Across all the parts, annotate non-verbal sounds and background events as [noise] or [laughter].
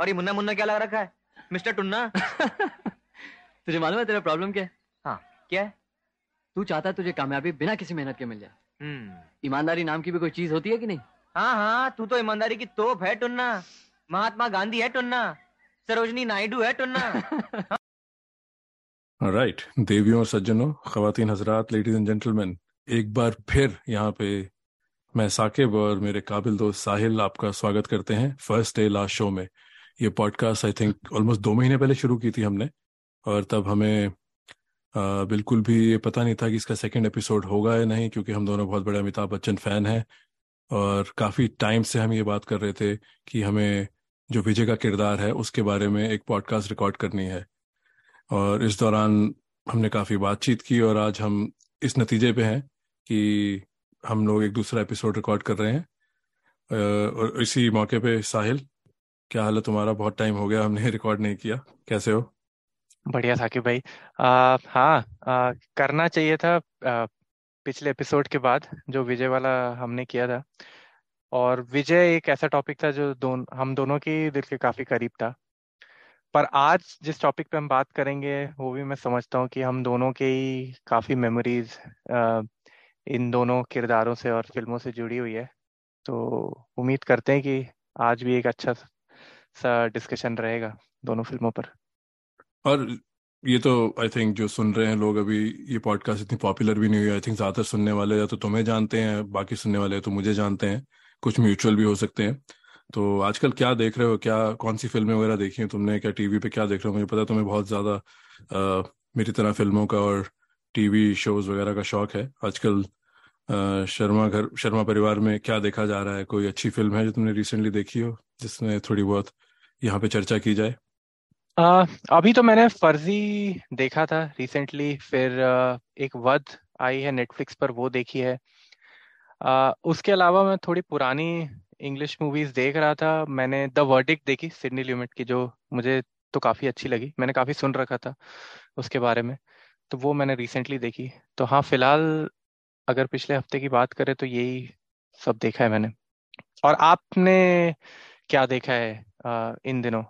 और ये मुन्ना मुन्ना क्या लगा रखा है? मिस्टर टुन्ना? [laughs] तुझे मालूम है तेरा प्रॉब्लम क्या है? हाँ क्या है? तू चाहता है तुझे कामयाबी बिना किसी मेहनत के मिल जाए। हम्म। ईमानदारी नाम की भी कोई चीज़ होती है कि नहीं? हाँ हाँ तू तो ईमानदारी की तोप है टुन्ना। महात्मा गांधी है टुन्ना। सरोजनी नायडू है टुन्ना। [laughs] राइट देवियों और सज्जनों खवातीन हजरात लेडीज़ एंड जेंटलमैन एक बार फिर यहाँ पे मैं साकिब और मेरे काबिल दोस्त साहिल आपका स्वागत करते हैं फ़र्स्ट डे लास्ट शो में। ये पॉडकास्ट आई थिंक ऑलमोस्ट दो महीने पहले शुरू की थी हमने। और तब हमें आ, बिल्कुल भी ये पता नहीं था कि इसका सेकंड एपिसोड होगा या नहीं क्योंकि हम दोनों बहुत बड़े अमिताभ बच्चन फ़ैन हैं। और काफ़ी टाइम से हम ये बात कर रहे थे कि हमें जो विजय का किरदार है उसके बारे में एक पॉडकास्ट रिकॉर्ड करनी है। और इस दौरान हमने काफ़ी बातचीत की और आज हम इस नतीजे पे हैं कि हम लोग एक दूसरा एपिसोड रिकॉर्ड कर रहे हैं। और इसी मौके पे साहिल क्या हाल है तुम्हारा? बहुत टाइम हो गया हमने [laughs] रिकॉर्ड नहीं किया। कैसे हो? बढ़िया साकिब भाई। आ, हाँ आ, करना चाहिए था आ, पिछले एपिसोड के बाद जो विजय वाला हमने किया था। और विजय एक ऐसा टॉपिक था जो दोन हम दोनों की दिल के काफ़ी करीब था। पर आज जिस टॉपिक पे हम बात करेंगे वो भी मैं समझता हूँ कि हम दोनों के ही काफ़ी मेमोरीज इन दोनों किरदारों से और फ़िल्मों से जुड़ी हुई है। तो उम्मीद करते हैं कि आज भी एक अच्छा सा डिस्कशन रहेगा दोनों फ़िल्मों पर। और ये तो आई थिंक जो सुन रहे हैं लोग अभी ये पॉडकास्ट इतनी पॉपुलर भी नहीं हुई। आई थिंक ज़्यादातर सुनने वाले या तो तुम्हें जानते हैं बाकी सुनने वाले तो मुझे जानते हैं। कुछ म्यूचुअल भी हो सकते हैं। तो आजकल क्या देख रहे हो? क्या कौन सी फ़िल्में वगैरह देखी हैं तुमने? क्या टीवी पे क्या देख रहे हो? मुझे पता तुम्हें बहुत ज़्यादा मेरी तरह फ़िल्मों का और टीवी शोज़ वगैरह का शौक है। आजकल अ, शर्मा घर शर्मा परिवार में क्या देखा जा रहा है? कोई अच्छी फ़िल्म है जो तुमने रिसेंटली देखी हो जिसमें थोड़ी बहुत यहाँ पे चर्चा की जाए? आ, अभी तो मैंने फर्जी देखा था रिसेंटली फिर एक वध आई है नेटफ्लिक्स पर वो देखी है। आ, उसके अलावा मैं थोड़ी पुरानी इंग्लिश मूवीज़ देख रहा था। मैंने द वर्डिक देखी सिडनी ल्यूमेट की जो मुझे तो काफ़ी अच्छी लगी। मैंने काफ़ी सुन रखा था उसके बारे में तो वो मैंने रिसेंटली देखी। तो हाँ फ़िलहाल अगर पिछले हफ़्ते की बात करें तो यही सब देखा है मैंने। और आपने क्या देखा है? इन दिनों।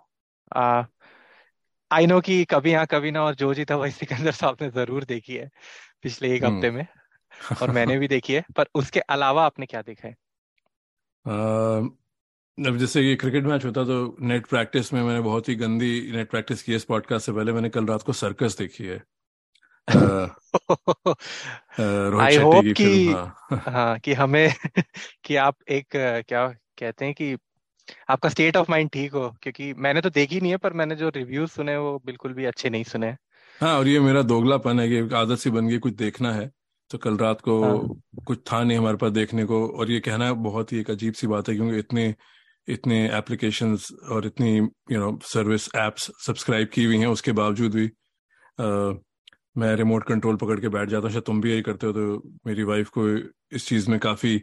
आई नो कि कभी हाँ कभी ना और जो जीता वही सिकंदर साहब ने ज़रूर देखी है पिछले एक हफ़्ते हम्म में [laughs] और मैंने भी देखी है पर उसके अलावा आपने क्या देखा है? अ, अब जैसे ये क्रिकेट मैच होता तो नेट प्रैक्टिस में मैंने बहुत ही गंदी नेट प्रैक्टिस की है इस पॉडकास्ट से पहले मैंने कल रात को सर्कस देखी है। रोहित आई शेट्टी होप की कि हाँ। हाँ कि हमें [laughs] कि आप एक क्या कहते हैं कि आपका स्टेट ऑफ़ माइंड ठीक हो क्योंकि मैंने तो देखी नहीं है पर मैंने जो रिव्यूज़ सुने वो बिल्कुल भी अच्छे नहीं सुने हाँ। और ये मेरा दोगलापन है कि आदत सी बन गई कुछ देखना है तो कल रात को हाँ। कुछ था नहीं हमारे पास देखने को और ये कहना बहुत ही एक अजीब सी बात है क्योंकि इतने इतने एप्लीकेशंस और इतनी you know service apps subscribe की हुई हैं उसके बावजूद भी अ, मैं रिमोट कंट्रोल पकड़ के बैठ जाता हूँ शायद तुम भी यही करते हो तो मेरी वाइफ को इस चीज़ में काफ़ी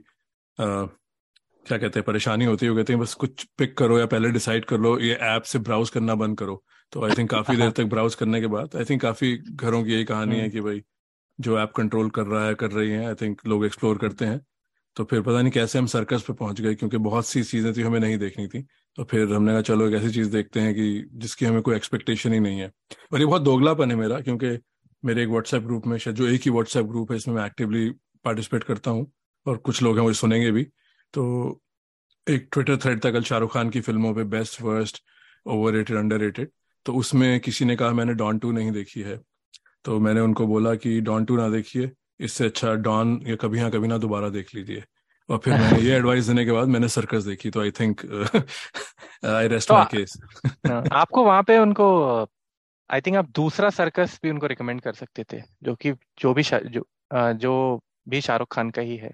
क्या कहते हैं परेशानी होती है वो कहते हैं बस कुछ पिक करो या पहले डिसाइड कर लो ये ऐप से ब्राउज करना बंद करो. तो आई थिंक काफ़ी देर तक ब्राउज करने के बाद आई थिंक काफ़ी घरों की यही कहानी है हम्म। कि भाई जो ऐप कंट्रोल कर रहा है कर रही है आई थिंक लोग एक्सप्लोर करते हैं। तो फिर पता नहीं कैसे हम सर्कस पे पहुँच गए क्योंकि बहुत सी चीज़ें थी हमें नहीं देखनी थी। तो फिर हमने कहा चलो एक ऐसी चीज़ देखते हैं कि जिसकी हमें कोई एक्सपेक्टेशन ही नहीं है। और ये बहुत दोगलापन है मेरा क्योंकि मेरे एक व्हाट्सएप ग्रुप में शायद जो एक ही व्हाट्सएप ग्रुप है इसमें मैं एक्टिवली पार्टिसिपेट करता हूँ और कुछ लोग हैं वो सुनेंगे भी। तो एक ट्विटर थ्रेड था कल शाहरुख खान की फ़िल्मों पे best worst over rated under rated तो उसमें किसी ने कहा मैंने डॉन टू नहीं देखी है। तो मैंने उनको बोला कि डॉन टू ना देखिए इससे अच्छा डॉन या कभी हाँ कभी ना दोबारा देख लीजिए। और फिर मैंने ये एडवाइस देने के बाद मैंने सर्कस देखी तो I think I rest my case आपको वहाँ पे उनको आई थिंक आप दूसरा सर्कस भी उनको रिकमेंड कर सकते थे जो कि जो भी जो जो भी शाहरुख खान का ही है।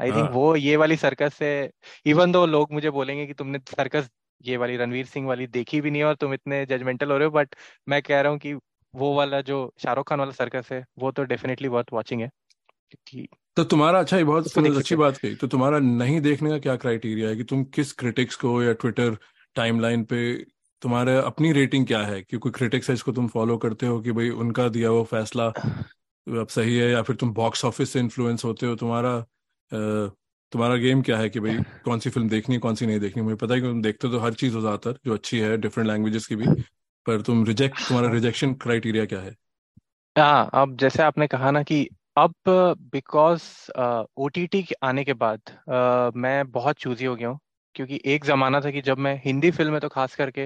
आई थिंक हाँ वो ये वाली सर्कस से इवन दो लोग मुझे बोलेंगे कि तुमने सर्कस ये वाली रणवीर सिंह वाली देखी भी नहीं और तुम इतने जजमेंटल हो रहे हो बट मैं कह रहा हूँ कि वो वाला जो शाहरुख खान वाला सर्कस है वो तो डेफिनेटली वर्थ वॉचिंग है क्योंकि तो तुम्हारा अच्छा ये बहुत सकते अच्छी बात कही तो तुम्हारा नहीं देखने का क्या क्राइटेरिया है कि तुम किस क्रिटिक्स को या ट्विटर टाइमलाइन पे तुम्हारा अपनी रेटिंग क्या है? कि कोई क्रिटिक्स है इसको तुम फॉलो करते हो कि भाई उनका दिया हुआ फैसला अब सही है या फिर तुम बॉक्स ऑफ़िस से इन्फ्लुएंस होते हो तुम्हारा तुम्हारा गेम क्या है कि भाई कौन सी फ़िल्म देखनी है कौन सी नहीं देखनी? मुझे पता है कि तुम देखते हो तो हर चीज़ हो ज़्यादातर जो अच्छी है डिफरेंट लैंग्वेजेस की भी पर तुम रिजेक्ट तुम्हारा रिजेक्शन क्राइटेरिया क्या है? हाँ अब जैसे आपने कहा ना कि अब बिकॉज़ ओटीटी के आने के बाद अ, मैं बहुत चूजी हो गया हूँ क्योंकि एक जमाना था कि जब मैं हिंदी फ़िल्में तो खास करके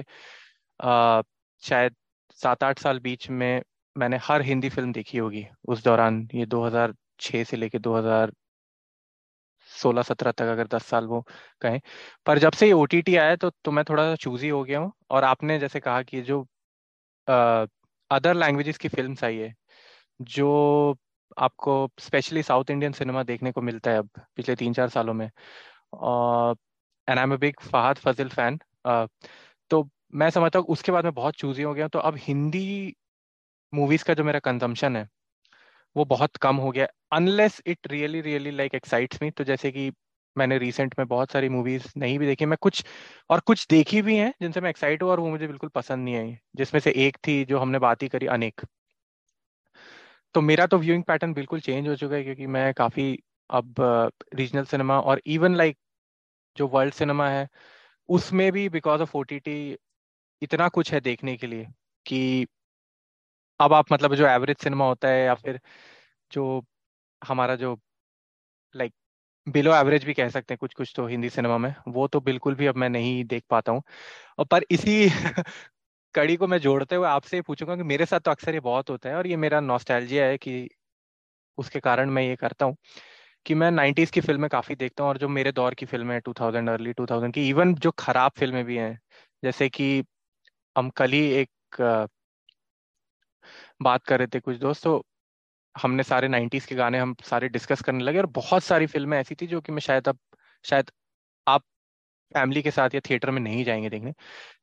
अ, शायद सात आठ साल बीच में मैंने हर हिंदी फ़िल्म देखी होगी उस दौरान ये 2006 से लेके 2016 17 तक अगर 10 साल वो कहें। पर जब से ये ओटीटी आया तो तो मैं थोड़ा सा चूजी हो गया हूँ। और आपने जैसे कहा कि जो अदर लैंग्वेजेस की फ़िल्म आई है, जो आपको स्पेशली साउथ इंडियन सिनेमा देखने को मिलता है अब, पिछले तीन चार सालों में। And I am big Fahadh Faasil fan तो मैं समझता हूँ उसके बाद मैं बहुत चूजी हो गया तो अब हिंदी मूवीज़ का जो मेरा कंजम्पशन है वो बहुत कम हो गया unless it really really like excites me तो जैसे कि मैंने रिसेंट में बहुत सारी मूवीज़ नहीं भी देखी, मैं कुछ और कुछ देखी भी हैं जिनसे मैं एक्साइट हुआ और वो मुझे बिल्कुल पसंद नहीं आई, जिसमें से एक थी जो हमने बात ही करी, अनेक। तो मेरा तो व्यूइंग पैटर्न बिल्कुल चेंज हो चुका है क्योंकि मैं काफ़ी अब रीजनल सिनेमा और इवन लाइक जो वर्ल्ड सिनेमा है, उसमें भी बिकॉज़ ऑफ़ ओटीटी इतना कुछ है देखने के लिए कि अब आप मतलब जो एवरेज सिनेमा होता है या फिर जो हमारा जो लाइक बिलो एवरेज भी कह सकते हैं कुछ कुछ तो हिंदी सिनेमा में, वो तो बिल्कुल भी अब मैं नहीं देख पाता हूँ। पर इसी [laughs] कड़ी को मैं जोड़ते हुए आपसे पूछूँगा कि मेरे साथ तो अक्सर ये बहुत होता है और ये मेरा नॉस्टैल्जिया है कि उसके कारण मैं ये करता हूँ कि मैं नाइन्टीज की फ़िल्में काफ़ी देखता हूँ और जो मेरे दौर की फ़िल्में हैं two thousand early two thousand की इवन जो खराब फ़िल्में भी हैं, जैसे कि हम कल ही एक बात कर रहे थे कुछ दोस्त तो हमने सारे नाइन्टीज के गाने हम सारे डिस्कस करने लगे और बहुत सारी फ़िल्में ऐसी थी जो कि मैं शायद अब, शायद आप फैमिली के साथ या थिएटर में नहीं जाएँगे देखने।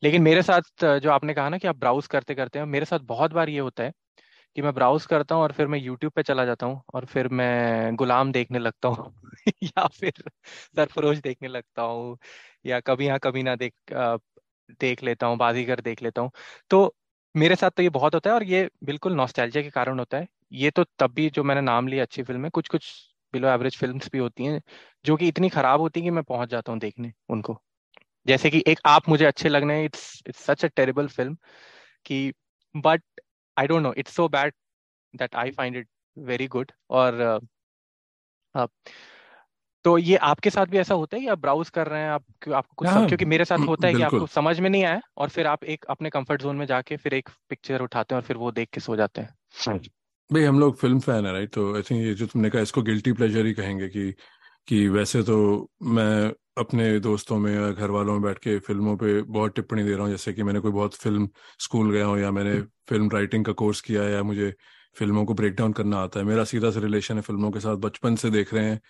लेकिन मेरे साथ, जो आपने कहा ना कि आप ब्राउज करते करते हैं, मेरे साथ बहुत बार ये होता है कि मैं ब्राउज करता हूँ और फिर मैं यूट्यूब पे चला जाता हूँ और फिर मैं गुलाम देखने लगता हूँ [laughs] या फिर सरफरोश देखने लगता हूँ या कभी यहाँ कभी ना देख देख लेता हूँ, बाजीगर देख लेता हूँ। तो मेरे साथ तो ये बहुत होता है और ये बिल्कुल नॉस्टैल्जिया के कारण होता है। ये तो तब भी जो मैंने नाम लिया अच्छी फ़िल्म है कुछ कुछ बिलो एवरेज फ़िल्म भी होती हैं जो कि इतनी खराब होती है कि मैं पहुँच जाता हूँ देखने उनको। जैसे कि एक आप मुझे अच्छे लगने it's it's such a terrible film कि but I don't know it's so bad that I find it very good और uh, तो ये आपके साथ भी ऐसा होता है कि आप ब्राउज कर रहे हैं आप? आपको कुछ सब क्योंकि मेरे साथ होता है कि आपको समझ में नहीं आया और फिर आप एक अपने कंफर्ट जोन में जाके फिर एक पिक्चर उठाते हैं और फिर वो देख के सो जाते हैं। भाई हम लोग फ़िल्म फ़ैन है राइट तो आई थिंक ये जो तुमने कहा इसको गिल्टी प्लेजर ही कहेंगे कि कि वैसे तो मैं अपने दोस्तों में या घर वालों में बैठ के फ़िल्मों पे बहुत टिप्पणी दे रहा हूँ। जैसे कि मैंने कोई बहुत फ़िल्म स्कूल गया हूँ या मैंने फ़िल्म राइटिंग का कोर्स किया है या मुझे फ़िल्मों को ब्रेक डाउन करना आता है। मेरा सीधा सा रिलेशन है फ़िल्मों के साथ। बचपन से देख रहे हैं।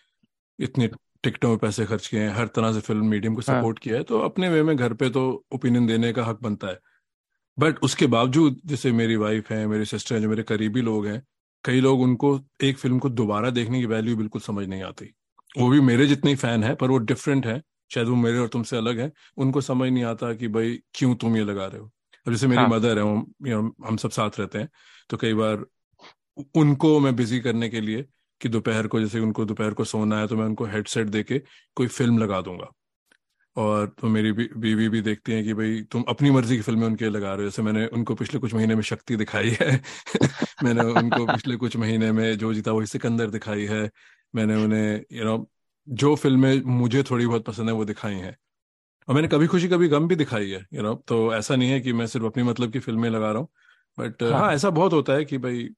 इतने टिकटों में पैसे खर्च किए हैं हर तरह से फ़िल्म मीडियम को सपोर्ट हाँ. किया है तो अपने वे में घर पे तो ओपिनियन देने का हक बनता है। बट उसके बावजूद जैसे मेरी वाइफ है मेरी सिस्टर है जो मेरे करीबी लोग हैं कई लोग उनको एक फ़िल्म को दोबारा देखने की वैल्यू बिल्कुल समझ नहीं आती। वो भी मेरे जितने फ़ैन है पर वो डिफरेंट है। शायद वो मेरे और तुमसे अलग है। उनको समझ नहीं आता कि भाई क्यों तुम ये लगा रहे हो? अब जैसे मेरी हाँ. मदर है वो हम सब साथ रहते हैं तो कई बार उनको मैं बिज़ी करने के लिए कि दोपहर को जैसे उनको दोपहर को सोना है तो मैं उनको हेडसेट दे के कोई फ़िल्म लगा दूँगा। और तो मेरी बीवी भी भी, भी देखती हैं कि भाई तुम अपनी मर्ज़ी की फ़िल्में उनके लगा रहे हो। जैसे मैंने उनको पिछले कुछ महीने में शक्ति दिखाई है। [laughs] मैंने उनको पिछले कुछ महीने में जो जीता वही सिकंदर दिखाई है। मैंने उन्हें यू नो जो फ़िल्में मुझे थोड़ी बहुत पसंद है वो दिखाई हैं। और मैंने कभी खुशी कभी गम भी दिखाई है यू नो तो ऐसा नहीं है कि मैं सिर्फ़ अपनी मतलब की फ़िल्में लगा रहा हूँ। बट हाँ, हाँ ऐसा बहुत होता है कि भाई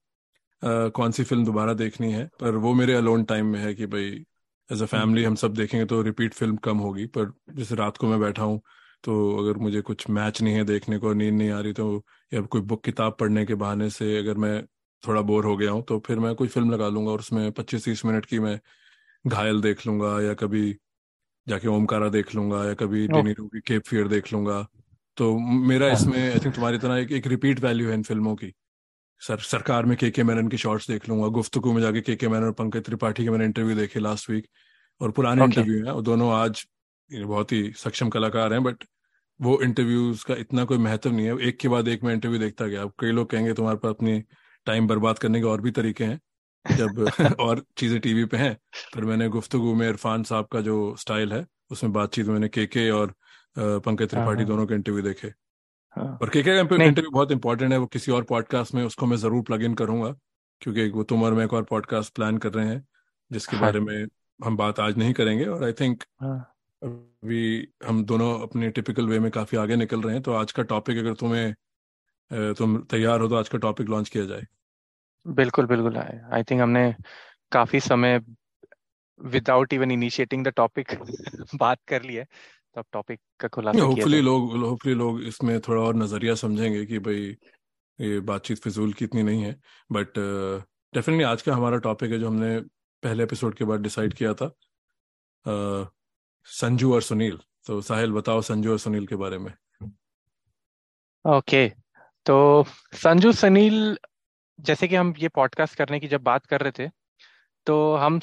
कौन सी फ़िल्म दोबारा देखनी है? पर वो मेरे अलोन टाइम में है कि भाई एज अ फैमिली हम सब देखेंगे तो रिपीट फ़िल्म कम होगी। पर जैसे रात को मैं बैठा हूँ तो अगर मुझे कुछ मैच नहीं है देखने को नींद नहीं आ रही तो या कोई बुक किताब पढ़ने के बहाने से अगर मैं थोड़ा बोर हो गया हूँ तो फिर मैं कोई फ़िल्म लगा लूँगा और उसमें पच्चीस तीस मिनट की मैं घायल देख लूँगा या कभी जाके ओमकारा देख लूँगा या कभी डेनीरो की केप फियर देख लूँगा। तो मेरा हाँ। इसमें आई थिंक तुम्हारी तरह एक, एक रिपीट वैल्यू है इन फ़िल्मों की। सर सरकार में के के मैनन के शॉर्ट्स देख लूँगा। गुफ्तगु में जाके के के मैनन और पंकज त्रिपाठी के मैंने इंटरव्यू देखे लास्ट वीक और पुराने okay. इंटरव्यू हैं। और दोनों आज बहुत ही सक्षम कलाकार हैं बट वो इंटरव्यूज़ का इतना कोई महत्व नहीं है। एक के बाद एक मैं इंटरव्यू देखता गया। अब कई लोग कहेंगे तुम्हारे पास अपनी टाइम बर्बाद करने के और भी तरीके हैं जब [laughs] और चीज़ें टीवी पे हैं। पर मैंने गुफ्तगु में इरफान साहब का जो स्टाइल है उसमें बातचीत मैंने के और पंकज हाँ त्रिपाठी हाँ दोनों के इंटरव्यू देखे। हाँ। और का नहीं। इंटरव्यू बहुत इंपॉर्टेंट है वो किसी और पॉडकास्ट में उसको मैं ज़रूर प्लग इन करूँगा क्योंकि वो तुम और मैं एक और पॉडकास्ट प्लान कर रहे हैं जिसके हाँ। बारे में हम बात आज नहीं करेंगे और आई थिंक हाँ। अभी हम दोनों अपने टिपिकल वे में काफ़ी आगे निकल रहे हैं तो आज का टॉपिक अगर तुम्हें तुम तैयार हो तो आज का टॉपिक लॉन्च किया जाए। बिल्कुल बिल्कुल आई थिंक हमने काफ़ी समय without even initiating the topic बात कर ली है। तो टॉपिक का खुलासा होपफुली लोग होपफुली लोग इसमें थोड़ा और नज़रिया समझेंगे कि भाई ये बातचीत फिजूल की इतनी नहीं है। बट डेफिनेटली uh, आज का हमारा टॉपिक है जो हमने पहले एपिसोड के बाद डिसाइड किया था अ, संजू और सुनील। तो साहिल बताओ संजू और सुनील के बारे में। ओके तो संजू सुनील जैसे कि हम ये पॉडकास्ट करने की जब बात कर रहे थे तो हम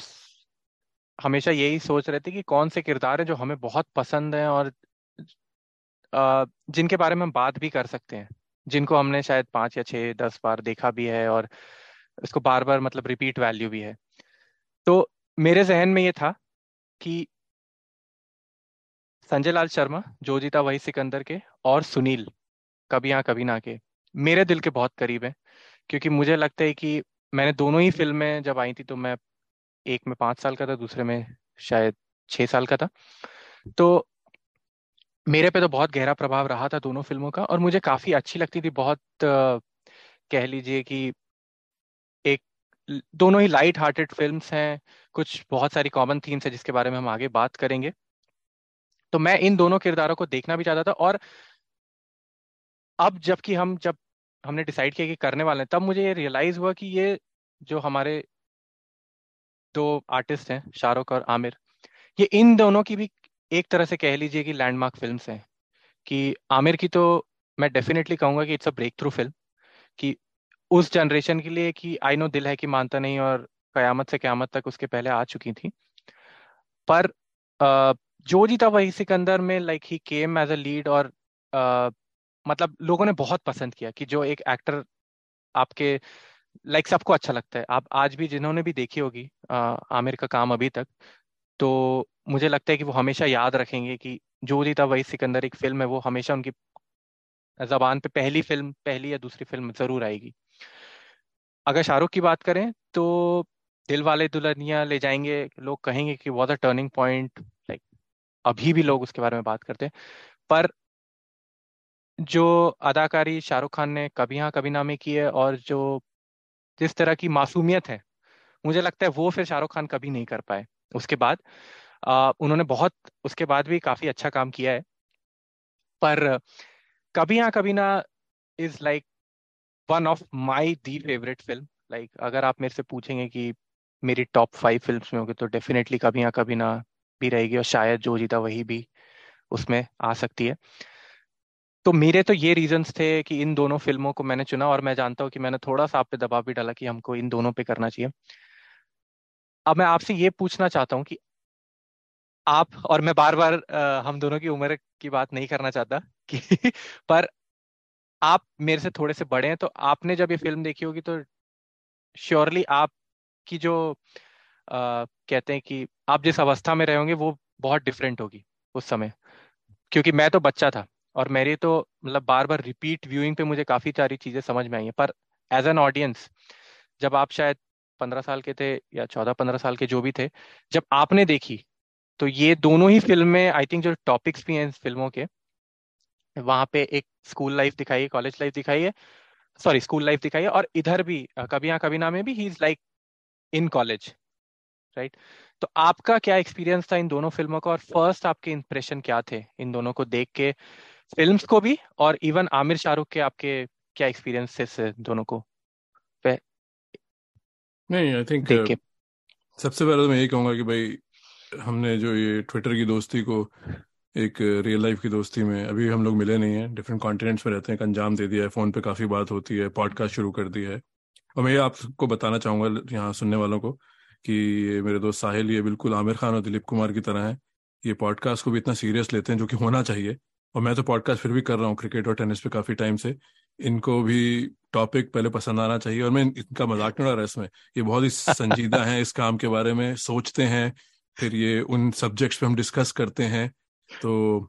हमेशा यही सोच रहे थे कि कौन से किरदार हैं जो हमें बहुत पसंद हैं और जिनके बारे में हम बात भी कर सकते हैं, जिनको हमने शायद पाँच या छह, दस बार देखा भी है और इसको बार बार मतलब रिपीट वैल्यू भी है। तो मेरे जहन में ये था कि संजय लाल शर्मा जो जीता वही सिकंदर के और सुनील, कभी यहाँ, कभी ना के, मेरे दिल के बहुत करीब है, क्योंकि मुझे लगता है कि मैंने दोनों ही फ़िल्में जब आई थी तो मैं एक में पाँच साल का था, दूसरे में शायद छह साल का था। तो मेरे पे तो बहुत गहरा प्रभाव रहा था दोनों फ़िल्मों का और मुझे काफ़ी अच्छी लगती थी, बहुत कह लीजिए कि एक दोनों ही लाइट हार्टेड फिल्म्स हैं, कुछ बहुत सारी कॉमन थीम्स है जिसके बारे में हम आगे बात करेंगे। तो मैं इन दोनों किरदारों को देखना भी चाहता था और अब जबकि हम, जब हमने डिसाइड किया कि करने वाले हैं, तब मुझे ये रियलाइज़ हुआ कि ये जो हमारे दो आर्टिस्ट हैं शाहरुख और आमिर। ये इन दोनों की भी एक तरह से कह लीजिए कि लैंडमार्क फ़िल्म हैं। कि आमिर की तो मैं डेफिनेटली कहूँगा कि it's a breakthrough film कि उस जनरेशन के लिए कि आई नो दिल है कि मानता नहीं और कयामत से कयामत तक उसके पहले आ चुकी थी। पर अ, जो जीता वही सिकंदर में like he came as a lead और मतलब लोगों ने बहुत पसंद किया कि जो एक एक्टर आपके लाइक सबको अच्छा लगता है। आप, आज भी जिन्होंने भी देखी होगी आमिर का काम अभी तक तो मुझे लगता है कि वो हमेशा याद रखेंगे कि जो जीता वही सिकंदर एक फ़िल्म है, वो हमेशा उनकी जबान पे पहली फ़िल्म, पहली या दूसरी फ़िल्म ज़रूर आएगी। अगर शाहरुख की बात करें तो दिल वाले दुल्हनिया ले जाएँगे। लोग कहेंगे कि was a turning point like अभी भी लोग उसके बारे में बात करते हैं। पर जो अदाकारी शाहरुख खान ने कभी हाँ कभी ना में की है, और जो जिस तरह की मासूमियत है मुझे लगता है वो फिर शाहरुख खान कभी नहीं कर पाए। उसके बाद आ, उन्होंने बहुत उसके बाद भी काफ़ी अच्छा काम किया है। पर Kabhi Haan Kabhi Naa is like one of my the favourite film like अगर आप मेरे से पूछेंगे कि मेरी टॉप फाइव फिल्म्स में होगी तो डेफिनेटली कभी हाँ कभी ना भी रहेगी और शायद जो जीता वही भी उसमें आ सकती है। तो मेरे तो ये रीजंस थे कि इन दोनों फ़िल्मों को मैंने चुना और मैं जानता हूँ कि मैंने थोड़ा सा आप पे दबाव भी डाला कि हमको इन दोनों पे करना चाहिए। अब मैं आपसे ये पूछना चाहता हूँ कि आप और मैं बार बार हम दोनों की उम्र की बात नहीं करना चाहता [laughs] कि पर आप मेरे से थोड़े से बड़े हैं तो आपने जब ये फ़िल्म देखी होगी तो श्योरली आपकी जो अ, कहते हैं कि आप जिस अवस्था में रहे होंगे वो बहुत डिफरेंट होगी उस समय। क्योंकि मैं तो बच्चा था। और मेरी तो मतलब बार बार रिपीट व्यूइंग पे मुझे काफ़ी सारी चीज़ें समझ में आई हैं। पर एज एन ऑडियंस जब आप शायद पंद्रह साल के थे या चौदह पंद्रह साल के जो भी थे, जब आपने देखी तो ये दोनों ही फ़िल्में आई थिंक जो टॉपिक्स भी हैं फ़िल्मों के, वहाँ पे एक स्कूल लाइफ दिखाई है कॉलेज लाइफ दिखाई है सॉरी स्कूल लाइफ दिखाई है और इधर भी, कभी यहाँ कभी ना में भी he is like in college right तो आपका क्या एक्सपीरियंस था इन दोनों फ़िल्मों का और फ़र्स्ट आपके इंप्रेशन क्या थे इन दोनों को देख के? फिल्म्स को भी और इवन आमिर शाहरुख के आपके क्या एक्सपीरियंसेस है दोनों को? नहीं आई थिंक के। सबसे पहले तो मैं यही कहूँगा कि भाई हमने जो ये ट्विटर की दोस्ती को एक रियल लाइफ की दोस्ती में अभी हम लोग मिले नहीं हैं डिफरेंट कॉन्टिनेंट्स में रहते हैं अंजाम दे दिया है फ़ोन पे काफ़ी बात होती है पॉडकास्ट शुरू कर दिया है। और मैं ये आपको बताना चाहूँगा यहाँ सुनने वालों को कि ये मेरे दोस्त साहिल ये बिल्कुल आमिर खान और दिलीप कुमार की तरह है। ये पॉडकास्ट को भी इतना सीरियस लेते हैं जो कि होना चाहिए। और मैं तो पॉडकास्ट फिर भी कर रहा हूँ क्रिकेट और टेनिस पे काफ़ी टाइम से। इनको भी टॉपिक पहले पसंद आना चाहिए और मैं इनका मज़ाक नहीं उड़ा रहा इसमें। ये बहुत ही संजीदा [laughs] है इस काम के बारे में सोचते हैं फिर ये उन सब्जेक्ट्स पे हम डिस्कस करते हैं। तो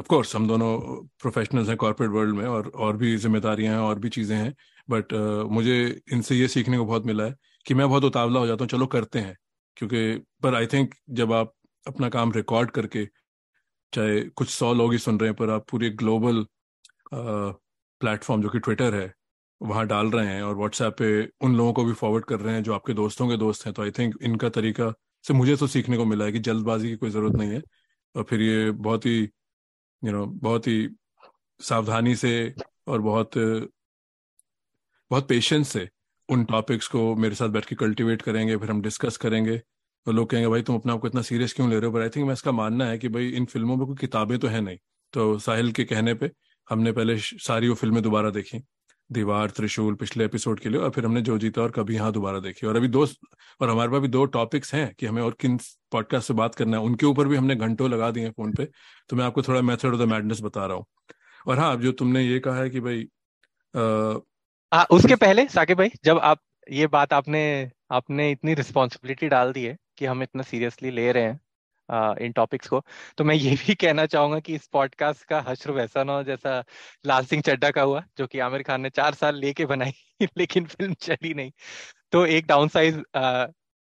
ऑफ़ कोर्स हम दोनों प्रोफेशनल्स हैं कॉर्पोरेट वर्ल्ड में और और भी जिम्मेदारियाँ हैं और भी चीज़ें हैं। बट uh, मुझे इनसे ये सीखने को बहुत मिला है कि मैं बहुत उतावला हो जाता हूँ चलो करते हैं। क्योंकि पर आई थिंक जब आप अपना काम रिकॉर्ड करके चाहे कुछ सौ लोग ही सुन रहे हैं पर आप पूरे ग्लोबल प्लेटफॉर्म जो कि ट्विटर है वहाँ डाल रहे हैं और व्हाट्सएप पे उन लोगों को भी फॉरवर्ड कर रहे हैं जो आपके दोस्तों के दोस्त हैं। तो आई थिंक इनका तरीका से मुझे तो सीखने को मिला है कि जल्दबाजी की कोई ज़रूरत नहीं है। और फिर ये बहुत ही यू you नो know, बहुत ही सावधानी से और बहुत बहुत पेशेंस से उन टॉपिक्स को मेरे साथ बैठ के कल्टिवेट करेंगे फिर हम डिस्कस करेंगे। तो लोग कहेंगे भाई तुम अपने आप को इतना सीरियस क्यों ले रहे हो? पर आई थिंक मैं इसका मानना है कि भाई इन फ़िल्मों में कोई किताबें तो है नहीं। तो साहिल के कहने पे हमने पहले सारी वो फ़िल्में दोबारा देखी। दीवार त्रिशूल पिछले एपिसोड के लिए और फिर हमने जो जीता और कभी यहाँ दोबारा देखी। और अभी दो और हमारे पास भी दो टॉपिक्स हैं कि हमें और किन पॉडकास्ट से बात करना है। उनके ऊपर भी हमने घंटों लगा दिए फ़ोन पे। तो मैं आपको थोड़ा मेथड ऑफ़ द मैडनेस बता रहा हूँ। और हाँ जो तुमने ये कहा है कि भाई आ, आ, उसके पहले साके भाई जब आप ये बात आपने आपने इतनी रिस्पॉन्सिबिलिटी डाल दी है कि हम इतना सीरियसली ले रहे हैं इन टॉपिक्स को। तो मैं ये भी कहना चाहूँगा कि इस पॉडकास्ट का हश्र वैसा ना हो जैसा लाल सिंह चड्डा का हुआ, जो कि आमिर खान ने चार साल लेके बनाई, [laughs] लेकिन फ़िल्म चली नहीं। तो एक डाउन साइज़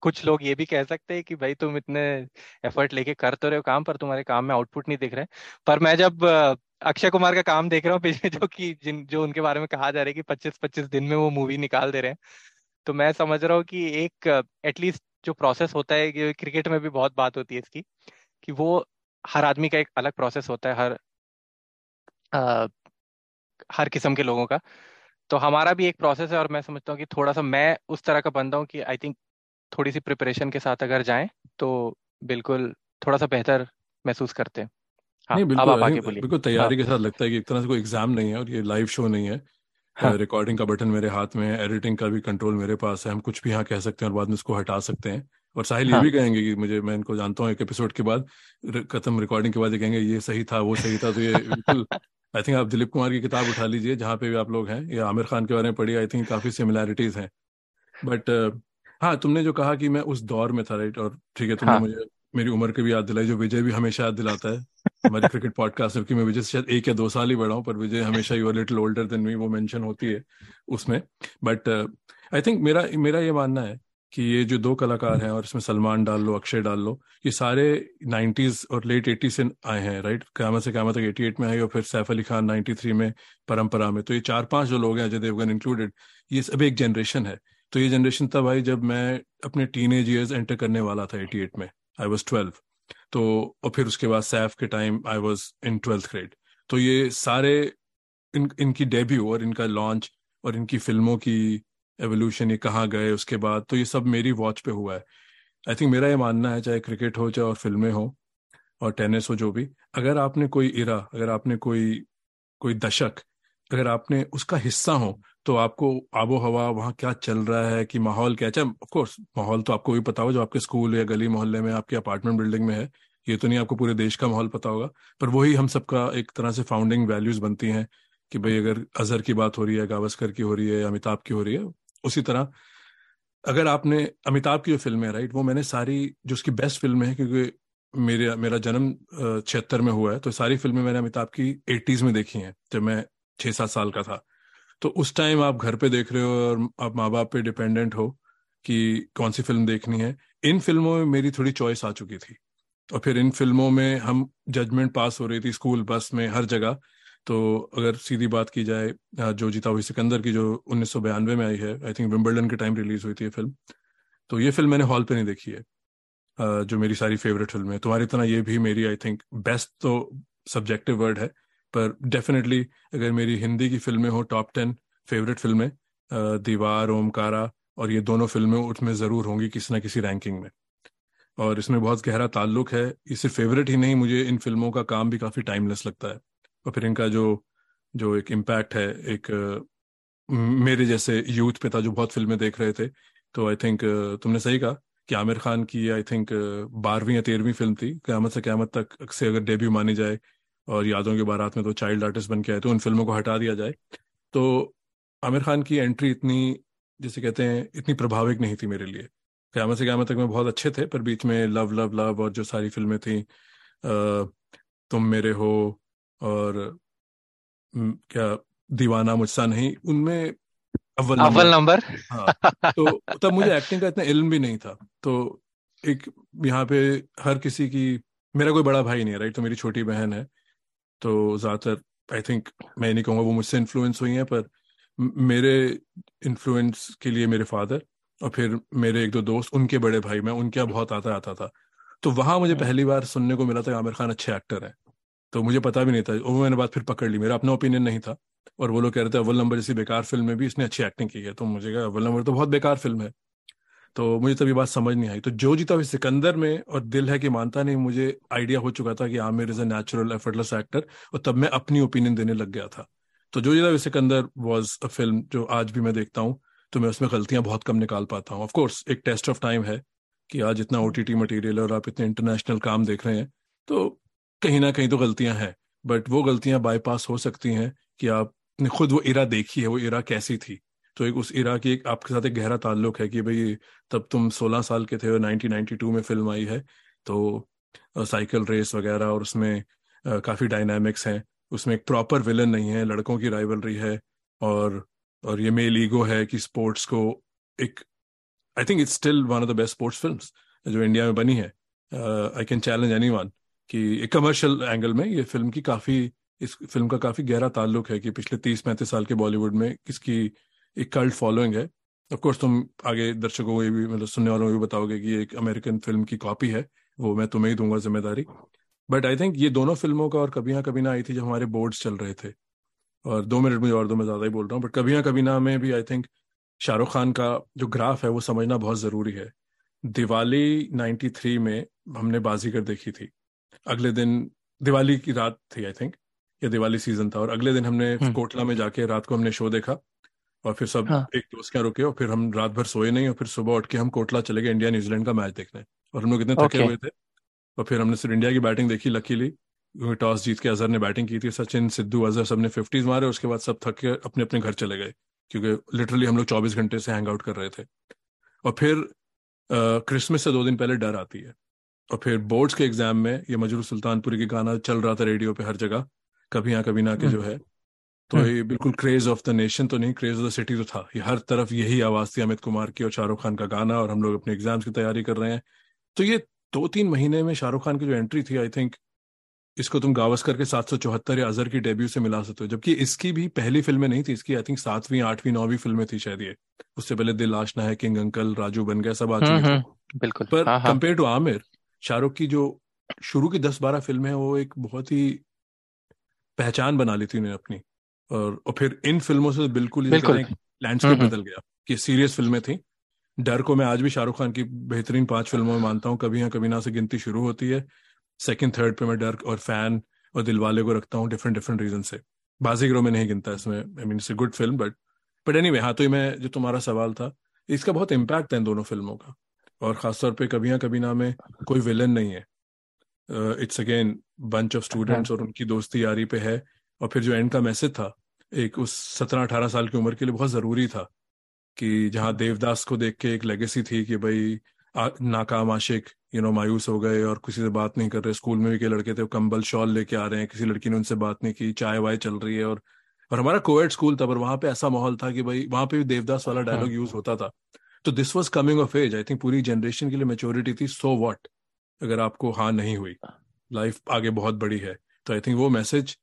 कुछ लोग ये भी कह सकते हैं कि भाई तुम इतने एफर्ट लेके कर तो रहे हो काम, पर तुम्हारे काम में आउटपुट नहीं दिख रहे पर मैं जब अक्षय कुमार का काम देख रहा हूँ [laughs] पिछले जो कि जिन, जो उनके बारे में कहा जा रहा है कि पच्चीस पच्चीस दिन में वो मूवी निकाल दे रहे हैं तो मैं समझ रहा हूँ कि एक एटलीस्ट जो प्रोसेस होता है कि क्रिकेट में भी बहुत बात होती है इसकी कि वो हर आदमी का एक अलग प्रोसेस होता है हर आ, हर किस्म के लोगों का। तो हमारा भी एक प्रोसेस है और मैं समझता हूँ कि थोड़ा सा मैं उस तरह का बंदा हूँ कि आई थिंक थोड़ी सी प्रिपरेशन के साथ अगर जाएँ तो बिल्कुल थोड़ा सा बेहतर महसूस करते हैं। हाँ, नहीं बिल्कुल अब आप आगे बोलिए। बिल्कुल तैयारी हाँ, के साथ लगता है कि एक तरह से कोई एग्ज़ाम नहीं है और ये लाइव शो नहीं हाँ, रिकॉर्डिंग का बटन मेरे हाथ में है एडिटिंग का भी कंट्रोल मेरे पास है हम कुछ भी यहाँ कह सकते हैं और बाद में उसको हटा सकते हैं। और साहिल हाँ, ये भी कहेंगे कि मुझे मैं इनको जानता हूँ एक एपिसोड के बाद खत्म रिकॉर्डिंग के बाद ये कहेंगे ये सही था वो सही था। तो ये बिल्कुल आई थिंक आप दिलीप कुमार की किताब उठा लीजिए जहाँ पे भी आप लोग हैं या आमिर खान के बारे में पढ़ी आई थिंक काफ़ी सिमिलैरिटीज हैं। बट हाँ तुमने जो कहा कि मैं उस दौर में था राइट और ठीक है तुमने हाँ. मुझे मेरी उम्र की भी याद दिलाई, जो विजय भी हमेशा याद दिलाता है। हमारे क्रिकेट पॉडकास्ट की मैं विजय से शायद एक या दो साल ही बड़ा हूँ, पर विजय हमेशा your little older than me वो मेंशन होती है उसमें। बट आई थिंक मेरा मेरा ये मानना है कि ये जो दो कलाकार हैं और इसमें सलमान डाल लो, अक्षय डाल लो, ये सारे नाइन्टीज और लेट एटी से आए हैं राइट क्यामत से क्यामत तक एटी एट में आए और फिर सैफ अली खान नाइन्टी थ्री में परंपरा में। तो ये चार पाँच जो लोग हैं, अजय देवगन इंक्लूडेड ये सब एक जनरेशन है। तो ये जनरेशन तब आई जब मैं अपने टीन एज ईयर्स एंटर करने वाला था एट में। आई वॉज़ ट्वेल्व तो और फिर उसके बाद सैफ के time I was in twelfth grade तो ये सारे इन, इनकी डेब्यू और इनका लॉन्च और इनकी फ़िल्मों की एवोल्यूशन ये कहाँ गए, उसके बाद तो ये सब मेरी वॉच पे हुआ है। आई थिंक मेरा ये मानना है, चाहे क्रिकेट हो, चाहे और फ़िल्में हो, और टेनिस हो, जो भी, अगर आपने कोई इरा अगर आपने कोई कोई दशक, अगर आपने उसका हिस्सा हो तो आपको आबो हवा वहाँ क्या चल रहा है, कि माहौल क्या चाहे ऑफकोर्स माहौल तो आपको भी पता हो जो आपके स्कूल या गली मोहल्ले में, आपके अपार्टमेंट बिल्डिंग में है, ये तो नहीं आपको पूरे देश का माहौल पता होगा, पर वही हम सबका एक तरह से फाउंडिंग वैल्यूज़ बनती हैं, कि भाई अगर अजहर की बात हो रही है, गावस्कर की हो रही है, अमिताभ की हो रही है, उसी तरह। अगर आपने अमिताभ की जो फ़िल्म है राइट वो मैंने सारी, जो उसकी बेस्ट फ़िल्म है, क्योंकि मेरे, मेरा जन्म छिहत्तर में हुआ है तो सारी फ़िल्में मैंने अमिताभ की एटीज में देखी हैं, जब मैं छः सात साल का था। तो उस टाइम आप घर पे देख रहे हो और आप माँ बाप पे डिपेंडेंट हो कि कौन सी फ़िल्म देखनी है। इन फ़िल्मों में मेरी थोड़ी चॉइस आ चुकी थी। और फिर इन फ़िल्मों में हम जजमेंट पास हो रही थी स्कूल बस में हर जगह। तो अगर सीधी बात की जाए जो जीता हुई सिकंदर की जो उन्नीस में आई है आई थिंक विम्बलडन के टाइम रिलीज़ हुई थी ये फ़िल्म तो ये फ़िल्म मैंने हॉल पे नहीं देखी है जो मेरी सारी फेवरेट फ़िल्म है। तुम्हारी तरह ये भी मेरी आई थिंक बेस्ट तो सब्जेक्टिव वर्ड है। पर डेफिनेटली अगर मेरी हिंदी की फ़िल्में हो टॉप टेन फेवरेट फ़िल्में दीवार, ओमकारा और ये दोनों फ़िल्में उसमें ज़रूर होंगी किसी ना किसी रैंकिंग में। और इसमें बहुत गहरा ताल्लुक है। सिर्फ़ फेवरेट ही नहीं, मुझे इन फ़िल्मों का काम भी काफ़ी टाइमलेस लगता है। और फिर इनका जो जो एक इम्पैक्ट है, एक मेरे जैसे यूथ पे था जो बहुत फ़िल्में देख रहे थे तो आई थिंक तुमने सही कहा कि आमिर खान की आई थिंक बारहवीं या तेरहवीं फ़िल्म थी। क्यामत से क्यामत तक से अगर डेब्यू मानी जाए और यादों के बारात में तो चाइल्ड आर्टिस्ट बन के आए तो उन फ़िल्मों को हटा दिया जाए। तो आमिर खान की एंट्री इतनी जैसे कहते हैं इतनी प्रभाविक नहीं थी मेरे लिए। क्यामत से क्यामत तक में बहुत अच्छे थे पर बीच में लव लव लव और जो सारी फ़िल्में थी तुम मेरे हो और क्या दीवाना मुझसा नहीं उनमें अव्वल अव्वल नंबर? हाँ तो तब मुझे एक्टिंग का इतना इल्म भी नहीं था। तो एक यहाँ पे हर किसी की मेरा कोई बड़ा भाई नहीं है राइट तो मेरी छोटी बहन है। तो ज़्यादातर आई थिंक मैं नहीं कहूँगा वो मुझसे इन्फ्लुएंस हुई हैं पर मेरे इन्फ्लुएंस के लिए मेरे फादर और फिर मेरे एक दो दोस्त उनके बड़े भाई मैं उनके यहाँ बहुत आता आता था। तो वहाँ मुझे हम्म। पहली बार सुनने को मिला था आमिर खान अच्छे एक्टर हैं। तो मुझे पता भी नहीं था वो मैंने बात फिर पकड़ ली मेरा अपना ओपिनियन नहीं था। और वो लोग कह रहे थे अव्वल नंबर जैसी बेकार फ़िल्म में भी इसने अच्छी एक्टिंग की है। तो मुझे कहा अव्वल नंबर तो बहुत बेकार फ़िल्म है। तो मुझे तभी बात समझ नहीं आई। तो जो जीता हुई सिकंदर में और दिल है कि मानता नहीं, मुझे आइडिया हो चुका था कि Aamir is a natural effortless actor और तब मैं अपनी ओपिनियन देने लग गया था। तो जो जीता हुई सिकंदर वॉज़ अ फ़िल्म जो आज भी मैं देखता हूँ तो मैं उसमें गलतियाँ बहुत कम निकाल पाता हूँ। ऑफकोर्स एक टेस्ट ऑफ़ टाइम है कि आज इतना ओ टी मटीरियल और आप इतने इंटरनेशनल काम देख रहे हैं तो कहीं ना कहीं तो गलतियाँ हैं। बट वो गलतियाँ बाईपास हो सकती हैं कि आपने खुद वो इरा देखी है, वो इरा कैसी थी। तो एक उस इरा की एक आपके साथ एक गहरा ताल्लुक है कि भाई तब तुम 16 साल के थे और 1992 में फ़िल्म आई है तो साइकिल रेस वगैरह और उसमें काफ़ी डायनामिक्स हैं। उसमें एक प्रॉपर विलन नहीं है, लड़कों की राइवलरी है और और ये मेल ईगो है कि स्पोर्ट्स को एक I think it's still one of the best sports film जो इंडिया में बनी है। I can challenge any one कि एक कमर्शियल एंगल में ये फ़िल्म की काफ़ी, इस फ़िल्म का काफ़ी गहरा ताल्लुक है कि पिछले तीस, पैंतीस साल के बॉलीवुड में किसकी एक कल्ट फॉलोइंग है। ऑफ़ कोर्स तुम आगे दर्शकों को ये भी मतलब सुनने वालों को भी बताओगे कि एक अमेरिकन फ़िल्म की कॉपी है। वो मैं तुम्हें ही दूँगा ज़िम्मेदारी। बट आई थिंक ये दोनों फ़िल्मों का और कभी ना कभी ना आई थी जब हमारे बोर्ड्स चल रहे थे। और दो मिनट मुझे और दो मैं ज़्यादा ही बोल रहा हूँ बट कभी ना कभी ना में भी आई थिंक शाहरुख खान का जो ग्राफ है वो समझना बहुत ज़रूरी है। दिवाली 93 में हमने बाजीगर देखी थी। अगले दिन दिवाली की रात थी आई थिंक या दिवाली सीज़न था। और अगले दिन हमने हम्म। कोटला में जाके रात को हमने शो देखा। और फिर सब हाँ. एक दोस्त क्या रुके और फिर हम रात भर सोए नहीं और फिर सुबह उठ के हम कोटला चले गए इंडिया न्यूजीलैंड का मैच देखने। और हम लोग इतने थके हुए थे और फिर हमने सिर्फ़ इंडिया की बैटिंग देखी लकीली। टॉस जीत के अजहर ने बैटिंग की थी सचिन सिद्धू अजहर सबने फिफ्टीज मारे उसके बाद सब थक के अपने अपने घर चले गए क्योंकि लिटरली हम लोग चौबीस घंटे से हैंग आउट कर रहे थे। और फिर क्रिसमस से दो दिन पहले डर आती है। और फिर बोर्ड्स के एग्ज़ाम में ये मजरू सुल्तानपुरी के गाना चल रहा था रेडियो पे हर जगह कभी यहाँ कभी ना के जो है। तो हम्म। ये बिल्कुल क्रेज ऑफ़ द नेशन तो नहीं क्रेज ऑफ़ द सिटी तो था। ये हर तरफ़ यही आवाज़ थी अमित कुमार की और शाहरुख खान का गाना और हम लोग अपने एग्ज़ाम्स की तैयारी कर रहे हैं। तो ये दो तीन महीने में शाहरुख खान की जो एंट्री थी आई थिंक इसको तुम गावस्कर के सात सौ चौहत्तर या अजहर की डेब्यू से मिला सकते हो। जबकि इसकी भी पहली फ़िल्में नहीं थी इसकी आई थिंक सातवीं आठवीं नौवीं फ़िल्में थी शायद ये। उससे पहले दिल आशना है किंग अंकल राजू बन गया सब आ चुके बिल्कुल। पर कंपेयर टू आमिर शाहरुख की जो शुरू की दस बारह फ़िल्में हैं वो एक बहुत ही पहचान बना ली थी उन्हें अपनी। और, और फिर इन फ़िल्मों से बिल्कुल लैंडस्केप। बदल गया। कि सीरियस फ़िल्में थी। डर को मैं आज भी शाहरुख खान की बेहतरीन पाँच फ़िल्मों में मानता हूँ। कभी यहाँ कभी ना से गिनती शुरू होती है। सेकंड थर्ड पे मैं डर और फ़ैन और दिलवाले को रखता हूँ डिफरेंट डिफरेंट रीजन से। बाजीगरों में नहीं गिनता इसमें। I mean it's good film but but any हाँ तो मैं जो तुम्हारा सवाल था इसका बहुत इम्पैक्ट है इन दोनों फ़िल्मों का। और खासतौर पे कभी ना कभी ना में कोई विलन नहीं है। It's again bunch of students और उनकी दोस्ती यारी पे है। और फिर जो एंड का मैसेज था एक उस सत्रह अठारह साल की उम्र के लिए बहुत ज़रूरी था कि जहाँ देवदास को देख के एक लेगेसी थी कि भाई नाकाम आशिक यू नो मायूस हो गए और किसी से बात नहीं कर रहे। स्कूल में भी के लड़के थे वो कंबल शॉल लेके आ रहे हैं किसी लड़की ने उनसे बात नहीं की चाय वाय चल रही है और और हमारा कोविड स्कूल था पर वहाँ पे ऐसा माहौल था कि भाई वहाँ पे भी देवदास वाला डायलॉग यूज़ हाँ। होता था। तो this was coming of age I think पूरी जनरेशन के लिए मेच्योरिटी थी सो वॉट अगर आपको हाँ नहीं हुई लाइफ आगे बहुत बड़ी है तो आई थिंक वो मैसेज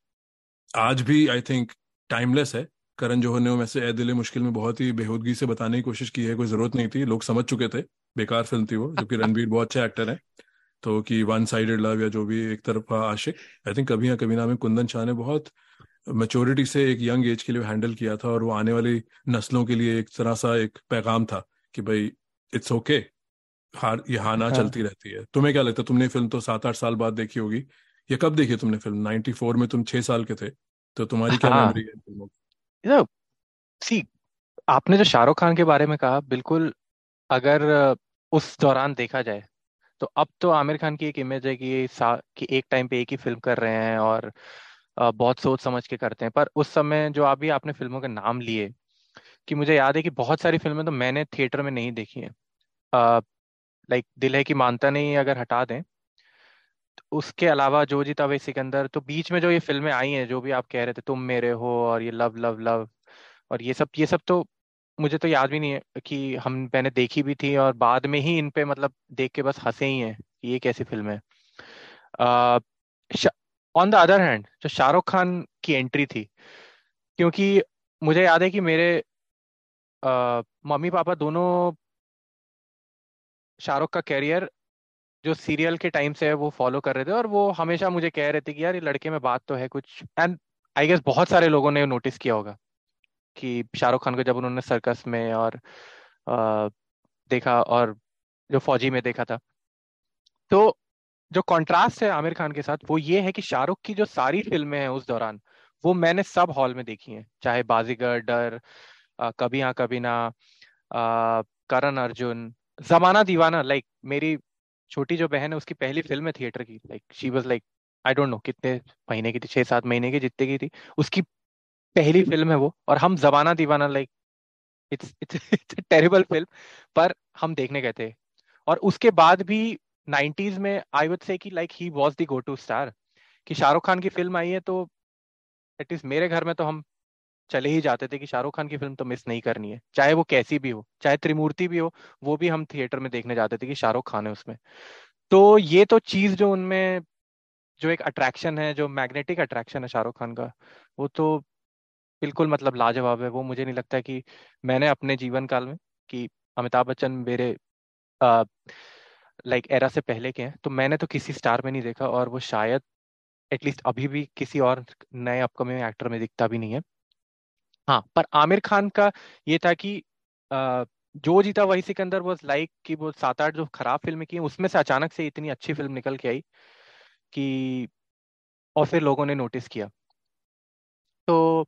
आज भी आई थिंक टाइमलेस है। करण जौहर ने वैसे ए दिल मुश्किल में बहुत ही बेहूदगी से बताने की कोशिश की है कोई ज़रूरत नहीं थी। लोग समझ चुके थे बेकार फ़िल्म थी वो जबकि [laughs] रणबीर बहुत अच्छे एक्टर है। तो कि वन साइडेड लव या जो भी एक तरफा आशिक आई थिंक कभी ना कभी ना में कुंदन शाह ने बहुत मेच्योरिटी से एक यंग एज के लिए हैंडल किया था और वो आने वाली नस्लों के लिए एक तरह सा एक पैगाम था कि भाई इट्स ओके हार ये हाना हाँ. चलती रहती है। तुम्हें क्या लगता है तुमने फ़िल्म तो सात आठ साल बाद देखी होगी। ये कब देखी तुमने फ़िल्म? 94 में तुम छह साल के थे तो तुम्हारी क्या हाँ. मेमोरी है फ़िल्मों सी आपने जो शाहरुख खान के बारे में कहा बिल्कुल अगर उस दौरान देखा जाए तो अब तो आमिर खान की एक इमेज है कि कि एक टाइम पे एक ही फ़िल्म कर रहे हैं और बहुत सोच समझ के करते हैं। पर उस समय जो अभी आपने फ़िल्मों के नाम लिए कि मुझे याद है कि बहुत सारी फ़िल्में तो मैंने थिएटर में नहीं देखी हैं। लाइक दिल है कि मानता नहीं अगर हटा दें उसके अलावा जो जीता वही सिकंदर तो बीच में जो ये फ़िल्में आई हैं, जो भी आप कह रहे थे, तुम मेरे हो और ये लव लव लव, और ये सब ये सब तो मुझे तो याद भी नहीं है कि हम, मैंने देखी भी थी और बाद में ही इन पे मतलब देख के बस हंसे ही हैं ये कैसी फ़िल्म है। ऑन द अदर हैंड जो शाहरुख खान की एंट्री थी, क्योंकि मुझे याद है कि मेरे मम्मी पापा दोनों शाहरुख का कैरियर जो सीरियल के टाइम से है वो फॉलो कर रहे थे और वो हमेशा मुझे कह रहे थे कि यार ये लड़के में बात तो है कुछ। एंड आई गेस बहुत सारे लोगों ने नोटिस किया होगा कि शाहरुख खान को जब उन्होंने सर्कस में और आ, देखा और जो फौजी में देखा था। तो जो कॉन्ट्रास्ट है आमिर खान के साथ वो ये है कि शाहरुख की जो सारी फ़िल्में हैं उस दौरान वो मैंने सब हॉल में देखी हैं। चाहे बाजीगर डर कभी हाँ कभी ना करण अर्जुन जमाना दीवाना लाइक मेरी छोटी जो बहन है, उसकी पहली फ़िल्म है थिएटर की like she was like I don't know कितने महीने की थी, छह, सात महीने की जितने की थी, उसकी पहली फ़िल्म है वो, और हम Zamana Deewana like it's it's it's terrible film पर हम देखने गए थे। और उसके बाद भी नाइन्टीज में आई वुड से कि like he was the go to star कि शाहरुख खान की फ़िल्म आई है तो एटलीस्ट मेरे घर में तो हम चले ही जाते थे कि शाहरुख खान की फ़िल्म तो मिस नहीं करनी है। चाहे वो कैसी भी हो, चाहे त्रिमूर्ति भी हो, वो भी हम थिएटर में देखने जाते थे कि शाहरुख खान है उसमें। तो ये तो चीज़ जो उनमें, जो एक अट्रैक्शन है, जो मैग्नेटिक अट्रैक्शन है शाहरुख खान का, वो तो बिल्कुल मतलब लाजवाब है। वो मुझे नहीं लगता कि मैंने अपने जीवन काल में कि अमिताभ बच्चन मेरे लाइक एरा से पहले के हैं तो मैंने तो किसी स्टार में नहीं देखा और वो शायद एटलीस्ट अभी भी किसी और नए अपकमिंग एक्टर में दिखता भी नहीं है। हाँ पर आमिर खान का ये था कि आ, जो जीता वही सिकंदर वॉज़ लाइक कि वो सात आठ जो खराब फ़िल्में की उसमें से अचानक से इतनी अच्छी फ़िल्म निकल के आई कि और फिर लोगों ने नोटिस किया। तो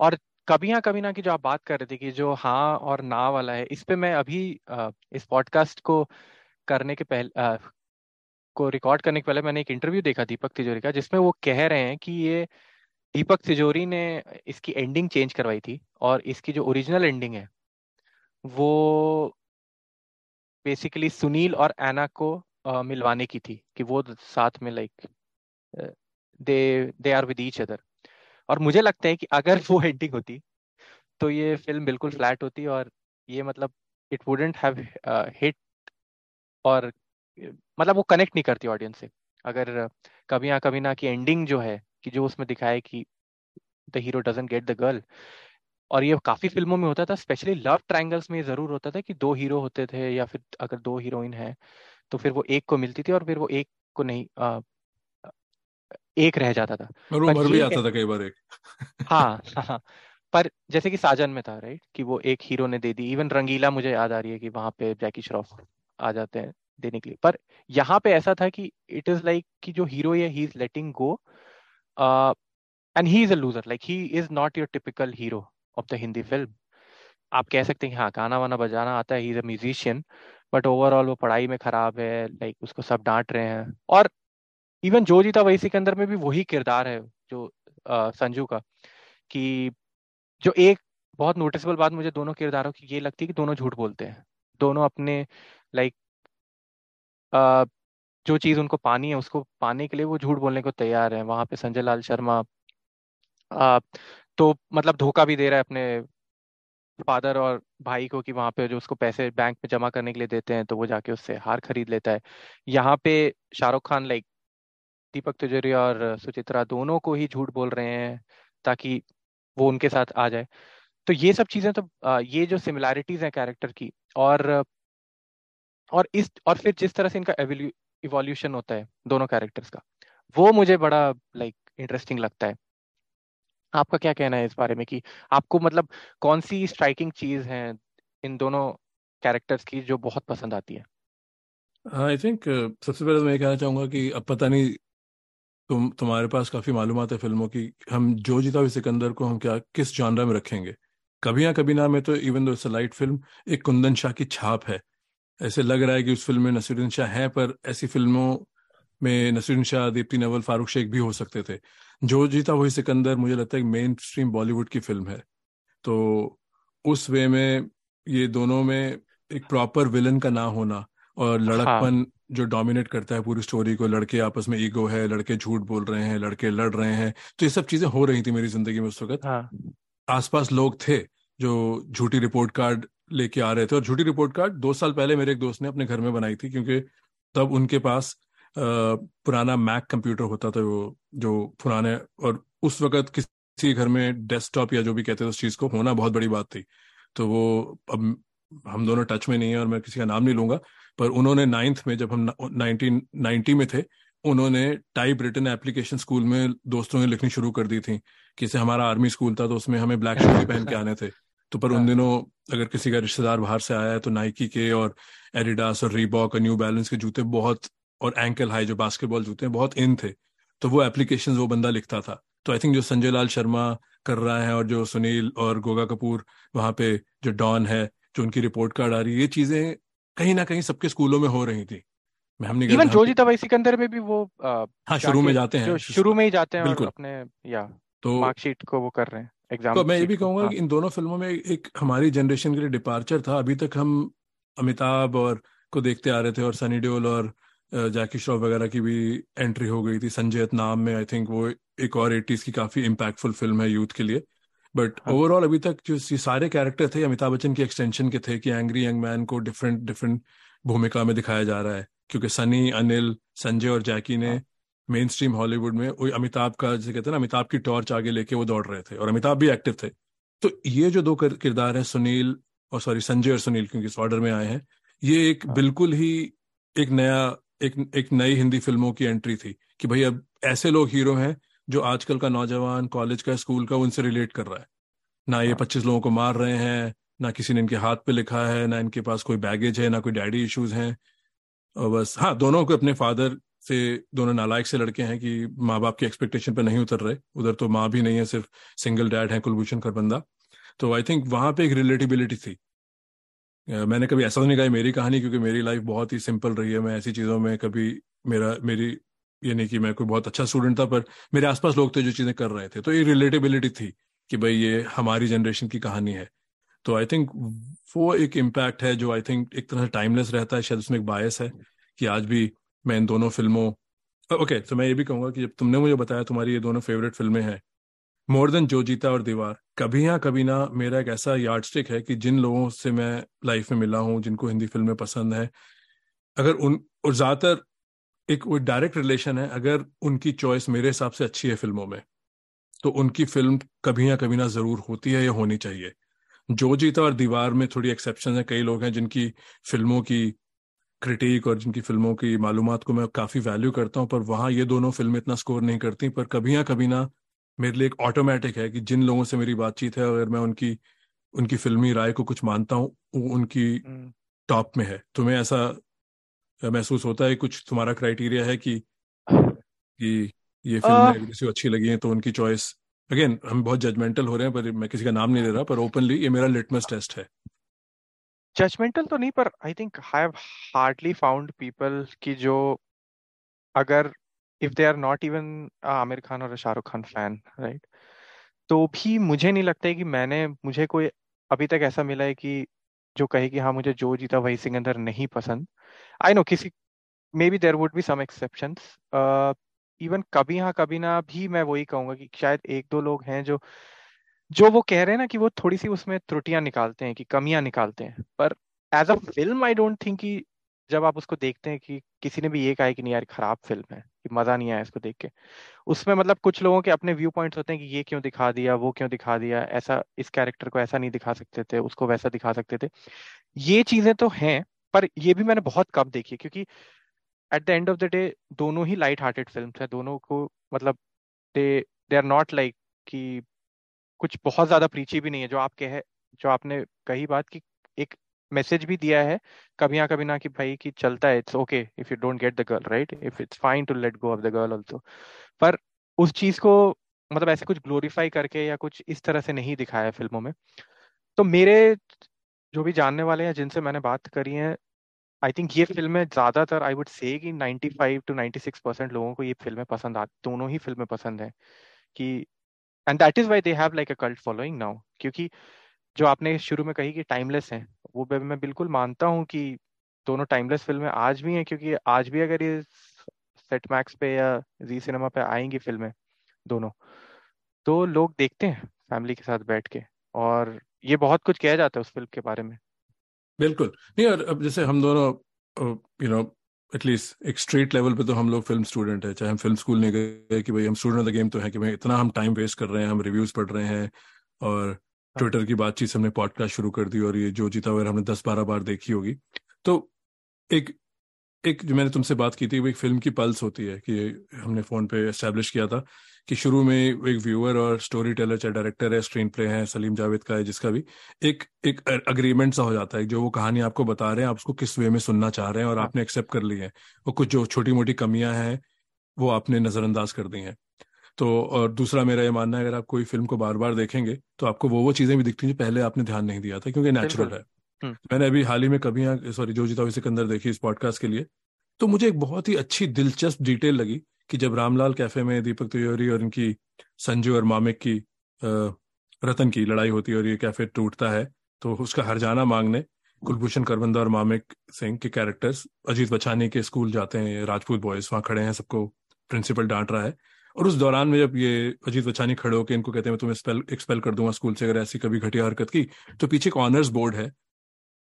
और कभी हाँ कभी ना की जो आप बात कर रहे थे कि जो हाँ और ना वाला है इस पे मैं अभी आ, इस पॉडकास्ट को करने के पहले आ, को रिकॉर्ड करने के पहले मैंने एक इंटरव्यू देखा दीपक तिजोरी का जिसमें वो कह रहे हैं कि ये दीपक तिजोरी ने इसकी एंडिंग चेंज करवाई थी और इसकी जो ओरिजिनल एंडिंग है वो बेसिकली सुनील और एना को uh, मिलवाने की थी कि वो साथ में like they they are with each other और मुझे लगता है कि अगर वो एंडिंग होती तो ये फ़िल्म बिल्कुल फ्लैट होती और ये मतलब इट वुडेंट हैव हिट और मतलब वो कनेक्ट नहीं करती ऑडियंस से। अगर कभी ना कभी ना की एंडिंग जो है कि जो उसमें दिखाया कि the hero doesn't get the girl और ये काफ़ी फ़िल्मों में होता था स्पेशली लव ट्रायंगल्स में ज़रूर होता था कि दो हीरो होते थे या फिर अगर दो हीरोइन है तो फिर वो एक को मिलती थी और फिर वो एक को नहीं आ, एक रह जाता था। और वो मर भी आता था कई बार एक। [laughs] हाँ हाँ पर जैसे कि साजन में था राइट कि वो एक हीरो ने दे दी। इवन रंगीला मुझे याद आ रही है कि वहाँ पे जैकी श्रॉफ आ जाते हैं देने के लिए। पर यहाँ पे ऐसा था कि इट इज़ लाइक कि जो हीरो है he is letting go and he is a loser like he is not your typical hero of the Hindi film आप कह सकते हैं हाँ गाना वाना बजाना आता है he is a musician but overall वो पढ़ाई में खराब है लाइक उसको सब डांट रहे हैं। और इवन जो जीता वही सिकंदर में भी वही किरदार है जो संजू का, कि जो एक बहुत नोटिसेबल बात मुझे दोनों किरदारों की ये लगती है कि दोनों झूठ बोलते हैं। दोनों अपने लाइक जो चीज़ उनको पानी है उसको पाने के लिए वो झूठ बोलने को तैयार है। वहाँ पे संजय लाल शर्मा आ, तो मतलब धोखा भी दे रहा है अपने फादर और भाई को कि वहाँ पे जो उसको पैसे बैंक में जमा करने के लिए देते हैं तो वो जाके उससे हार खरीद लेता है। यहाँ पे शाहरुख खान लाइक दीपक तिजोरी और सुचित्रा दोनों को ही झूठ बोल रहे हैं ताकि वो उनके साथ आ जाए। तो ये सब चीज़ें तो ये जो सिमिलैरिटीज हैं कैरेक्टर की और और इस और फिर जिस तरह से इनका इवोल्यूशन होता है दोनों कैरेक्टर्स का। वो मुझे बड़ा लाइक like, इंटरेस्टिंग लगता है। आपका क्या कहना है इस बारे में कि आपको मतलब कौन सी स्ट्राइकिंग चीज़ है इन दोनों कैरेक्टर्स की जो बहुत पसंद आती है? आई थिंक सबसे पहले तो मैं कहना चाहूँगा कि अब पता नहीं तुम तुम्हारे पास काफ़ी मालूम है फ़िल्मों की हम जो जीता हुई सिकंदर को हम क्या किस जानरा में रखेंगे? कभी ना कभी ना में तो इवन दो लाइट फ़िल्म एक कुंदन शाह की छाप है। ऐसे लग रहा है कि उस फ़िल्म में नसीरुद्दीन शाह हैं पर ऐसी फ़िल्मों में नसीरुद्दीन शाह दीप्ति नवल फारूक शेख भी हो सकते थे। जो जीता वही सिकंदर मुझे लगता है मेन स्ट्रीम बॉलीवुड की फ़िल्म है। तो उस वे में ये दोनों में एक प्रॉपर विलन का ना होना और लड़कपन हाँ। जो डोमिनेट करता है पूरी स्टोरी को लड़के आपस में ईगो है लड़के झूठ बोल रहे हैं लड़के लड़ रहे हैं तो ये सब चीज़ें हो रही थी मेरी ज़िंदगी में उस वक्त। हाँ। आसपास लोग थे जो झूठी रिपोर्ट कार्ड लेके आ रहे थे। और झूठी रिपोर्ट कार्ड दो साल पहले मेरे एक दोस्त ने अपने घर में बनाई थी, क्योंकि तब उनके पास पुराना मैक कंप्यूटर होता था वो, जो पुराने और उस वक्त किसी घर में डेस्कटॉप या जो भी कहते थे उस चीज़ को होना बहुत बड़ी बात थी। तो वो अब हम दोनों टच में नहीं है और मैं किसी का नाम नहीं लूँगा, पर उन्होंने नाइन्थ में जब हम नाइनटीन नाइन्टी में थे, उन्होंने टाइप रिटन एप्लीकेशन स्कूल में दोस्तों ने लिखनी शुरू कर दी थी किसे हमारा आर्मी स्कूल था तो उसमें हमें ब्लैक शूज़ पहन के आने थे। तो पर उन हाँ। दिनों अगर किसी का रिश्तेदार बाहर से आया है तो नाइकी के और एडिडास और रीबॉक और न्यू बैलेंस के जूते बहुत और एंकल हाई जो बास्केटबॉल जूते हैं बहुत इन थे। तो वो एप्लीकेशन वो बंदा लिखता था। तो आई थिंक जो संजय लाल शर्मा कर रहा है और जो सुनील और गोगा कपूर वहाँ पे जो डॉन है जो उनकी रिपोर्ट कार्ड आ रही है ये चीज़ें कहीं ना कहीं सबके स्कूलों में हो रही थी। मैं हम इवन कहते जो हम- जीता सिकंदर में भी वो अ, हाँ शुरू में जाते हैं। शुरू में ही जाते हैं बिल्कुल। अपने या तो मार्कशीट को वो कर रहे हैं। एग्ज़ाम तो मैं ये भी कहूँगा हाँ। कि इन दोनों फ़िल्मों में एक हमारी जनरेशन के लिए डिपार्चर था। अभी तक हम अमिताभ और को देखते आ रहे थे और सनी देओल और जैकी श्रॉफ वगैरह की भी एंट्री हो गई थी। संजय नाम में आई थिंक वो एक और एटीज की काफ़ी इम्पैक्टफुल फ़िल्म है यूथ के लिए। बट हाँ। ओवरऑल अभी तक जो सारे कैरेक्टर थे अमिताभ बच्चन के एक्सटेंशन के थे कि एंग्री यंग मैन को डिफरेंट डिफरेंट भूमिका में दिखाया जा रहा है। क्योंकि सनी अनिल संजय और जैकी ने हाँ। मेन स्ट्रीम हॉलीवुड में अमिताभ का जैसे कहते हैं ना अमिताभ की टॉर्च आगे लेके वो दौड़ रहे थे और अमिताभ भी एक्टिव थे तो ये जो दो किरदार हैं सुनील और सॉरी संजय और सुनील क्योंकि इस ऑर्डर में आए हैं ये एक हाँ। बिल्कुल ही एक नया एक एक नई हिंदी फ़िल्मों की एंट्री थी कि भाई अब ऐसे लोग हीरो हैं जो आजकल का नौजवान कॉलेज का स्कूल का उनसे रिलेट कर रहा है ना ये हाँ। पच्चीस लोगों को मार रहे हैं ना किसी ने इनके हाथ पे लिखा है ना इनके पास कोई बैगेज है ना कोई डैडी इश्यूज़ हैं और बस हाँ दोनों को अपने फादर से दोनों नालायक से लड़के हैं कि माँ बाप की एक्सपेक्टेशन पे नहीं उतर रहे। उधर तो माँ भी नहीं है, सिर्फ़ सिंगल डैड है कुलभूषण कर बंदा तो आई थिंक वहाँ पे एक रिलेटिबिलिटी थी। मैंने कभी ऐसा तो नहीं कहा मेरी कहानी, क्योंकि मेरी लाइफ बहुत ही सिंपल रही है। मैं ऐसी चीज़ों में कभी मेरा, मेरी, ये नहीं कि मैं कोई बहुत अच्छा स्टूडेंट था, पर मेरे आसपास लोग थे जो चीज़ें कर रहे थे। तो ये रिलेटेबिलिटी थी कि भाई ये हमारी जनरेशन की कहानी है। तो आई थिंक वो एक इम्पैक्ट है जो आई थिंक एक तरह से टाइमलेस रहता है, शायद उसमें एक बायस है कि आज भी मैं इन दोनों फ़िल्मों ओके तो मैं ये भी कहूँगा कि जब तुमने मुझे बताया तुम्हारी ये दोनों फेवरेट फ़िल्में हैं मोर देन जो जीता और दीवार, कभी हाँ कभी ना मेरा एक ऐसा यार्ड स्टिक है कि जिन लोगों से मैं लाइफ में मिला हूँ, जिनको हिंदी फ़िल्में पसंद है, अगर उन, और ज़्यादातर एक वो डायरेक्ट रिलेशन है, अगर उनकी चॉइस मेरे हिसाब से अच्छी है फ़िल्मों में तो उनकी फ़िल्म कभी ना कभी ना ज़रूर होती है या होनी चाहिए। जो जीता और दीवार में थोड़ी एक्सेप्शन है, कई लोग हैं जिनकी फ़िल्मों की क्रिटिक और जिनकी फ़िल्मों की मालूमात को मैं काफ़ी वैल्यू करता हूँ पर वहाँ ये दोनों फ़िल्में इतना स्कोर नहीं करती पर कभी ना कभी ना मेरे लिए एक ऑटोमेटिक है कि जिन लोगों से मेरी बातचीत है अगर मैं उनकी उनकी फिल्मी राय को कुछ मानता हूँ वो उनकी हम्म, टॉप में है। तुम्हें ऐसा महसूस होता है कुछ तुम्हारा क्राइटेरिया है कि कि ये फ़िल्में किसी को अच्छी लगी हैं तो उनकी चॉइस अगेन हम बहुत जजमेंटल हो रहे हैं पर मैं किसी का नाम नहीं ले रहा पर ओपनली ये मेरा लिटमस टेस्ट है। जजमेंटल तो नहीं, पर I think I have hardly found people कि जो अगर if they are not even Aamir Khan और शाहरुख खान फ़ैन राइट तो भी मुझे नहीं लगता है कि मैंने, मुझे कोई अभी तक ऐसा मिला है कि जो कहे कि हाँ मुझे जो जीता वही सिकंदर नहीं पसंद। आई नो किसी maybe there would be some exception even Kabhi Haan Kabhi ना भी मैं वही कहूँगा कि शायद एक दो लोग हैं जो जो वो कह रहे हैं ना कि वो थोड़ी सी उसमें त्रुटियाँ निकालते हैं, कि कमियाँ निकालते हैं। पर as a film I don't think कि जब आप उसको देखते हैं कि किसी ने भी ये कहा है कि नहीं यार, खराब फ़िल्म है, कि मज़ा नहीं आया इसको देख के, उसमें मतलब कुछ लोगों के अपने व्यू पॉइंट्स होते हैं कि ये क्यों दिखा दिया, वो क्यों दिखा दिया, ऐसा इस कैरेक्टर को ऐसा नहीं दिखा सकते थे, उसको वैसा दिखा सकते थे। ये चीज़ें तो हैं, पर ये भी मैंने बहुत कम देखी क्योंकि at the end of the day दोनों ही लाइट हार्टेड फ़िल्म है, दोनों को मतलब they they are not like कि कुछ बहुत ज़्यादा प्रीची भी नहीं है, जो आप कहे, जो आपने कही बात की एक मैसेज भी दिया है, कभी ना कभी ना कि भाई कि चलता है it's okay if you don't get the girl right if it's fine to let go of the girl also पर उस चीज़ को मतलब ऐसे कुछ ग्लोरीफाई करके या कुछ इस तरह से नहीं दिखाया है फ़िल्मों में। तो मेरे जो भी जानने वाले हैं, जिनसे मैंने बात करी है आई थिंक ये फ़िल्में ज़्यादातर आई वुड से कि 95 टू 96 परसेंट लोगों को ये फ़िल्में पसंद आ, दोनों ही फ़िल्में पसंद है कि and that is why they have like a cult following now क्योंकि जो आपने शुरू में कही कि टाइमलेस हैं, वो मैं बिल्कुल मानता हूँ कि दोनों टाइमलेस फ़िल्में आज भी हैं, क्योंकि आज भी अगर ये सेट मैक्स पे या जी सिनेमा पे आएँगी फ़िल्में दोनों तो लोग देखते हैं फैमिली के साथ बैठ के। और ये बहुत कुछ किया जाता है उस फ़िल्म के बारे में। बिल्कुल। नहीं, और अब जैसे हम दोनों यू नो एटलीस्ट एक स्ट्रेट लेवल पे तो हम लोग फ़िल्म स्टूडेंट है चाहे हम फ़िल्म स्कूल नहीं गए कि भाई हम स्टूडेंट ऑफ़ द गेम तो है कि भाई इतना हम टाइम वेस्ट कर रहे हैं हम रिव्यूज़ पढ़ रहे हैं और ट्विटर की बातचीत हमने पॉडकास्ट शुरू कर दी और ये जो जीता हुआ हमने दस बारह बार देखी होगी। तो एक एक जो मैंने तुमसे बात की थी वो एक फ़िल्म की पल्स होती है कि हमने फ़ोन पे एस्टेब्लिश किया था कि शुरू में एक व्यूअर और स्टोरी टेलर चाहे डायरेक्टर है स्क्रीन प्ले है सलीम जावेद का है जिसका भी एक एक अग्रीमेंट सा हो जाता है जो वो कहानी आपको बता रहे हैं आप उसको किस वे में सुनना चाह रहे हैं और। आपने एक्सेप्ट कर ली है और कुछ जो छोटी मोटी कमियाँ हैं वो आपने नजरअंदाज कर दी हैं तो और दूसरा मेरा ये मानना है अगर आप कोई फ़िल्म को बार बार देखेंगे तो आपको वो वो चीज़ें भी दिखती हैं पहले आपने ध्यान नहीं दिया था क्योंकि नेचुरल है। मैंने अभी हाल ही में कभी यहाँ सॉरी जो जीता सिकंदर देखी इस पॉडकास्ट के लिए। तो मुझे एक बहुत ही अच्छी, दिलचस्प डिटेल लगी कि जब रामलाल कैफ़े में दीपक तिवारी और इनकी संजू और मामिक की रतन की लड़ाई होती है और ये कैफ़े टूटता है तो उसका हरजाना मांगने कुलभूषण करबंदा और मामिक सिंह के कैरेक्टर्स अजीत बचानी के स्कूल जाते हैं, राजपूत बॉयज़ वहाँ खड़े हैं, सबको प्रिंसिपल डांट रहा है। और उस दौरान में जब ये अजीत बचानी खड़े होकर इनको कहते हैं, मैं तुम्हें एक्सपेल एक्सपेल कर दूँगा स्कूल से, अगर ऐसी कभी घटिया हरकत की तो पीछे एक ऑनर्स बोर्ड है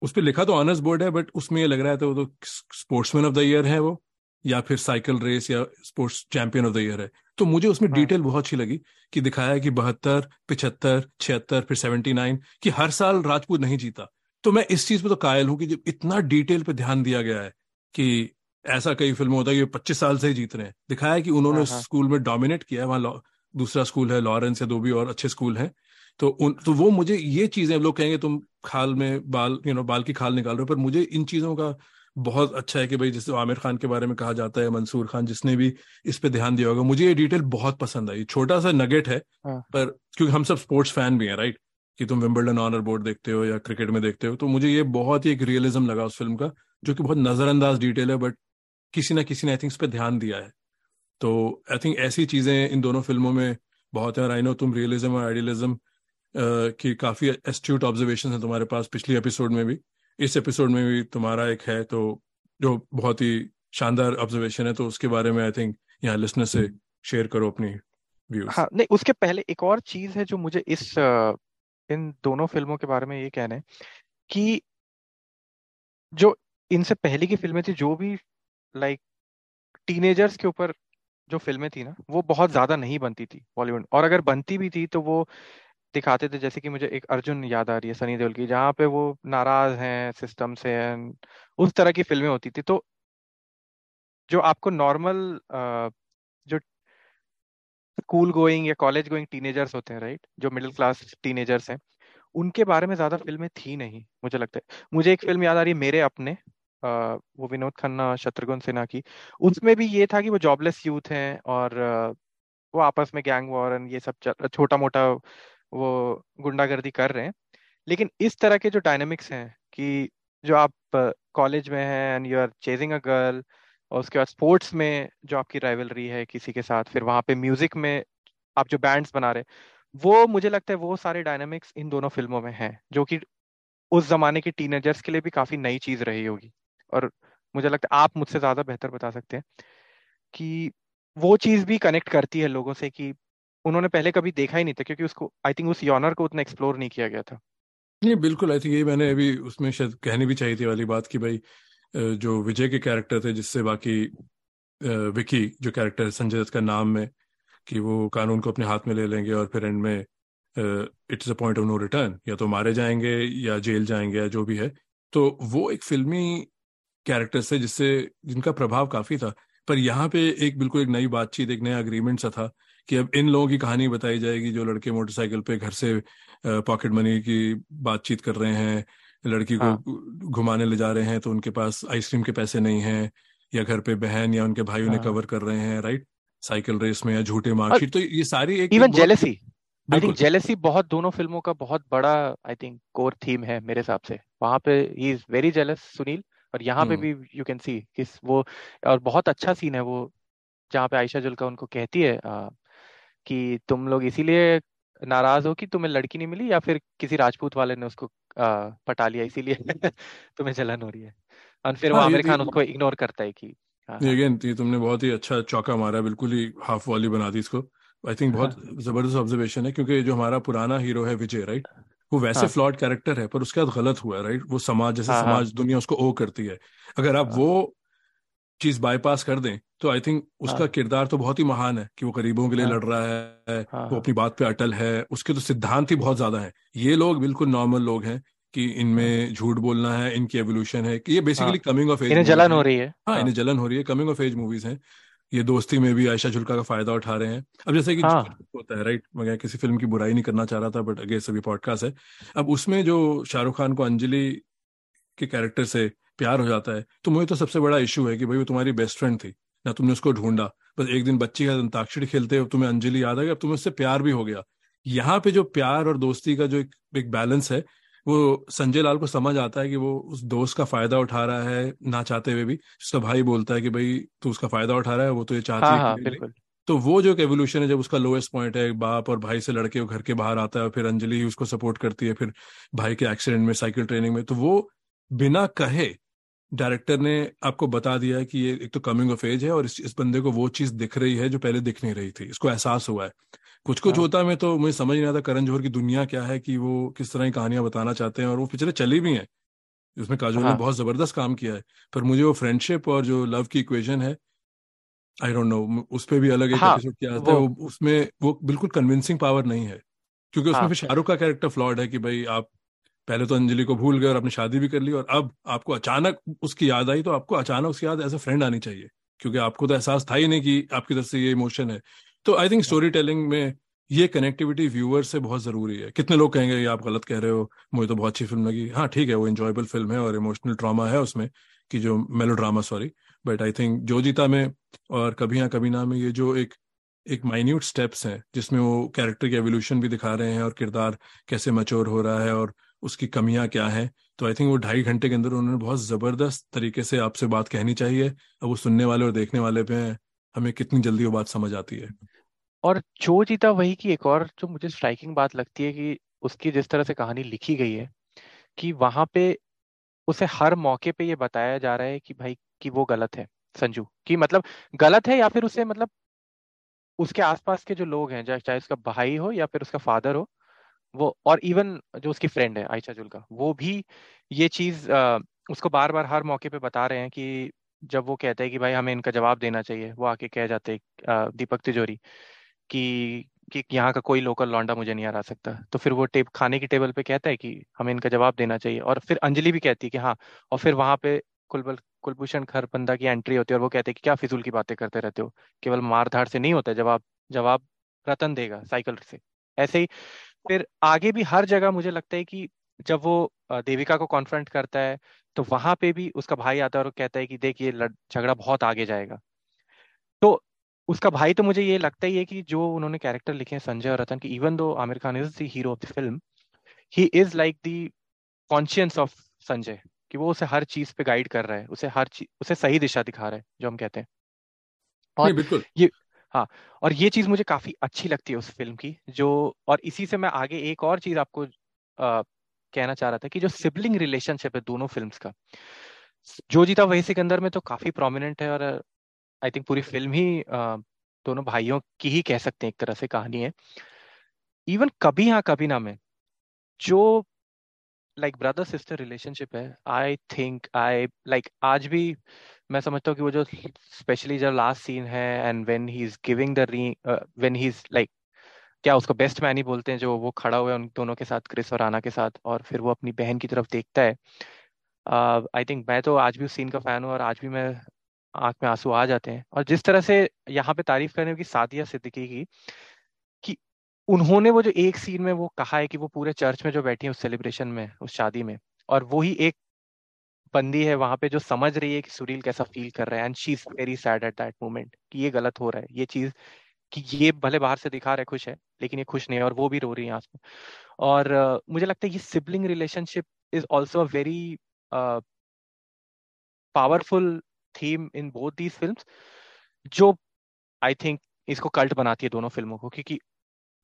उस पर लिखा तो ऑनर्स बोर्ड है बट उसमें ये लग रहा है तो वो तो स्पोर्ट्समैन ऑफ़ द ईयर है वो या फिर साइकिल रेस या sports champion of the year है तो मुझे उसमें हाँ. डिटेल बहुत अच्छी लगी कि दिखाया है कि बहत्तर पिछहत्तर छिहत्तर फिर सेवेंटी नाइन कि हर साल राजपूत नहीं जीता तो मैं इस चीज़ पे तो कायल हूँ कि जब इतना डिटेल पे ध्यान दिया गया है कि ऐसा कई फ़िल्मों होता है कि पच्चीस साल से ही जीत रहे हैं दिखाया है कि उन्होंने हाँ, हाँ। स्कूल में डोमिनेट किया है वहाँ दूसरा स्कूल है लॉरेंस या दो भी और अच्छे स्कूल हैं तो उन तो वो मुझे ये चीज़ें लोग कहेंगे तुम खाल में बाल यू नो बाल की खाल निकाल रहे हो पर मुझे इन चीज़ों का बहुत अच्छा है कि भाई जैसे आमिर खान के बारे में कहा जाता है मंसूर खान जिसने भी इस पे ध्यान दिया होगा। मुझे ये डिटेल बहुत पसंद आई। छोटा सा नगेट है हाँ। पर क्योंकि हम सब स्पोर्ट्स फ़ैन भी हैं राइट? कि तुम विम्बलडन ऑनर बोर्ड देखते हो या क्रिकेट में देखते हो तो मुझे ये बहुत ही एक रियलिज्म लगा उस फ़िल्म का जो कि बहुत नजरअंदाज डिटेल है बट किसी ना किसी ने आई थिंक इस पर ध्यान दिया है। तो आई थिंक ऐसी चीज़ें इन दोनों फ़िल्मों में बहुत है और आई नो तुम रियलिज्म और आइडियलिज्म की काफ़ी एस्ट्यूट ऑब्जर्वेशन है तुम्हारे पास पिछली एपिसोड में भी। इस एपिसोड में भी तुम्हारा एक है तो जो बहुत ही शानदार ऑब्जर्वेशन है तो उसके बारे में आई थिंक यहाँ लिसनर से शेयर करो अपनी व्यूज़ हाँ नहीं, उसके पहले एक और चीज़ है जो मुझे इस इन दोनों फ़िल्मों के बारे में ये कहना है कि जो इनसे पहले की फ़िल्में थी, जो भी लाइक टीनेजर्स के ऊपर जो फ़िल्में थी ना, वो बहुत ज़्यादा नहीं बनती थी बॉलीवुड और अगर बनती भी थी तो वो दिखाते थे, जैसे कि मुझे एक अर्जुन याद आ रही है, सनी देओल की, जहाँ पे वो नाराज़ हैं, सिस्टम से उस तरह की फ़िल्में होती थी। तो जो आपको नॉर्मल जो स्कूल गोइंग या कॉलेज गोइंग टीनेजर्स होते हैं, राइट, जो मिडिल क्लास टीनेजर्स हैं, उनके बारे में ज़्यादा फ़िल्में थी नहीं, मुझे लगता है। मुझे एक फ़िल्म याद आ रही है, मेरे अपने वो विनोद खन्ना, शत्रुघ्न सिन्हा की। उसमें भी ये था कि वो जॉबलेस यूथ हैं और वो आपस में गैंग वॉर ये सब छोटा मोटा वो गुंडागर्दी कर रहे हैं। लेकिन इस तरह के जो डायनेमिक्स हैं कि जो आप कॉलेज में हैं and you are chasing a girl और उसके बाद स्पोर्ट्स में जो आपकी राइवलरी है किसी के साथ, फिर वहाँ पे म्यूज़िक में आप जो बैंड्स बना रहे वो मुझे लगता है वो सारे डायनामिक्स इन दोनों फ़िल्मों में हैं, जो कि उस जमाने के टीनेजर्स के लिए भी काफ़ी नई चीज़ रही होगी। और मुझे लगता है आप मुझसे ज़्यादा बेहतर बता सकते हैं कि वो चीज़ भी कनेक्ट करती है लोगों से कि उन्होंने पहले कभी देखा ही नहीं था, क्योंकि उसको आई थिंक उस यॉनर को उतना एक्सप्लोर नहीं किया गया था। नहीं, बिल्कुल आई थिंक यही मैंने अभी उसमें शायद कहनी भी चाहिए थी वाली बात कि भाई जो विजय के कैरेक्टर थे, जिससे बाकी विकी जो कैरेक्टर संजय दत्त का नाम में, कि वो कानून को अपने हाथ में ले लेंगे और फिर एंड में it's a point of no return या तो मारे जाएँगे, या जेल जाएँगे, या जो भी है। तो वो एक फिल्मी कैरेक्टर थे, जिससे जिनका प्रभाव काफ़ी था। पर यहाँ पे एक बिल्कुल एक नई बातचीत, एक नया अग्रीमेंट सा था कि अब इन लोगों की कहानी बताई जाएगी जो लड़के मोटरसाइकिल पे घर से पॉकेट मनी की बातचीत कर रहे हैं लड़की हाँ. को घुमाने ले जा रहे हैं तो उनके पास आइसक्रीम के पैसे नहीं हैं या घर पे बहन या उनके भाई उन्हें हाँ. कवर कर रहे हैं राइट साइकिल रेस में या झूठे मार्कशीट तो ये सारी एक even jealousy I think jealousy बहुत दोनों फ़िल्मों का बहुत बड़ा आई थिंक कोर थीम है मेरे हिसाब से वहाँ पे he is very jealous Sunil और यहाँ पे। भी यू कैन सी किस वो और बहुत अच्छा सीन है वो जहाँ पे आयशा जुल्का उनको कहती है कि तुम लोग इसीलिए नाराज़ हो कि तुम्हें लड़की नहीं मिली या फिर किसी राजपूत वाले ने उसको आ, पटा लिया इसीलिए [laughs] तुम्हें जलन हो रही है? और फिर वो हाँ ये आमिर खान उसको इग्नोर करता है कि हाँ हाँ। अगेन ये तुमने बहुत ही अच्छा चौका मारा बिल्कुल ही हाफ़ वाली बना दी इसको। आई थिंक बहुत हाँ। ज़बरदस्त ऑब्जर्वेशन है क्योंकि जो हमारा पुराना हीरो है विजय राइट वो वैसे हाँ। फ्लॉड कैरेक्टर है पर उसके बाद गलत हुआ राइट वो समाज जैसे हाँ हाँ। समाज दुनिया उसको ओ करती है। अगर आप हाँ। वो चीज़ बाईपास कर दें तो आई थिंक उसका हाँ। किरदार तो बहुत ही महान है कि वो गरीबों के लिए हाँ। लड़ रहा है हाँ वो हाँ। अपनी बात पे अटल है उसके तो सिद्धांत ही बहुत ज़्यादा हैं। ये लोग बिल्कुल नॉर्मल लोग हैं कि हाँ। इनमें झूठ बोलना है इनकी एवोल्यूशन है कि ये बेसिकली हाँ। कमिंग ऑफ़ एज इन्हें जलन हो। रही है। हाँ हाँ। इन्हें जलन हो रही है कमिंग ऑफ़ एज मूवीज़ हैं। ये दोस्ती में भी आयशा जुल्का का फ़ायदा उठा रहे हैं। अब जैसे कि हाँ। होता है राइट मैं किसी फ़िल्म की बुराई नहीं करना चाह रहा था बट अगे सभी पॉडकास्ट है। अब उसमें जो शाहरुख खान को अंजलि के कैरेक्टर से प्यार हो जाता है। तो मुझे तो सबसे बड़ा इशू है कि भाई वो तुम्हारी बेस्ट फ्रेंड थी। ना तुमने उसको ढूंढा। बस एक दिन बच्ची का अंताक्षरी खेलते हो तुम्हें अंजलि याद आ गया अब तुम्हें उससे प्यार भी हो गया। यहाँ पे जो प्यार और दोस्ती का जो एक, एक बैलेंस है वो संजय लाल को समझ आता है कि वो उस दोस्त का फ़ायदा उठा रहा है ना चाहते हुए भी। उसका भाई बोलता है कि भाई तू उसका फ़ायदा उठा रहा है वो तो ये चाहती हाँ है हाँ। बिल्कुल। तो वो जो एक एवोल्यूशन है जब उसका लोएस्ट पॉइंट है बाप और भाई से लड़के वो घर के बाहर आता है और फिर अंजलि ही उसको सपोर्ट करती है फिर भाई के एक्सीडेंट में साइकिल ट्रेनिंग में तो वो बिना कहे डायरेक्टर ने आपको बता दिया कि ये एक तो कमिंग ऑफ़ एज है और इस, इस बंदे को वो चीज़ दिख रही है जो पहले दिख नहीं रही थी। इसको एहसास हुआ है। कुछ कुछ हाँ। होता है मैं तो मुझे समझ नहीं आता करण जौहर की दुनिया क्या है कि वो किस तरह की कहानियाँ बताना चाहते हैं और वो पिक्चरें चली भी हैं। उसमें काजोल ने हाँ। बहुत ज़बरदस्त काम किया है पर मुझे वो फ्रेंडशिप और जो लव की इक्वेशन है आई डोंट नो उस पे भी अलग एक एपिसोड किया जाता है उसमें वो बिल्कुल कन्विंसिंग पावर नहीं है। क्योंकि उसमें हाँ। फिर शाहरुख का कैरेक्टर फ्लॉड है कि भाई आप पहले तो अंजलि को भूल गए और अपनी शादी भी कर ली, और अब आपको अचानक उसकी याद आई तो आपको अचानक उसकी याद एज अ फ्रेंड आनी चाहिए, क्योंकि आपको तो एहसास था ही नहीं कि आपकी तरफ़ से ये इमोशन है। तो आई थिंक स्टोरी टेलिंग में ये कनेक्टिविटी व्यूअर से बहुत ज़रूरी है। कितने लोग कहेंगे, ये आप गलत कह रहे हो, मुझे तो बहुत अच्छी फ़िल्म लगी। हाँ ठीक है, वो इंजॉयबल फ़िल्म है और इमोशनल ड्रामा है उसमें, कि जो melodrama sorry but I think जो जीता में और कभी हाँ कभी ना में ये जो एक एक माइन्यूट स्टेप्स हैं, जिसमें वो कैरेक्टर की एवोल्यूशन भी दिखा रहे हैं और किरदार कैसे मच्योर हो रहा है और उसकी कमियाँ क्या हैं? तो आई थिंक वो ढाई घंटे के अंदर उन्होंने बहुत ज़बरदस्त तरीके से आपसे बात कहनी चाहिए। अब वो सुनने वाले और देखने वाले पे हमें कितनी जल्दी वो बात समझ आती है। और जो जीता वही की एक और जो मुझे स्ट्राइकिंग बात लगती है कि उसकी जिस तरह से कहानी लिखी गई है कि वहाँ पे उसे हर मौके पे ये बताया जा रहा है कि भाई कि वो गलत है, संजू। कि मतलब गलत है या फिर उसे मतलब उसके आसपास के जो लोग हैं, चाहे उसका भाई हो या फिर उसका फादर हो वो और इवन जो उसकी फ्रेंड है, आयशा जुल्का वो भी ये चीज़ उसको बार बार हर मौके पे बता रहे हैं कि जब वो कहते हैं कि भाई हमें इनका जवाब देना चाहिए, वो आके कह जाते दीपक तिजोरी कि कि यहाँ का कोई लोकल लौंडा मुझे नहीं हरा सकता। तो फिर वो टेब, खाने की टेबल पे कहता है कि हमें इनका जवाब देना चाहिए और फिर अंजलि भी कहती है कि हाँ और फिर वहाँ पे कुलबल, कुलभूषण खरबंदा की एंट्री होती है और वो कहते हैं कि क्या फिजूल की बातें करते रहते हो? केवल मार धाड़ से नहीं होता, जवाब जवाब रतन देगा साइकिल से। ऐसे ही फिर आगे भी हर जगह मुझे लगता है कि जब वो देविका को कॉन्फ्रंट करता है तो वहाँ पे भी उसका भाई आता है और कहता है कि देख ये झगड़ा बहुत आगे जाएगा। तो उसका भाई तो मुझे ये लगता ही है कि जो उन्होंने कैरेक्टर लिखे हैं संजय और रतन की even though Aamir Khan is the hero of the film he is like the conscience of Sanjay कि वो उसे हर चीज़ पे गाइड कर रहा है उसे हर चीज़ उसे सही दिशा दिखा रहा है जो हम कहते हैं। और ये हाँ और ये चीज़ मुझे काफ़ी अच्छी लगती है उस फ़िल्म की जो और इसी से मैं आगे एक और चीज़ आपको आ, कहना चाह रहा था कि जो सिबलिंग रिलेशनशिप है दोनों फ़िल्म का जो जीता वही सिकंदर में तो काफ़ी प्रोमिनेंट है और आई थिंक पूरी फ़िल्म ही अ, दोनों भाइयों की ही कह सकते हैं एक तरह से कहानी है। इवन कभी हाँ कभी ना में जो लाइक ब्रदर सिस्टर रिलेशनशिप है आई थिंक आई लाइक आज भी मैं समझता हूँ कि वो जो स्पेशली जो लास्ट सीन है and when he is giving the री व्हेन ही इज़ लाइक क्या उसको बेस्ट मैन ही बोलते हैं जो वो खड़ा हुआ है उन दोनों के साथ क्रिस और आना के साथ और फिर वो अपनी बहन की तरफ़ देखता है। आई uh, थिंक मैं तो आज भी उस सीन का फ़ैन हूँ और आज भी मैं आँख में आँसू आ जाते हैं। और जिस तरह से यहाँ पे तारीफ़ करने की सादिया सिद्दीकी की कि उन्होंने वो जो एक सीन में वो कहा है कि वो पूरे चर्च में जो बैठी है उस सेलिब्रेशन में उस शादी में और वो ही एक बंदी है वहाँ पे जो समझ रही है कि सुरील कैसा फील कर रहा है and she is very sad at that moment कि ये गलत हो रहा है ये चीज़ कि ये भले बाहर से दिखा रहा है खुश है लेकिन ये खुश नहीं है और वो भी रो रही है आस और uh, मुझे लगता है ये sibling relationship is also a very powerful theme in both these film जो आई थिंक इसको कल्ट बनाती है दोनों फ़िल्मों को क्योंकि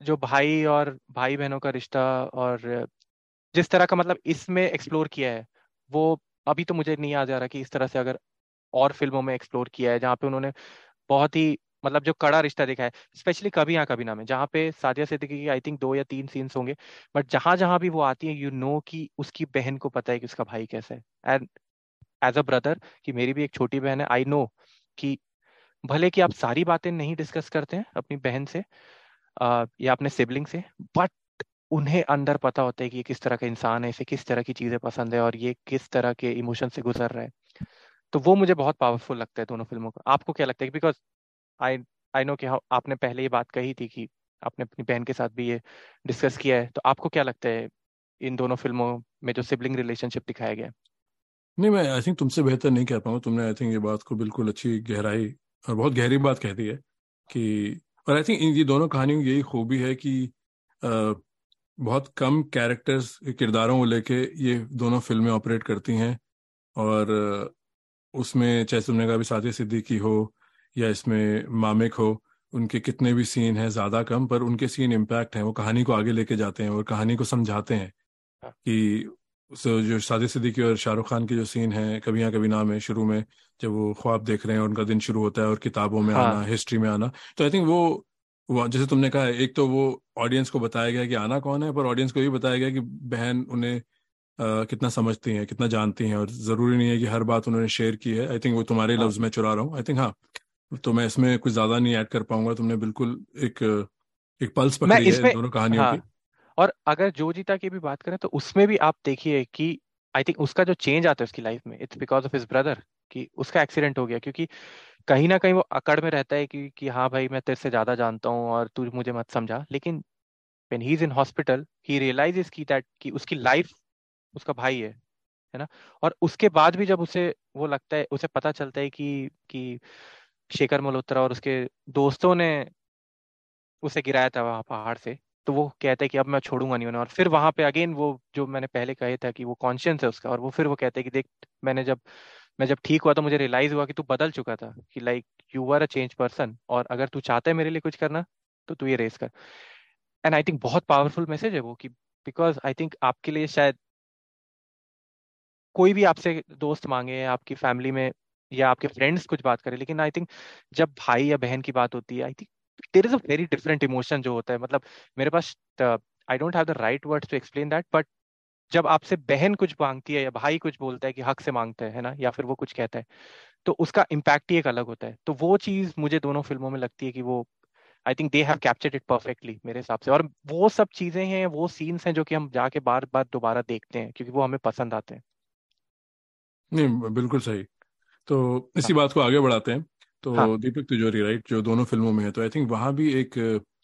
जो भाई और भाई बहनों का रिश्ता और जिस तरह का मतलब इसमें एक्सप्लोर किया है वो अभी तो मुझे नहीं याद आ रहा कि इस तरह से अगर और फ़िल्मों में एक्सप्लोर किया है जहाँ पे उन्होंने बहुत ही मतलब जो कड़ा रिश्ता देखा है स्पेशली कभी यहाँ कभी ना में जहाँ पे सादिया सिद्दीकी की आई थिंक दो या तीन सीन्स होंगे बट जहाँ जहाँ भी वो आती है यू you नो know कि उसकी बहन को पता है कि उसका भाई कैसा है। एंड एज अ ब्रदर कि मेरी भी एक छोटी बहन है आई नो कि भले कि आप सारी बातें नहीं डिस्कस करते हैं अपनी बहन से आ, या अपने सिबलिंग से बट उन्हें अंदर पता होता है कि ये किस तरह का इंसान है, इसे किस तरह की चीज़ें पसंद है और ये किस तरह के इमोशन से गुजर रहा है। तो वो मुझे बहुत पावरफुल लगता है दोनों फ़िल्मों का। आपको क्या लगता है? बिकॉज़ आई आई नो कि आपने पहले ये बात कही थी कि आपने अपनी बहन के साथ भी ये डिस्कस किया है। तो आपको क्या लगता है इन दोनों फ़िल्मों में जो सिबलिंग रिलेशनशिप दिखाया गया नहीं, मैं आई थिंक तुमसे बेहतर नहीं कह पाऊँगा तुमने आई थिंक ये बात को बिल्कुल अच्छी गहराई और बहुत गहरी बात कह दी है कि, और आई थिंक ये दोनों कहानियों की यही खूबी है कि बहुत कम कैरेक्टर्स किरदारों को लेके ये दोनों फ़िल्में ऑपरेट करती हैं और उसमें चाहे तुमने कहा भी साथी सिद्दीकी हो या इसमें मामिक हो उनके कितने भी सीन हैं ज़्यादा कम पर उनके सीन इम्पैक्ट हैं वो कहानी को आगे लेके जाते हैं और कहानी को समझाते हैं हाँ। कि जो सादी सिद्दीकी और शाहरुख खान के जो सीन हैं कभी यहाँ कभी नाम है शुरू में जब वो ख्वाब देख रहे हैं उनका दिन शुरू होता है और किताबों में हाँ. आना हिस्ट्री में आना तो आई थिंक वो वो जैसे तुमने कहा एक तो वो ऑडियंस को बताया गया कि आना कौन है पर ऑडियंस को ये बताया गया कि बहन उन्हें आ, कितना समझती हैं कितना जानती हैं और ज़रूरी नहीं है कि हर बात उन्होंने शेयर की है। आई थिंक वो तुम्हारे हाँ. लफ्ज में चुरा रहा हूँ। आई थिंक हाँ तो मैं इसमें कुछ ज़्यादा नहीं ऐड कर पाऊँगा। तुमने बिल्कुल एक एक पल्स पकड़ी है दोनों कहानियों हाँ, की। और अगर जो जीता की भी बात करें तो उसमें भी आप देखिए कि आई थिंक उसका जो चेंज आता है उसकी लाइफ में it's because of his brother कि उसका एक्सीडेंट हो गया, क्योंकि कहीं ना कहीं वो अकड़ में रहता है कि कि हाँ भाई मैं तेरे से ज़्यादा जानता हूँ और तू मुझे मत समझा। लेकिन when he is in hospital he realises की दैट कि उसकी लाइफ उसका भाई है है ना? और उसके बाद भी जब उसे वो लगता है, उसे पता चलता है कि कि शेखर मल्होत्रा और उसके दोस्तों ने उसे गिराया था वहाँ पहाड़ से तो वो कहते हैं कि अब मैं छोड़ूँगा नहीं उन्हें। और फिर वहाँ पे अगेन वो जो मैंने पहले कहे था कि वो कॉन्शियस है उसका, और वो फिर वो कहते हैं कि देख, मैंने जब मैं जब ठीक हुआ तो मुझे रियलाइज़ हुआ कि तू बदल चुका था, कि like you are a change person और अगर तू चाहता है मेरे लिए कुछ करना तो तू ये रेस कर। एंड आई थिंक बहुत पावरफुल मैसेज है वो कि बिकॉज़ आई थिंक आपके लिए शायद कोई भी आपसे दोस्त मांगे, आपकी फैमिली में या आपके फ्रेंड्स कुछ बात करें, लेकिन आई थिंक जब भाई या बहन की बात होती है I think there is a very different emotion जो होता है। मतलब मेरे पास I don't have the right words to explain that but जब आपसे बहन कुछ मांगती है या भाई कुछ बोलता है कि हक से माँगता है ना? या फिर वो कुछ कहता है तो उसका इम्पैक्ट ही एक अलग होता है। तो वो चीज़ मुझे दोनों फ़िल्मों में लगती है कि वो I think they have captured it perfectly मेरे हिसाब से। और वो सब चीज़ें हैं वो सीन्स हैं जो कि हम जाके बार बार दोबारा देखते हैं क्योंकि वो हमें पसंद आते हैं। नहीं बिल्कुल सही। तो इसी हाँ. बात को आगे बढ़ाते हैं। तो हाँ. दीपक तिजोरी राइट जो दोनों फ़िल्मों में है तो आई थिंक वहाँ भी एक आई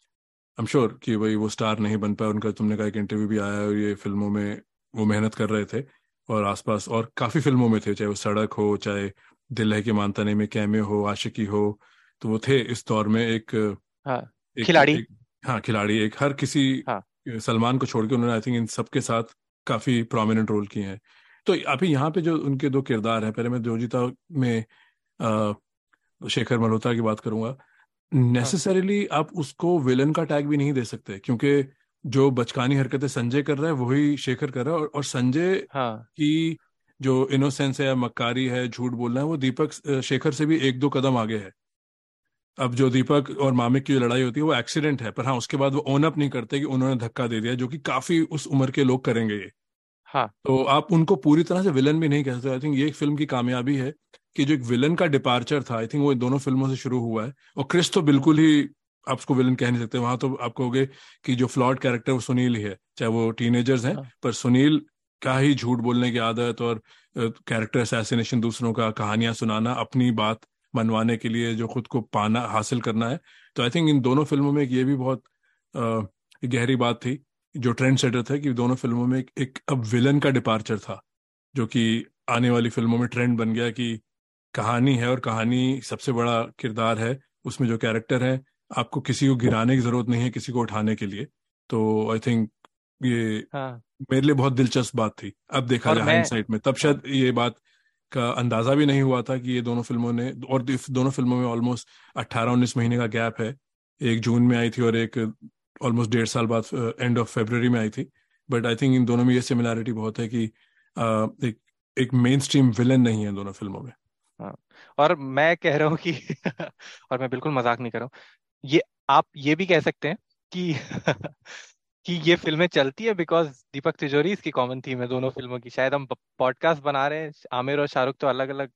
एम श्योर कि भाई वो स्टार नहीं बन पाया उनका तुमने कहा एक इंटरव्यू भी आया और ये फ़िल्मों में वो मेहनत कर रहे थे और आसपास और काफ़ी फ़िल्मों में थे चाहे वो सड़क हो चाहे दिल है कि मानता नहीं में कैमे हो आशिकी हो तो वो थे इस दौर में एक, हाँ, एक खिलाड़ी। एक, हाँ खिलाड़ी एक हर किसी हाँ, सलमान को छोड़ के उन्होंने आई थिंक इन सबके साथ काफ़ी प्रोमिनेंट रोल किए हैं। तो अभी यहाँ पे जो उनके दो किरदार हैं पहले मैं जोजिता में आ, शेखर मल्होत्रा की बात करूँगा। नेसेसरीली हाँ। आप उसको विलन का टैग भी नहीं दे सकते क्योंकि जो बचकानी हरकतें संजय कर रहा है वही शेखर कर रहा है और, और संजय हाँ. की जो इनोसेंस है या मक्कारी है झूठ बोलना है वो दीपक शेखर से भी एक दो कदम आगे है। अब जो दीपक और मामिक की जो लड़ाई होती है वो एक्सीडेंट है पर हाँ उसके बाद वो ओन अप नहीं करते कि उन्होंने धक्का दे दिया जो कि काफ़ी उस उम्र के लोग करेंगे ये। हाँ। तो आप उनको पूरी तरह से विलन भी नहीं कह सकते। आई थिंक ये एक फ़िल्म की कामयाबी है कि जो एक विलन का डिपार्चर था आई थिंक वो दोनों फ़िल्मों से शुरू हुआ है और क्रिस तो बिल्कुल ही आप उसको विलन कह नहीं सकते। वहाँ तो आप कहोगे कि जो फ्लॉड कैरेक्टर वो सुनील ही है चाहे वो टीनेजर्स हैं। हाँ. पर सुनील का ही झूठ बोलने की आदत और कैरेक्टर असैसिनेशन दूसरों का कहानियाँ सुनाना अपनी बात मनवाने के लिए जो खुद को पाना हासिल करना है। तो आई थिंक इन दोनों फ़िल्मों में एक ये भी बहुत आ, गहरी बात थी जो ट्रेंड सेटर था कि दोनों फ़िल्मों में एक, एक अब विलन का डिपार्चर था जो कि आने वाली फ़िल्मों में ट्रेंड बन गया कि कहानी है और कहानी सबसे बड़ा किरदार है उसमें जो कैरेक्टर है आपको किसी को गिराने की ज़रूरत नहीं है किसी को उठाने के लिए तो आई थिंक ये हाँ. मेरे लिए बहुत दिलचस्प बात थी। अब देखा जाए हाइंड में तब शायद ये बात का अंदाज़ा भी नहीं हुआ था कि ये दोनों फ़िल्मों ने और दोनों फ़िल्मों में ऑलमोस्ट अट्ठारह उन्नीस महीने का गैप है। एक जून में आई थी और एक ऑलमोस्ट डेढ़ साल बाद एंड ऑफ़ फेबर में आई थी। बट आई थिंक इन दोनों में ये सिमिलैरिटी बहुत है कि uh, एक एक मेन स्ट्रीम विलन नहीं है दोनों फ़िल्मों में। हाँ। और मैं कह रहा हूँ कि [laughs] और मैं बिल्कुल मज़ाक नहीं कर रहा हूँ। ये आप ये भी कह सकते हैं कि [laughs] कि ये फ़िल्में चलती है बिकॉज़ दीपक तिजोरी इसकी कॉमन थीम है दोनों फ़िल्मों की। शायद हम पॉडकास्ट बना रहे हैं आमिर और शाहरुख तो अलग अलग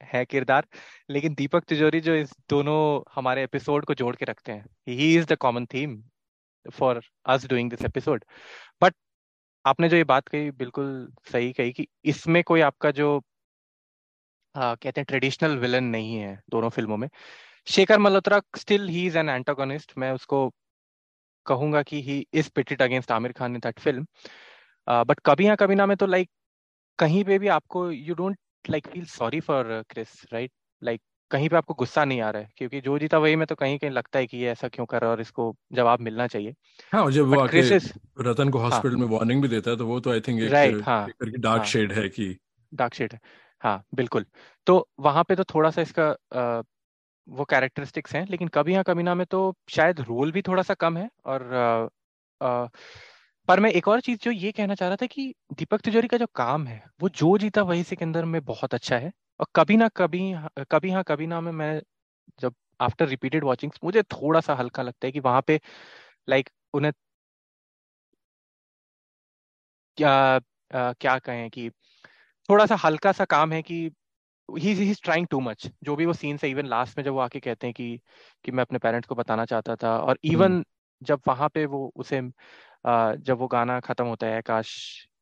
है किरदार लेकिन दीपक तिजोरी जो इस दोनों हमारे एपिसोड को जोड़ के रखते हैं he is the common theme for us doing this episode but आपने जो ये बात कही बिल्कुल सही कही कि इसमें कोई आपका जो आ, कहते हैं ट्रेडिशनल विलन नहीं है दोनों फ़िल्मों में। Shekhar Malhotra still he is an antagonist मैं उसको कहूँगा कि he is pitted against Aamir Khan in that film but कभी ना कभी ना में तो लाइक कहीं पे भी आपको you don't like feel sorry for Chris right like कहीं पे आपको गुस्सा नहीं आ रहा है क्योंकि जो जीता वही में तो कहीं कहीं लगता है कि ये ऐसा क्यों कर रहा है और इसको जवाब मिलना चाहिए। हाँ और जब वो क्रिस रतन को हॉस्पिटल हाँ में वार्निंग भी देता है तो वो तो आई थिंक एक राइट हाँ। डार्क हाँ। शेड है कि डार्क शेड है। हाँ बिल्कुल। तो वहाँ पे तो थोड़ा सा इसका अ, वो कैरेक्टरिस्टिक्स हैं लेकिन कभी हाँ कभी ना में तो शायद रोल भी थोड़ा सा कम है और अ, अ, पर मैं एक और चीज़ जो ये कहना चाह रहा था कि दीपक तिजोरी का जो काम है वो जो जीता वही सिकंदर में बहुत अच्छा है और कभी ना कभी कभी हाँ कभी ना में मैं जब आफ्टर रिपीटेड वॉचिंग मुझे थोड़ा सा हल्का लगता है कि वहाँ पे लाइक उन्हें क्या अ, क्या कहें कि थोड़ा सा हल्का सा काम है कि he is trying too much जो भी वो सीन्स है इवन लास्ट में जब वो आके कहते हैं कि कि मैं अपने पेरेंट्स को बताना चाहता था और हम्म। इवन जब वहाँ पे वो उसे जब वो गाना खत्म होता है काश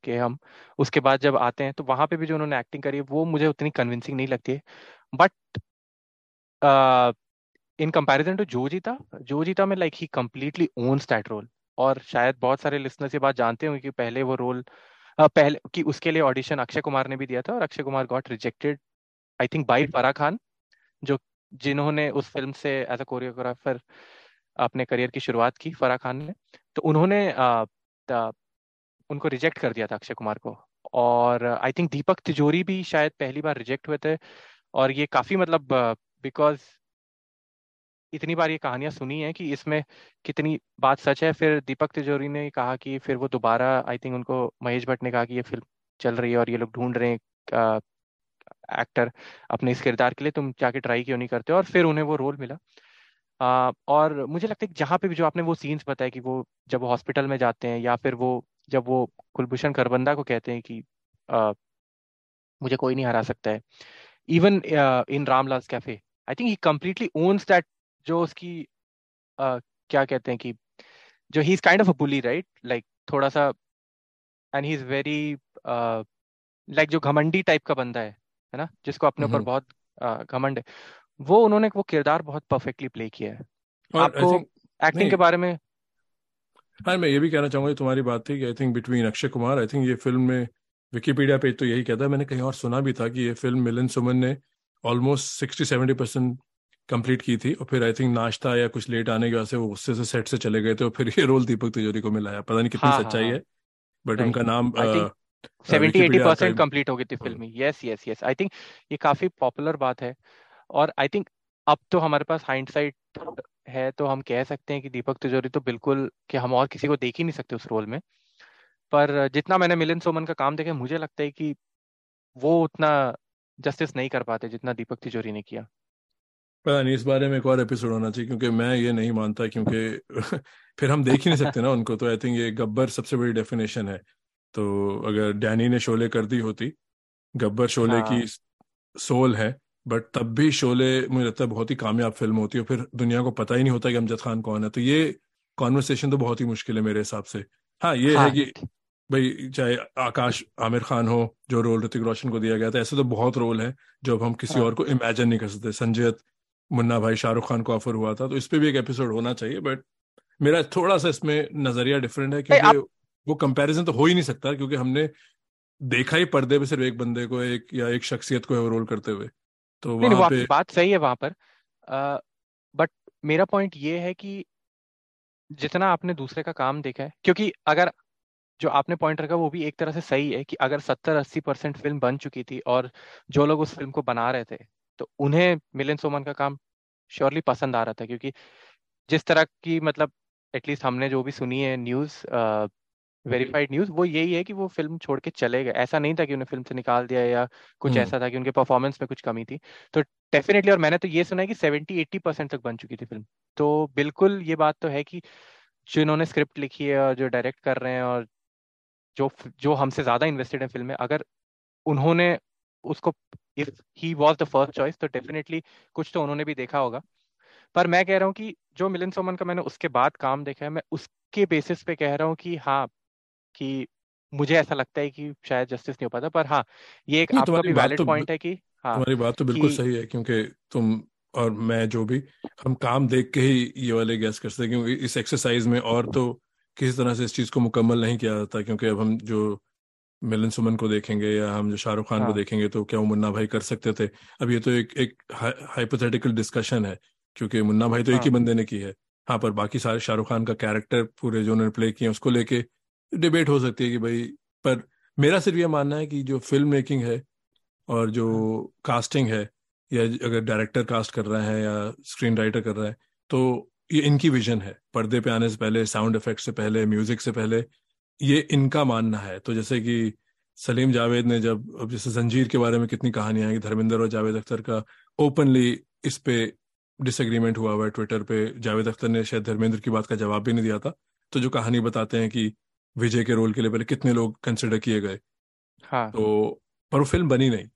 के हम उसके बाद जब आते हैं तो वहाँ पे भी जो उन्होंने एक्टिंग करी है वो मुझे उतनी कन्विंसिंग नहीं लगती है। बट इन कंपैरिजन टू जो जीता जो जीता में like he completely owns that role और शायद बहुत सारे लिसनर्स ये बात जानते होंगे कि पहले वो रोल पहले कि उसके लिए ऑडिशन अक्षय कुमार ने भी दिया था और Akshay Kumar got rejected I think by Farah Khan जो जिन्होंने उस फ़िल्म से एज अ कोरियोग्राफर अपने करियर की शुरुआत की फराह खान ने तो उन्होंने उनको रिजेक्ट कर दिया था अक्षय कुमार को। और आई थिंक दीपक तिजोरी भी शायद पहली बार रिजेक्ट हुए थे और ये काफ़ी मतलब बिकॉज़ इतनी बार ये कहानियाँ सुनी है कि इसमें कितनी बात सच है। फिर दीपक तिजोरी ने कहा कि फिर वो दोबारा आई थिंक उनको महेश भट्ट ने कहा कि ये फ़िल्म चल रही है और ये लोग ढूंढ रहे हैं एक्टर अपने इस किरदार के लिए तुम जाके ट्राई क्यों नहीं करते और फिर उन्हें वो रोल मिला। आ, और मुझे लगता है कि जहाँ पे भी जो आपने वो सीन्स बताया कि वो जब हॉस्पिटल में जाते हैं या फिर वो जब वो कुलभूषण खरबंदा को कहते हैं कि आ, मुझे कोई नहीं हरा सकता है। Even in Ramlal cafe I think he completely owns that जो उसकी uh, क्या कहते हैं कि जो he is kind of a bully right like थोड़ा सा and he is very like जो घमंडी टाइप का बंदा है। है ना जिसको अपने ऊपर हम्म। बहुत घमंड है। वो उन्होंने वो किरदार बहुत परफेक्टली प्ले किया है। और आई आपको थिंक एक्टिंग के बारे में हाँ मैं ये भी कहना चाहूँगा तुम्हारी बात थी कि I think between Akshay Kumar I think ये फ़िल्म में विकीपीडिया पेज तो यही कहता है मैंने कहीं और सुना भी था कि ये फ़िल्म मिलन सुमन ने almost sixty seventy percent complete की थी और फिर आई थिंक नाश्ता या कुछ लेट आने की वजह से वो गुस्से से सेट से चले गए थे और फिर ये रोल दीपक तिजोरी को मिला है। पता नहीं कितनी हाँ हाँ सच्चाई हाँ। है बट उनका नाम I think seventy eighty percent complete हो गई थी film yes yes yes I think ये काफ़ी पॉपुलर बात है। और आई थिंक अब तो हमारे पास हाइंडसाइट है तो हम कह सकते हैं कि दीपक तिजोरी तो बिल्कुल कि हम और किसी को देख ही नहीं सकते उस रोल में। पर जितना मैंने मिलिंद सोमन का काम देखा मुझे लगता है कि वो उतना जस्टिस नहीं कर पाते जितना दीपक तिजोरी ने किया। पता नहीं इस बारे में एक और एपिसोड होना चाहिए क्योंकि मैं ये नहीं मानता क्योंकि [laughs] फिर हम देख ही नहीं सकते ना उनको तो आई थिंक ये गब्बर सबसे बड़ी डेफिनेशन है। तो अगर डैनी ने शोले कर दी होती गब्बर शोले हाँ। की सोल है बट तब भी शोले मुझे लगता है बहुत ही कामयाब फ़िल्म होती है फिर दुनिया को पता ही नहीं होता कि अमजद खान कौन है। तो ये कॉन्वर्सेशन तो बहुत ही मुश्किल है मेरे हिसाब से। हाँ ये है हाँ। कि भाई चाहे आकाश आमिर खान हो जो रोल ऋतिक रोशन को दिया गया था ऐसे तो बहुत रोल है जो अब हम किसी हाँ। और को इमेजिन नहीं कर सकते। संजय मुन्ना भाई शाहरुख खान को ऑफ़र हुआ था तो इस पे भी एक एपिसोड होना चाहिए बट मेरा थोड़ा सा इसमें नज़रिया डिफरेंट है क्योंकि वो कंपैरिजन तो हो ही नहीं सकता क्योंकि हमने देखा ही पर्दे पे सिर्फ़ एक बंदे को एक या एक शख्सियत को रोल करते हुए। तो नहीं वहाँ पे बात सही है वहाँ पर। बट मेरा पॉइंट ये है कि जितना आपने दूसरे का काम देखा है क्योंकि अगर जो आपने पॉइंट रखा वो भी एक तरह से सही है कि अगर सत्तर अस्सी परसेंट फ़िल्म बन चुकी थी और जो लोग उस फ़िल्म को बना रहे थे तो उन्हें मिलिंद सोमन का काम श्योरली पसंद आ रहा था। क्योंकि जिस तरह की मतलब एटलीस्ट हमने जो भी सुनी है न्यूज़ वेरीफाइड न्यूज़ वो यही है कि वो फ़िल्म छोड़ के चले गए। ऐसा नहीं था कि उन्हें फ़िल्म से निकाल दिया या कुछ हम्म। ऐसा था कि उनके परफॉर्मेंस में कुछ कमी थी। तो डेफिनेटली और मैंने तो ये सुना है कि सेवेंटी एट्टी परसेंट तक बन चुकी थी फ़िल्म। तो बिल्कुल ये बात तो है कि जो इन्होंने स्क्रिप्ट लिखी है और जो डायरेक्ट कर रहे हैं और जो जो हमसे ज़्यादा इन्वेस्टेड है फ़िल्म में अगर उन्होंने उसको if he was the first choice तो डेफिनेटली कुछ तो उन्होंने भी देखा होगा। पर मैं कह रहा हूँ कि जो मिलन सोमन का मैंने उसके बाद काम देखा है मैं उसके बेसिस पे कह रहा हूँ कि हाँ कि मुझे ऐसा लगता है कि शायद जस्टिस नहीं हो पाता पर हाँ ये एक आपका भी वैलिड तो पॉइंट है कि हाँ तुम्हारी बात तो बिल्कुल सही है क्योंकि तुम और मैं जो भी हम काम देख के ही ये वाले गैस कर सकते क्योंकि इस एक्सरसाइज में और तो किसी तरह से इस चीज़ को मुकम्मल नहीं किया जाता क्योंकि अब हम जो मिलन सुमन को देखेंगे या हम जो शाहरुख खान हाँ. को देखेंगे तो क्या वो मुन्ना भाई कर सकते थे अब ये तो एक एक हाइपोथेटिकल डिस्कशन है क्योंकि मुन्ना भाई तो हाँ. एक ही हाँ बंदे ने की है हाँ पर बाकी सारे शाहरुख खान का कैरेक्टर पूरे जो उन्होंने प्ले किए उसको लेके डिबेट हो सकती है कि भाई पर मेरा सिर्फ़ ये मानना है कि जो फ़िल्म मेकिंग है और जो हाँ। कास्टिंग है या अगर डायरेक्टर कास्ट कर रहा है या स्क्रीन राइटर कर रहा है तो ये इनकी विजन है। पर्दे पे आने से पहले साउंड इफ़ेक्ट से पहले म्यूज़िक से पहले ये इनका मानना है। तो जैसे कि सलीम जावेद ने जब अब जैसे जंजीर के बारे में कितनी कहानियाँ हैं कि धर्मेंद्र और जावेद अख्तर का ओपनली इस पे डिसएग्रीमेंट हुआ हुआ है ट्विटर पे। जावेद अख्तर ने शायद धर्मेंद्र की बात का जवाब भी नहीं दिया था। तो जो कहानी बताते हैं कि विजय के रोल के लिए पहले कितने लोग कंसिडर किए गए? हाँ। तो पर वो फ़िल्म बनी नहीं।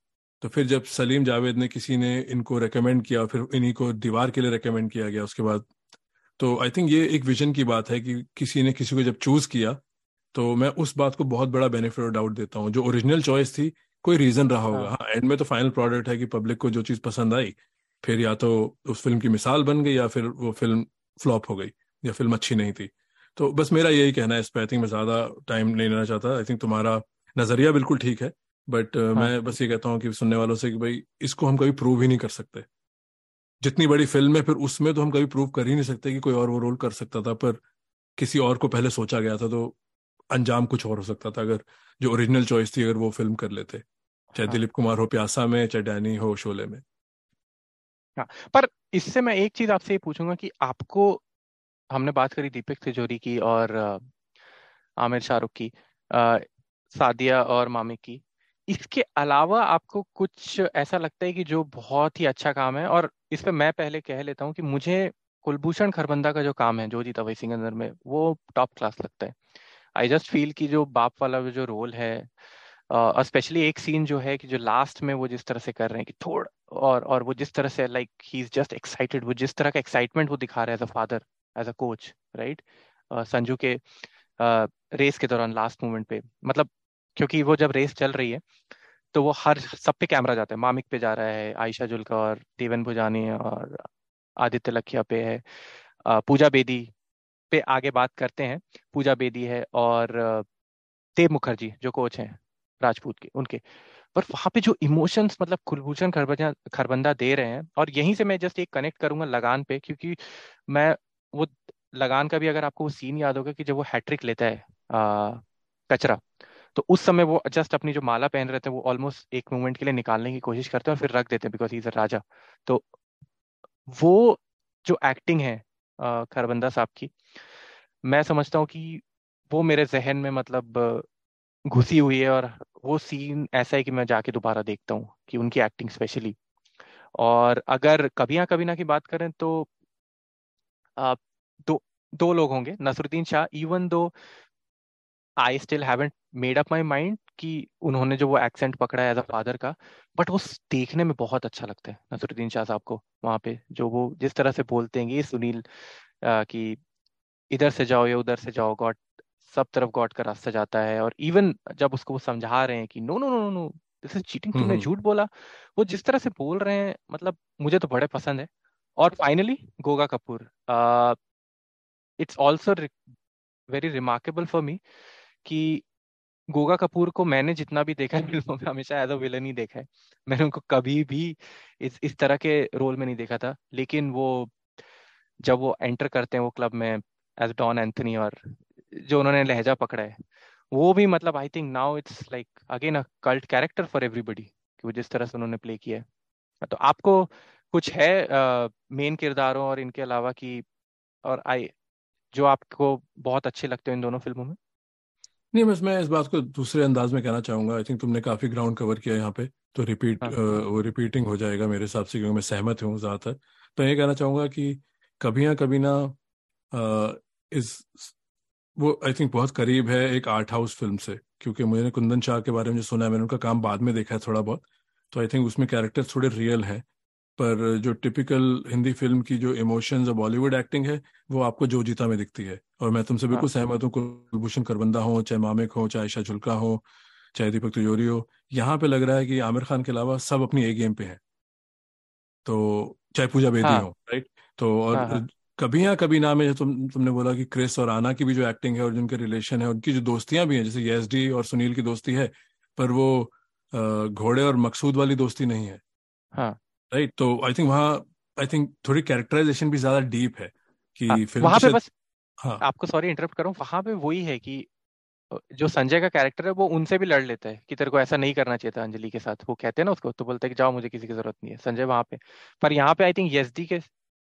तो फिर जब सलीम जावेद ने किसी ने इनको रेकमेंड किया फिर इन्हीं को दीवार के लिए रेकमेंड किया गया उसके बाद तो आई थिंक ये एक विजन की बात है कि किसी ने किसी को जब चूज़ किया तो मैं उस बात को बहुत बड़ा बेनिफिट और डाउट देता हूँ। जो ओरिजिनल चॉइस थी कोई रीजन रहा होगा। हाँ हाँ एंड में तो फाइनल प्रोडक्ट है कि पब्लिक को जो चीज़ पसंद आई फिर या तो उस फ़िल्म की मिसाल बन गई या फिर वो फ़िल्म फ्लॉप हो गई या फ़िल्म अच्छी नहीं थी। तो बस मेरा यही कहना है इस पे आई थिंक मैं ज़्यादा टाइम नहीं लेना चाहता। आई थिंक तुम्हारा नज़रिया बिल्कुल ठीक है बट हाँ। मैं बस ये कहता हूँ कि सुनने वालों से कि भाई इसको हम कभी प्रूव ही नहीं कर सकते। जितनी बड़ी फ़िल्म है फिर उसमें तो हम कभी प्रूव कर ही नहीं सकते कि कोई और वो रोल कर सकता था पर किसी और को पहले सोचा गया था तो अंजाम कुछ और हो सकता था अगर जो ओरिजिनल चॉइस थी अगर वो फ़िल्म कर लेते। चाहे हाँ। दिलीप कुमार हो प्यासा में चाहे डैनी हो शोले में। हाँ पर इससे मैं एक चीज़ आपसे ये पूछूँगा कि आपको हमने बात करी दीपक तिजोरी की और आमिर शाहरुख की सादिया और मामिक की। इसके अलावा आपको कुछ ऐसा लगता है कि जो बहुत ही अच्छा काम है, और इस पर मैं पहले कह लेता हूँ कि मुझे कुलभूषण खरबंदा का जो काम है, जो जीता वही सिकंदर में, वो टॉप क्लास लगता है। आई जस्ट फील कि जो बाप वाला जो रोल है और स्पेशली एक सीन जो है कि जो लास्ट में वो जिस तरह से कर रहे हैं कि थोड़ा, और और वो जिस तरह से like he is just excited वो जिस तरह का एक्साइटमेंट वो दिखा रहा है as a father as a coach right Sanju के रेस के दौरान लास्ट मोमेंट पे मतलब क्योंकि वो जब रेस चल रही है तो वो हर सब पे कैमरा जाता है। मामिक पे जा रहा है आयशा जुल्का और देवन भुजानी और आदित्य लखिया पे है पूजा बेदी पे आगे बात करते हैं। पूजा बेदी है और अ, देव मुखर्जी जो कोच हैं राजपूत के उनके। पर वहाँ पे जो इमोशंस मतलब कुलभूषण खरबंदा खरबंदा दे रहे हैं और यहीं से मैं जस्ट एक कनेक्ट करूँगा लगान पे क्योंकि मैं वो लगान का भी अगर आपको वो सीन याद होगा कि जब वो हैट्रिक लेता है आ, कचरा तो उस समय वो जस्ट अपनी जो माला पहन रहे थे वो ऑलमोस्ट एक मोमेंट के लिए निकालने की कोशिश करते हैं और फिर रख देते हैं बिकॉज़ इज़ अ राजा। तो वो जो एक्टिंग है खरबंदा साहब की मैं समझता हूँ कि वो मेरे जहन में मतलब घुसी हुई है और वो सीन ऐसा है कि मैं जाके दोबारा देखता हूँ कि उनकी एक्टिंग स्पेशली और अगर कभी ना कभी ना की बात करें तो दो दो लोग होंगे Naseeruddin Shah even though I still haven't made up my mind कि उन्होंने जो वो एक्सेंट पकड़ा है एज अ फादर का बट वो देखने में बहुत अच्छा लगता है नसरुद्दीन शाह साहब को वहाँ पे जो वो जिस तरह से बोलते हैं ये सुनील कि इधर से जाओ या उधर से जाओ गॉड सब तरफ़ गॉड का रास्ता जाता है और इवन जब उसको वो समझा रहे हैं कि no no no no no this is cheating तुमने हम्म। झूठ बोला वो जिस तरह से बोल रहे हैं मतलब मुझे तो बड़े पसंद है और finally Goga Kapoor it's also very remarkable for me कि गोगा कपूर को मैंने जितना भी देखा है [laughs] फ़िल्मों में हमेशा एज अ विलन ही देखा है। मैंने उनको कभी भी इस इस तरह के रोल में नहीं देखा था, लेकिन वो जब वो एंटर करते हैं वो क्लब में एज डॉन एंथनी और जो उन्होंने लहजा पकड़ा है, वो भी मतलब I think now it's like again a cult character for everybody कि वो जिस तरह से उन्होंने प्ले किया है। तो आपको कुछ है मेन किरदारों और इनके अलावा की और आई जो आपको बहुत अच्छे लगते हो इन दोनों फ़िल्मों में? नहीं बस मैं इस बात को दूसरे अंदाज में कहना चाहूँगा। आई थिंक तुमने काफ़ी ग्राउंड कवर किया यहाँ पे तो रिपीट हाँ। वो रिपीटिंग हो जाएगा मेरे हिसाब से क्योंकि मैं सहमत हूँ ज़्यादातर। तो ये कहना चाहूँगा कि कभी ना कभी ना इस वो आई थिंक बहुत करीब है एक आर्ट हाउस फ़िल्म से क्योंकि मैंने कुंदन शाह के बारे में जो सुना है मैंने उनका काम बाद में देखा है थोड़ा बहुत। तो आई थिंक उसमें कैरेक्टर थोड़े रियल हैं। पर जो टिपिकल हिंदी फ़िल्म की जो इमोशंस और बॉलीवुड एक्टिंग है वो आपको जो जीता में दिखती है। और मैं तुमसे हाँ। बिल्कुल सहमत हूँ कुलभूषण करबंदा हो चाहे मामिक हो चाहे आयशा झुल्का हो चाहे दीपक तिजोरी हो यहाँ पे लग रहा है कि आमिर खान के अलावा सब अपनी ए गेम पे हैं। तो चाहे पूजा बेदी हाँ। हो राइट तो और हाँ हाँ। कभी या कभी ना में जो तुम तुमने बोला कि क्रिस और आना की भी जो एक्टिंग है और जिनके रिलेशन है उनकी जो दोस्तियाँ भी हैं जैसे यस और सुनील की दोस्ती है पर वो घोड़े और मकसूद वाली दोस्ती नहीं है। हाँ। राइट तो आई थिंक वहाँ आई थिंक थोड़ी कैरेक्टराइजेशन भी ज़्यादा डीप है हाँ कि फ़िल्म वहाँ पे बस हाँ। आपको सॉरी इंटरप्ट करूँ वहाँ पे वही है कि जो संजय का कैरेक्टर है वो उनसे भी लड़ लेता है कि तेरे को ऐसा नहीं करना चाहिए था अंजलि के साथ। वो कहते हैं ना उसको तो बोलता है कि जाओ मुझे किसी की ज़रूरत नहीं है। संजय वहाँ पे। पर यहाँ पे आई थिंक यसडी के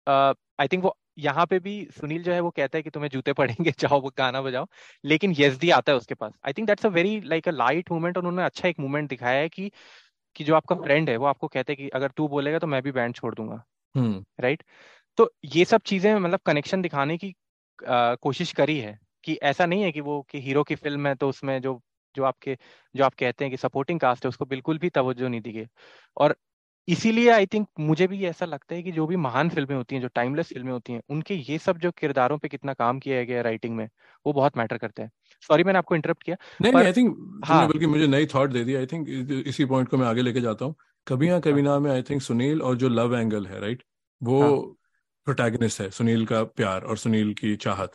आई थिंक वो यहाँ पे भी सुनील जो है वो कहता है कि तुम्हें जूते पड़ेंगे [laughs] जाओ वो गाना बजाओ। लेकिन यसडी आता है उसके पास। I think that's a very like a light movement और उन्होंने अच्छा एक मूवमेंट दिखाया है कि कि जो आपका फ्रेंड है वो आपको कहते हैं कि अगर तू बोलेगा तो मैं भी बैंड छोड़ दूँगा। हम्म। राइट तो ये सब चीज़ें मतलब कनेक्शन दिखाने की आ, कोशिश करी है कि ऐसा नहीं है कि वो कि हीरो की फ़िल्म है तो उसमें जो जो आपके जो आप कहते हैं कि सपोर्टिंग कास्ट है उसको बिल्कुल भी तवज्जो नहीं दी गई। और इसीलिए आई थिंक मुझे भी ऐसा लगता है कि जो भी महान फ़िल्में होती हैं जो टाइमलेस फ़िल्में होती हैं उनके ये सब जो किरदारों पे कितना काम किया गया राइटिंग में वो बहुत मैटर करते हैं। सॉरी मैंने आपको इंटरप्ट किया नहीं पर नहीं आई थिंक हाँ। बल्कि मुझे नई थॉट दे दी। आई थिंक इसी पॉइंट को मैं आगे लेके जाता हूँ। कभी ना कभी हाँ। ना में आई थिंक सुनील और जो लव एंगल है राइट वो हाँ। प्रोटैगनिस्ट है सुनील का प्यार और सुनील की चाहत।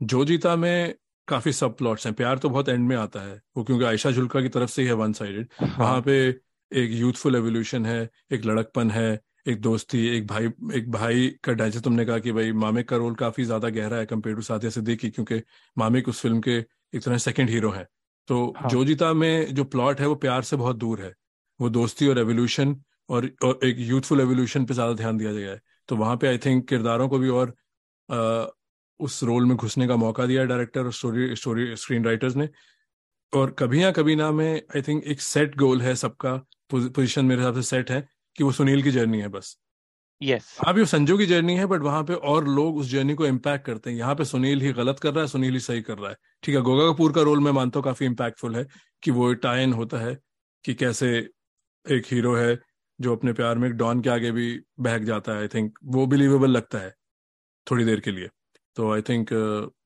जो जीता में काफ़ी सब प्लॉट्स हैं। प्यार तो बहुत एंड में आता है वो क्योंकि आयशा झुलका की तरफ़ से ही है वन साइडेड वहाँ पे एक यूथफुल एवोल्यूशन है एक लड़कपन है एक दोस्ती एक भाई एक भाई का जैसे तुमने कहा कि भाई मामिक का रोल काफ़ी ज़्यादा गहरा है कंपेयर टू साथिया सिद्दीकी क्योंकि मामिक उस फ़िल्म के एक तरह सेकेंड हीरो है। तो हाँ। जो जीता में जो प्लॉट है वो प्यार से बहुत दूर है। वो दोस्ती और एवोल्यूशन और, और एक यूथफुल एवोल्यूशन पे ज़्यादा ध्यान दिया गया है। तो वहाँ पे आई थिंक किरदारों को भी और अ, उस रोल में घुसने का मौका दिया डायरेक्टर और स्टोरी स्टोरी स्क्रीन राइटर्स ने। और कभी ना कभी ना में आई थिंक एक सेट गोल है सबका पोजीशन मेरे हिसाब से सेट है कि वो सुनील की जर्नी है बस। यस हाँ भी वो संजू की जर्नी है बट वहाँ पे और लोग उस जर्नी को इम्पैक्ट करते हैं। यहाँ पे सुनील ही गलत कर रहा है सुनील ही सही कर रहा है। ठीक है गोगा कपूर का रोल मैं मानता हूँ काफ़ी इम्पैक्टफुल है कि वो टाइन होता है कि कैसे एक हीरो है जो अपने प्यार में डॉन के आगे भी बहक जाता है आई थिंक वो बिलीवेबल लगता है थोड़ी देर के लिए। तो आई थिंक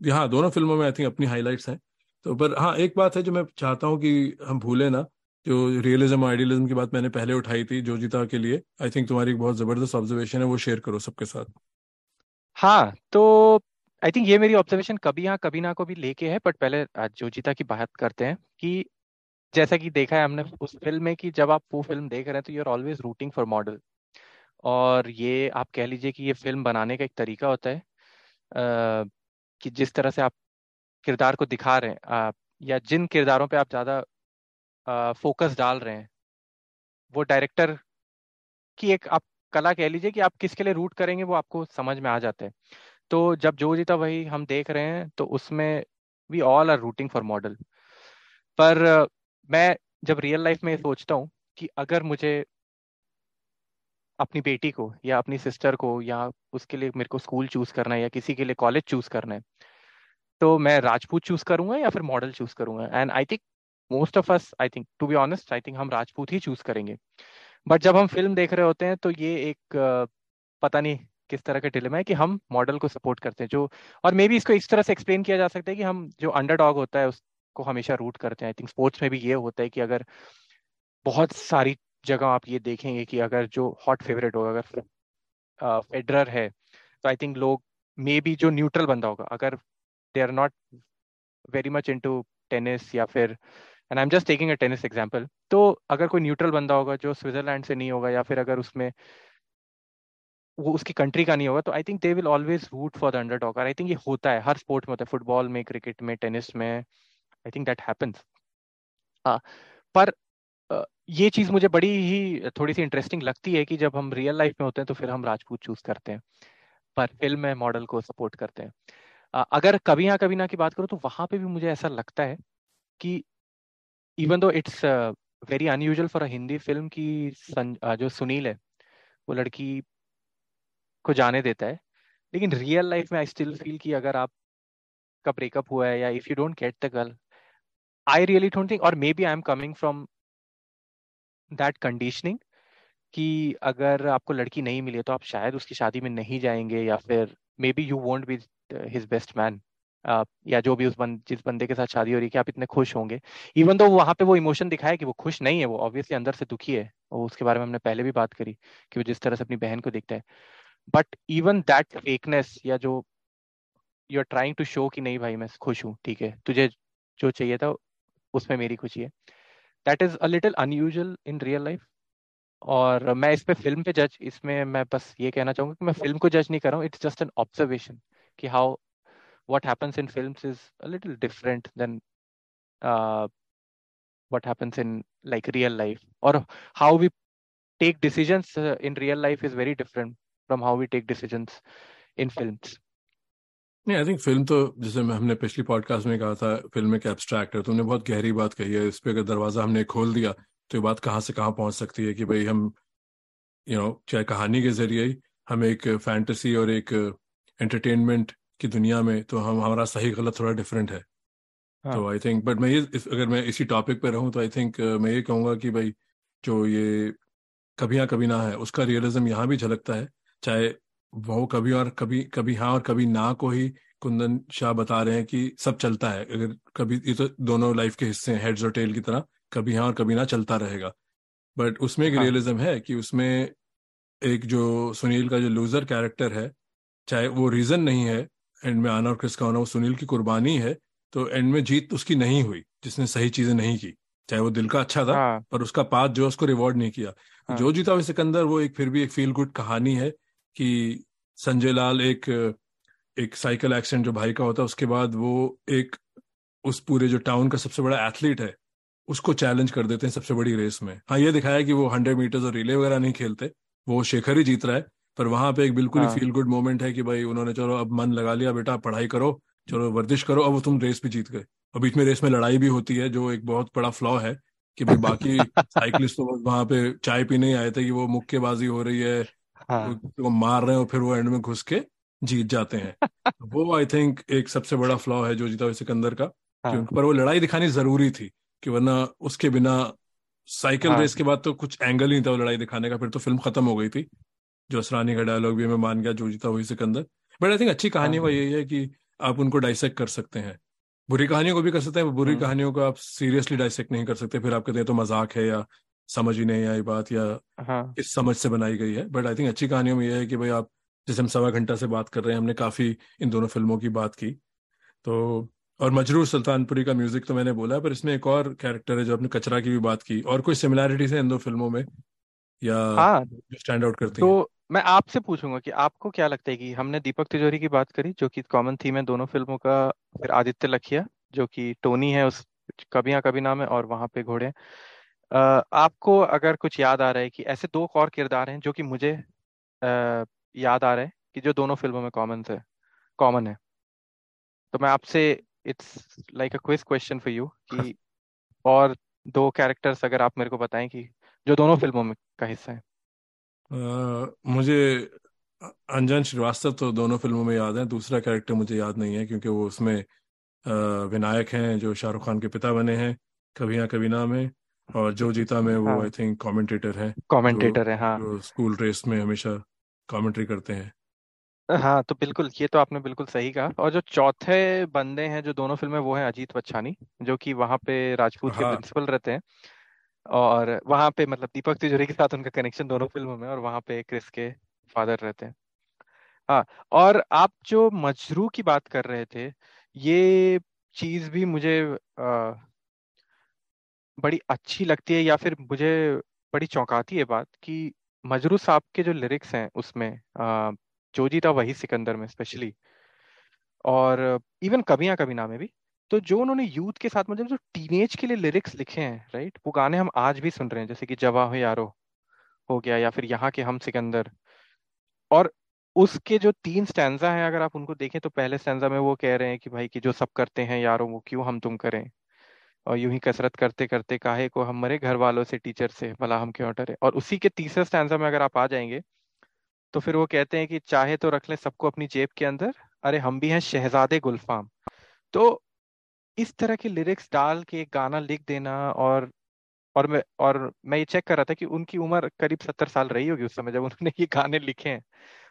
यहाँ दोनों फ़िल्मों में आई थिंक अपनी हाईलाइट्स हैं। तो पर हाँ एक बात है जो मैं चाहता हूँ कि हम भूले ना जो रियलिज्म आइडियलिज्म की बात मैंने पहले उठाई थी जो जीता के लिए आई थिंक तुम्हारी एक बहुत ज़बरदस्त ऑब्जर्वेशन है वो शेयर करो सबके साथ। हाँ तो आई थिंक ये मेरी ऑब्जर्वेशन कभी यहाँ कभी ना को भी लेके है बट पहले जोजिता की बात करते हैं कि जैसा कि देखा है हमने उस फ़िल्म में कि जब आप वो फ़िल्म देख रहे हैं तो you are always rooting for model और ये आप कह लीजिए कि ये फ़िल्म बनाने का एक तरीका होता है अ, कि जिस तरह से आप किरदार को दिखा रहे हैं आप या जिन किरदारों पे आप ज़्यादा फोकस डाल रहे हैं। वो डायरेक्टर की एक आप कला कह लीजिए कि आप किसके लिए रूट करेंगे वो आपको समझ में आ जाते हैं। तो जब जो जीता वही हम देख रहे हैं तो उसमें we all are rooting for model पर मैं जब रियल लाइफ में सोचता हूँ कि अगर मुझे अपनी बेटी को या अपनी सिस्टर को या उसके लिए मेरे को स्कूल चूज़ करना है या किसी के लिए कॉलेज चूज़ करना है तो मैं राजपूत चूज़ करूँगा या फिर मॉडल चूज़ करूँगा। And I think most of us I think to be honest I think हम राजपूत ही चूज़ करेंगे। बट जब हम फ़िल्म देख रहे होते हैं तो ये एक, पता नहीं किस तरह का डिलेमा है कि हम मॉडल को सपोर्ट करते हैं, जो, और मे बी इसको इस तरह से एक्सप्लेन किया जा सकता है कि हम जो अंडरडॉग होता है, उसको हमेशा रूट करते हैं। आई थिंक स्पोर्ट्स में भी ये होता है कि अगर बहुत सारी जगह आप ये देखेंगे कि अगर जो हॉट फेवरेट होगा, अगर फेडरर है तो आई थिंक लोग मे बी जो न्यूट्रल बंदा होगा, अगर they are not very much into tennis या फिर and I am just taking a tennis example तो अगर कोई न्यूट्रल बंदा होगा जो स्विट्जरलैंड से नहीं होगा या फिर अगर उसमें वो उसकी कंट्री का नहीं होगा तो I think they will always root for the underdog और आई थिंक ये होता है, हर स्पोर्ट में होता है फुटबॉल में क्रिकेट में टेनिस में आई थिंक दैट हैपेंस पर ये चीज़ मुझे बड़ी ही, थोड़ी सी इंटरेस्टिंग लगती है कि जब हम रियल लाइफ में होते हैं तो फिर हम राजपूत चूज़ करते हैं, पर फ़िल्म में मॉडल को सपोर्ट करते हैं। अगर कभी हाँ कभी ना की बात करूँ तो वहाँ पे भी मुझे ऐसा लगता है कि even though it's very unusual for a Hindi film की सं, अ, जो सुनील है वो लड़की को जाने देता है लेकिन रियल लाइफ में आई स्टिल फील कि अगर आप का ब्रेकअप हुआ है या if you don't get the girl I really don't think और maybe I am coming from that conditioning कि अगर आपको लड़की नहीं मिली तो आप शायद उसकी शादी में नहीं जाएँगे या फिर maybe you won't be his best man या जो भी उस बंद जिस बंदे के साथ शादी हो रही है कि आप इतने खुश होंगे। इवन तो वहाँ पे वो इमोशन दिखाया कि वो खुश नहीं है, वो ऑब्वियसली अंदर से दुखी है और उसके बारे में हमने पहले भी बात करी कि वो जिस तरह से अपनी बहन को देखता है। बट इवन दैट फेकनेस या जो you are trying to show कि नहीं भाई मैं खुश हूँ, ठीक है, तुझे जो चाहिए था उसमें मेरी खुशी है। That is a little unusual in real life और मैं इस पे फ़िल्म पे जज इसमें मैं बस ये कहना चाहूँगा कि मैं फ़िल्म को जज नहीं कर रहा हूँ इट्स जस्ट एन ऑब्जर्वेशन कि how what happens in films is a little different than uh, what happens in like real life or how we take decisions uh, in real life is very different from how we take decisions in films नहीं I think film तो जैसे हमने पिछली podcast में कहा था film एक abstract है तुमने बहुत गहरी बात कही है इस पे अगर दरवाज़ा हमने खोल दिया तो ये बात कहाँ से कहाँ पहुँच सकती है कि भाई हम यू you नो know, चाहे कहानी के ज़रिए ही हम एक फैंटेसी और एक एंटरटेनमेंट की दुनिया में तो हम हमारा सही गलत थोड़ा डिफरेंट है। हाँ. तो आई थिंक बट मैं ये इस, अगर मैं इसी टॉपिक पे रहूँ तो आई थिंक uh, मैं ये कहूँगा कि भाई जो ये कभी हाँ कभी ना है उसका रियलिज्म यहाँ भी झलकता है। चाहे वो कभी और कभी कभी हाँ और कभी ना को ही कुंदन शाह बता रहे हैं कि सब चलता है। अगर कभी ये तो दोनों लाइफ के हिस्से हैं हेड्स और टेल की तरह। कभी हाँ और कभी ना चलता रहेगा। बट उसमें एक हाँ. रियलिज्म है कि उसमें एक जो सुनील का जो लूजर कैरेक्टर है चाहे वो रीजन नहीं है एंड में आना और क्रिस का होना वो सुनील की कुर्बानी है तो एंड में जीत उसकी नहीं हुई जिसने सही चीज़ें नहीं की चाहे वो दिल का अच्छा था हाँ. पर उसका पाथ जो उसको रिवॉर्ड नहीं किया हाँ. जो जीता हुआ सिकंदर वो एक फिर भी एक फील गुड कहानी है कि संजय लाल एक एक साइकिल एक्सीडेंट जो भाई का होता है उसके बाद वो एक उस पूरे जो टाउन का सबसे बड़ा एथलीट है उसको चैलेंज कर देते हैं सबसे बड़ी रेस में हाँ ये दिखाया कि वो हंड्रेड मीटर्स और रिले वगैरह नहीं खेलते वो शेखर ही जीत रहा है पर वहाँ पे एक बिल्कुल ही फील गुड मोमेंट है कि भाई उन्होंने चलो अब मन लगा लिया बेटा पढ़ाई करो चलो वर्जिश करो अब तुम रेस भी जीत गए और बीच में रेस में लड़ाई भी होती है जो एक बहुत बड़ा फ्लॉ है कि भाई बाकी [laughs] साइकिलिस्ट तो वहाँ पे चाय पीने आए थे कि वो मुक्केबाजी हो रही है हाँ. वो मार रहे हैं और फिर वो एंड में घुस के जीत जाते हैं [laughs] वो आई थिंक एक सबसे बड़ा फ्लॉ है जो जीता हुआ सिकंदर का हाँ. पर वो लड़ाई दिखानी ज़रूरी थी कि वरना उसके बिना साइकिल हाँ. रेस के बाद तो कुछ एंगल ही नहीं था वो लड़ाई दिखाने का फिर तो फ़िल्म खत्म हो गई थी जो असरानी का डायलॉग भी मैं मान गया जो जीता Wahi Sikandar. But I think अच्छी कहानी का यही है कि आप उनको डाइसेक्ट कर सकते हैं। बुरी कहानियों को भी कर सकते हैं बुरी कहानियों को आप सीरियसली डाइसेक्ट नहीं कर सकते। फिर आप कहते हैं तो मज़ाक है या समझ ही नहीं आई बात या हाँ. इस समझ से बनाई गई है। बट आई थिंक अच्छी कहानियों में यह है कि भाई आप जैसे हम सवा घंटा से बात कर रहे हैं हमने काफ़ी इन दोनों फ़िल्मों की बात की। तो और मजरूर सुल्तानपुरी का म्यूज़िक तो मैंने बोला पर इसमें एक और कैरेक्टर है जो आपने कचरा की भी बात की। और कोई सिमिलैरिटीज है इन दो फ़िल्मों में? या हाँ, स्टैंड आउट करती तो मैं आपसे पूछूँगा कि आपको क्या लगता है कि हमने दीपक तिजोरी की बात करी जो कि कॉमन थीम है दोनों फ़िल्मों का फिर आदित्य लखिया जो कि टोनी है उस कभी कभी नाम है और वहाँ पे घोड़े आपको अगर कुछ याद आ रहा है कि ऐसे दो और किरदार हैं जो कि मुझे आ, याद आ रहे हैं कि जो दोनों फ़िल्मों में कॉमन है कॉमन है। तो मैं आपसे it's like a quiz question for you कि [laughs] और दो कैरेक्टर्स अगर आप मेरे को बताएँ कि जो दोनों फ़िल्मों में का हिस्सा है। मुझे अंजन श्रीवास्तव तो दोनों फ़िल्मों में याद है। दूसरा कैरेक्टर मुझे याद नहीं है क्योंकि वो उसमें विनायक हैं जो शाहरुख खान के पिता बने हैं कभी ना कभी ना में और जो जीता में वो आई थिंक कमेंटेटर हैं कमेंटेटर है हाँ। जो स्कूल रेस में हमेशा कमेंट्री करते हैं। हाँ तो बिल्कुल ये तो आपने बिल्कुल सही कहा। और जो चौथे बंदे हैं जो दोनों फ़िल्में वो हैं अजीत बच्चानी जो कि वहाँ पे राजपूत हाँ, के प्रिंसिपल रहते हैं। और वहाँ पे मतलब दीपक तिजोरी के साथ उनका कनेक्शन दोनों फ़िल्मों में और वहाँ पे क्रिस के फादर रहते हैं। हाँ और आप जो मजरू की बात कर रहे थे ये चीज़ भी मुझे आ, बड़ी अच्छी लगती है या फिर मुझे बड़ी चौंकाती है बात कि मजरू साहब के जो लिरिक्स हैं उसमें आ, जो जीता वही सिकंदर में स्पेशली और इवन कभी कभी ना में भी। तो जो उन्होंने यूथ के साथ मतलब जो टीनेज के लिए लिरिक्स लिखे हैं राइट वो गाने हम आज भी सुन रहे हैं, जैसे कि जवा हो यारो हो गया या फिर यहाँ के हम सिकंदर। और उसके जो तीन स्टैंजा हैं, अगर आप उनको देखें तो पहले स्टैंजा में वो कह रहे हैं कि भाई कि जो सब करते हैं यारो, वो क्यों हम तुम करें? और यूँ ही कसरत करते करते काहे को हम मरे घर वालों से टीचर से, भला हम क्यों डरे और उसी के तीसरे स्टैंडा में अगर आप आ जाएँगे तो फिर वो कहते हैं कि चाहे तो रख लें सबको अपनी जेब के अंदर, अरे हम भी हैं शहजादे गुलफाम। तो इस तरह के लिरिक्स डाल के एक गाना लिख देना और और मैं और मैं ये चेक कर रहा था कि उनकी उम्र करीब सत्तर साल रही होगी उस समय जब उन्होंने ये गाने लिखे हैं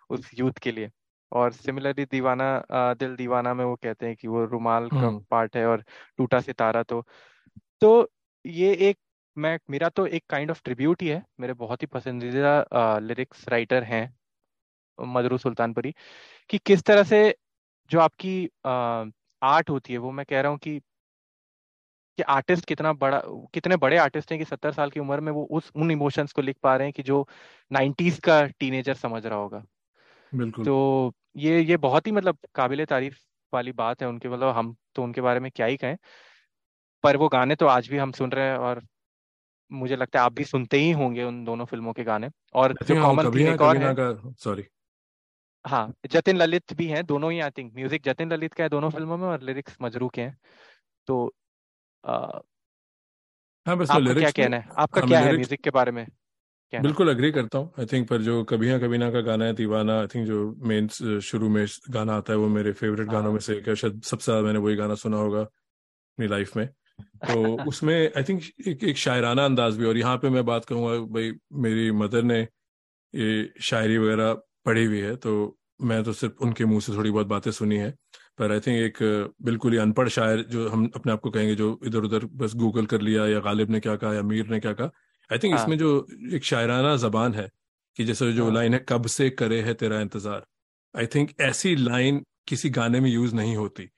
उस यूथ के लिए। और सिमिलरली दीवाना दिल दीवाना में वो कहते हैं कि वो रुमाल का हम्म। पार्ट है और टूटा सितारा तो तो ये एक मैं मेरा तो एक काइंड ऑफ़ ट्रिब्यूट ही है। मेरे बहुत ही पसंदीदा लिरिक्स राइटर हैं मदरू सुल्तानपुरी कि किस तरह से जो आपकी आर्ट होती है वो मैं कह रहा हूँ कि कि आर्टिस्ट कितना बड़ा कितने बड़े आर्टिस्ट हैं कि सत्तर साल की उम्र में वो उस उन इमोशंस को लिख पा रहे हैं कि जो नाइन्टीज का टीनेजर समझ रहा होगा। बिल्कुल। तो ये ये बहुत ही मतलब काबिल तारीफ़ वाली बात है उनके मतलब हम तो उनके बारे में क्या ही कहें। पर वो गाने तो आज भी हम सुन रहे हैं और मुझे लगता है आप भी सुनते ही होंगे उन दोनों फ़िल्मों के गाने। और जो कॉमन एक और है सॉरी हाँ जतिन ललित भी हैं दोनों ही I think music Jatin Lalit का है दोनों फ़िल्मों में और लिरिक्स मजरू के हैं। तो आ, हाँ बस आपका क्या कहना है? आपका हाँ क्या है म्यूज़िक के बारे में? बिल्कुल अग्री करता हूँ। आई थिंक पर जो कभी ना कभी ना का गाना है दीवाना आई थिंक जो मेन शुरू में गाना आता है वो मेरे फेवरेट गानों हाँ में से एक शायद सबसे ज़्यादा मैंने वही गाना सुना होगा अपनी लाइफ में। तो [laughs] उसमें आई थिंक एक, एक शायराना अंदाज भी और यहाँ पे मैं बात कहूँगा भाई मेरी मदर ने ये शायरी वगैरह पढ़ी हुई है तो मैं तो सिर्फ़ उनके मुँह से थोड़ी बहुत बातें सुनी है। पर आई थिंक एक बिल्कुल ही अनपढ़ शायर जो हम अपने आप को कहेंगे जो इधर उधर बस गूगल कर लिया या गालिब ने क्या कहा या मीर ने क्या कहा आई थिंक हाँ। इसमें जो एक शायराना जबान है कि जैसे जो हाँ। लाइन है कब से करे है तेरा इंतज़ार? आई थिंक ऐसी लाइन किसी गाने में यूज़ नहीं होती।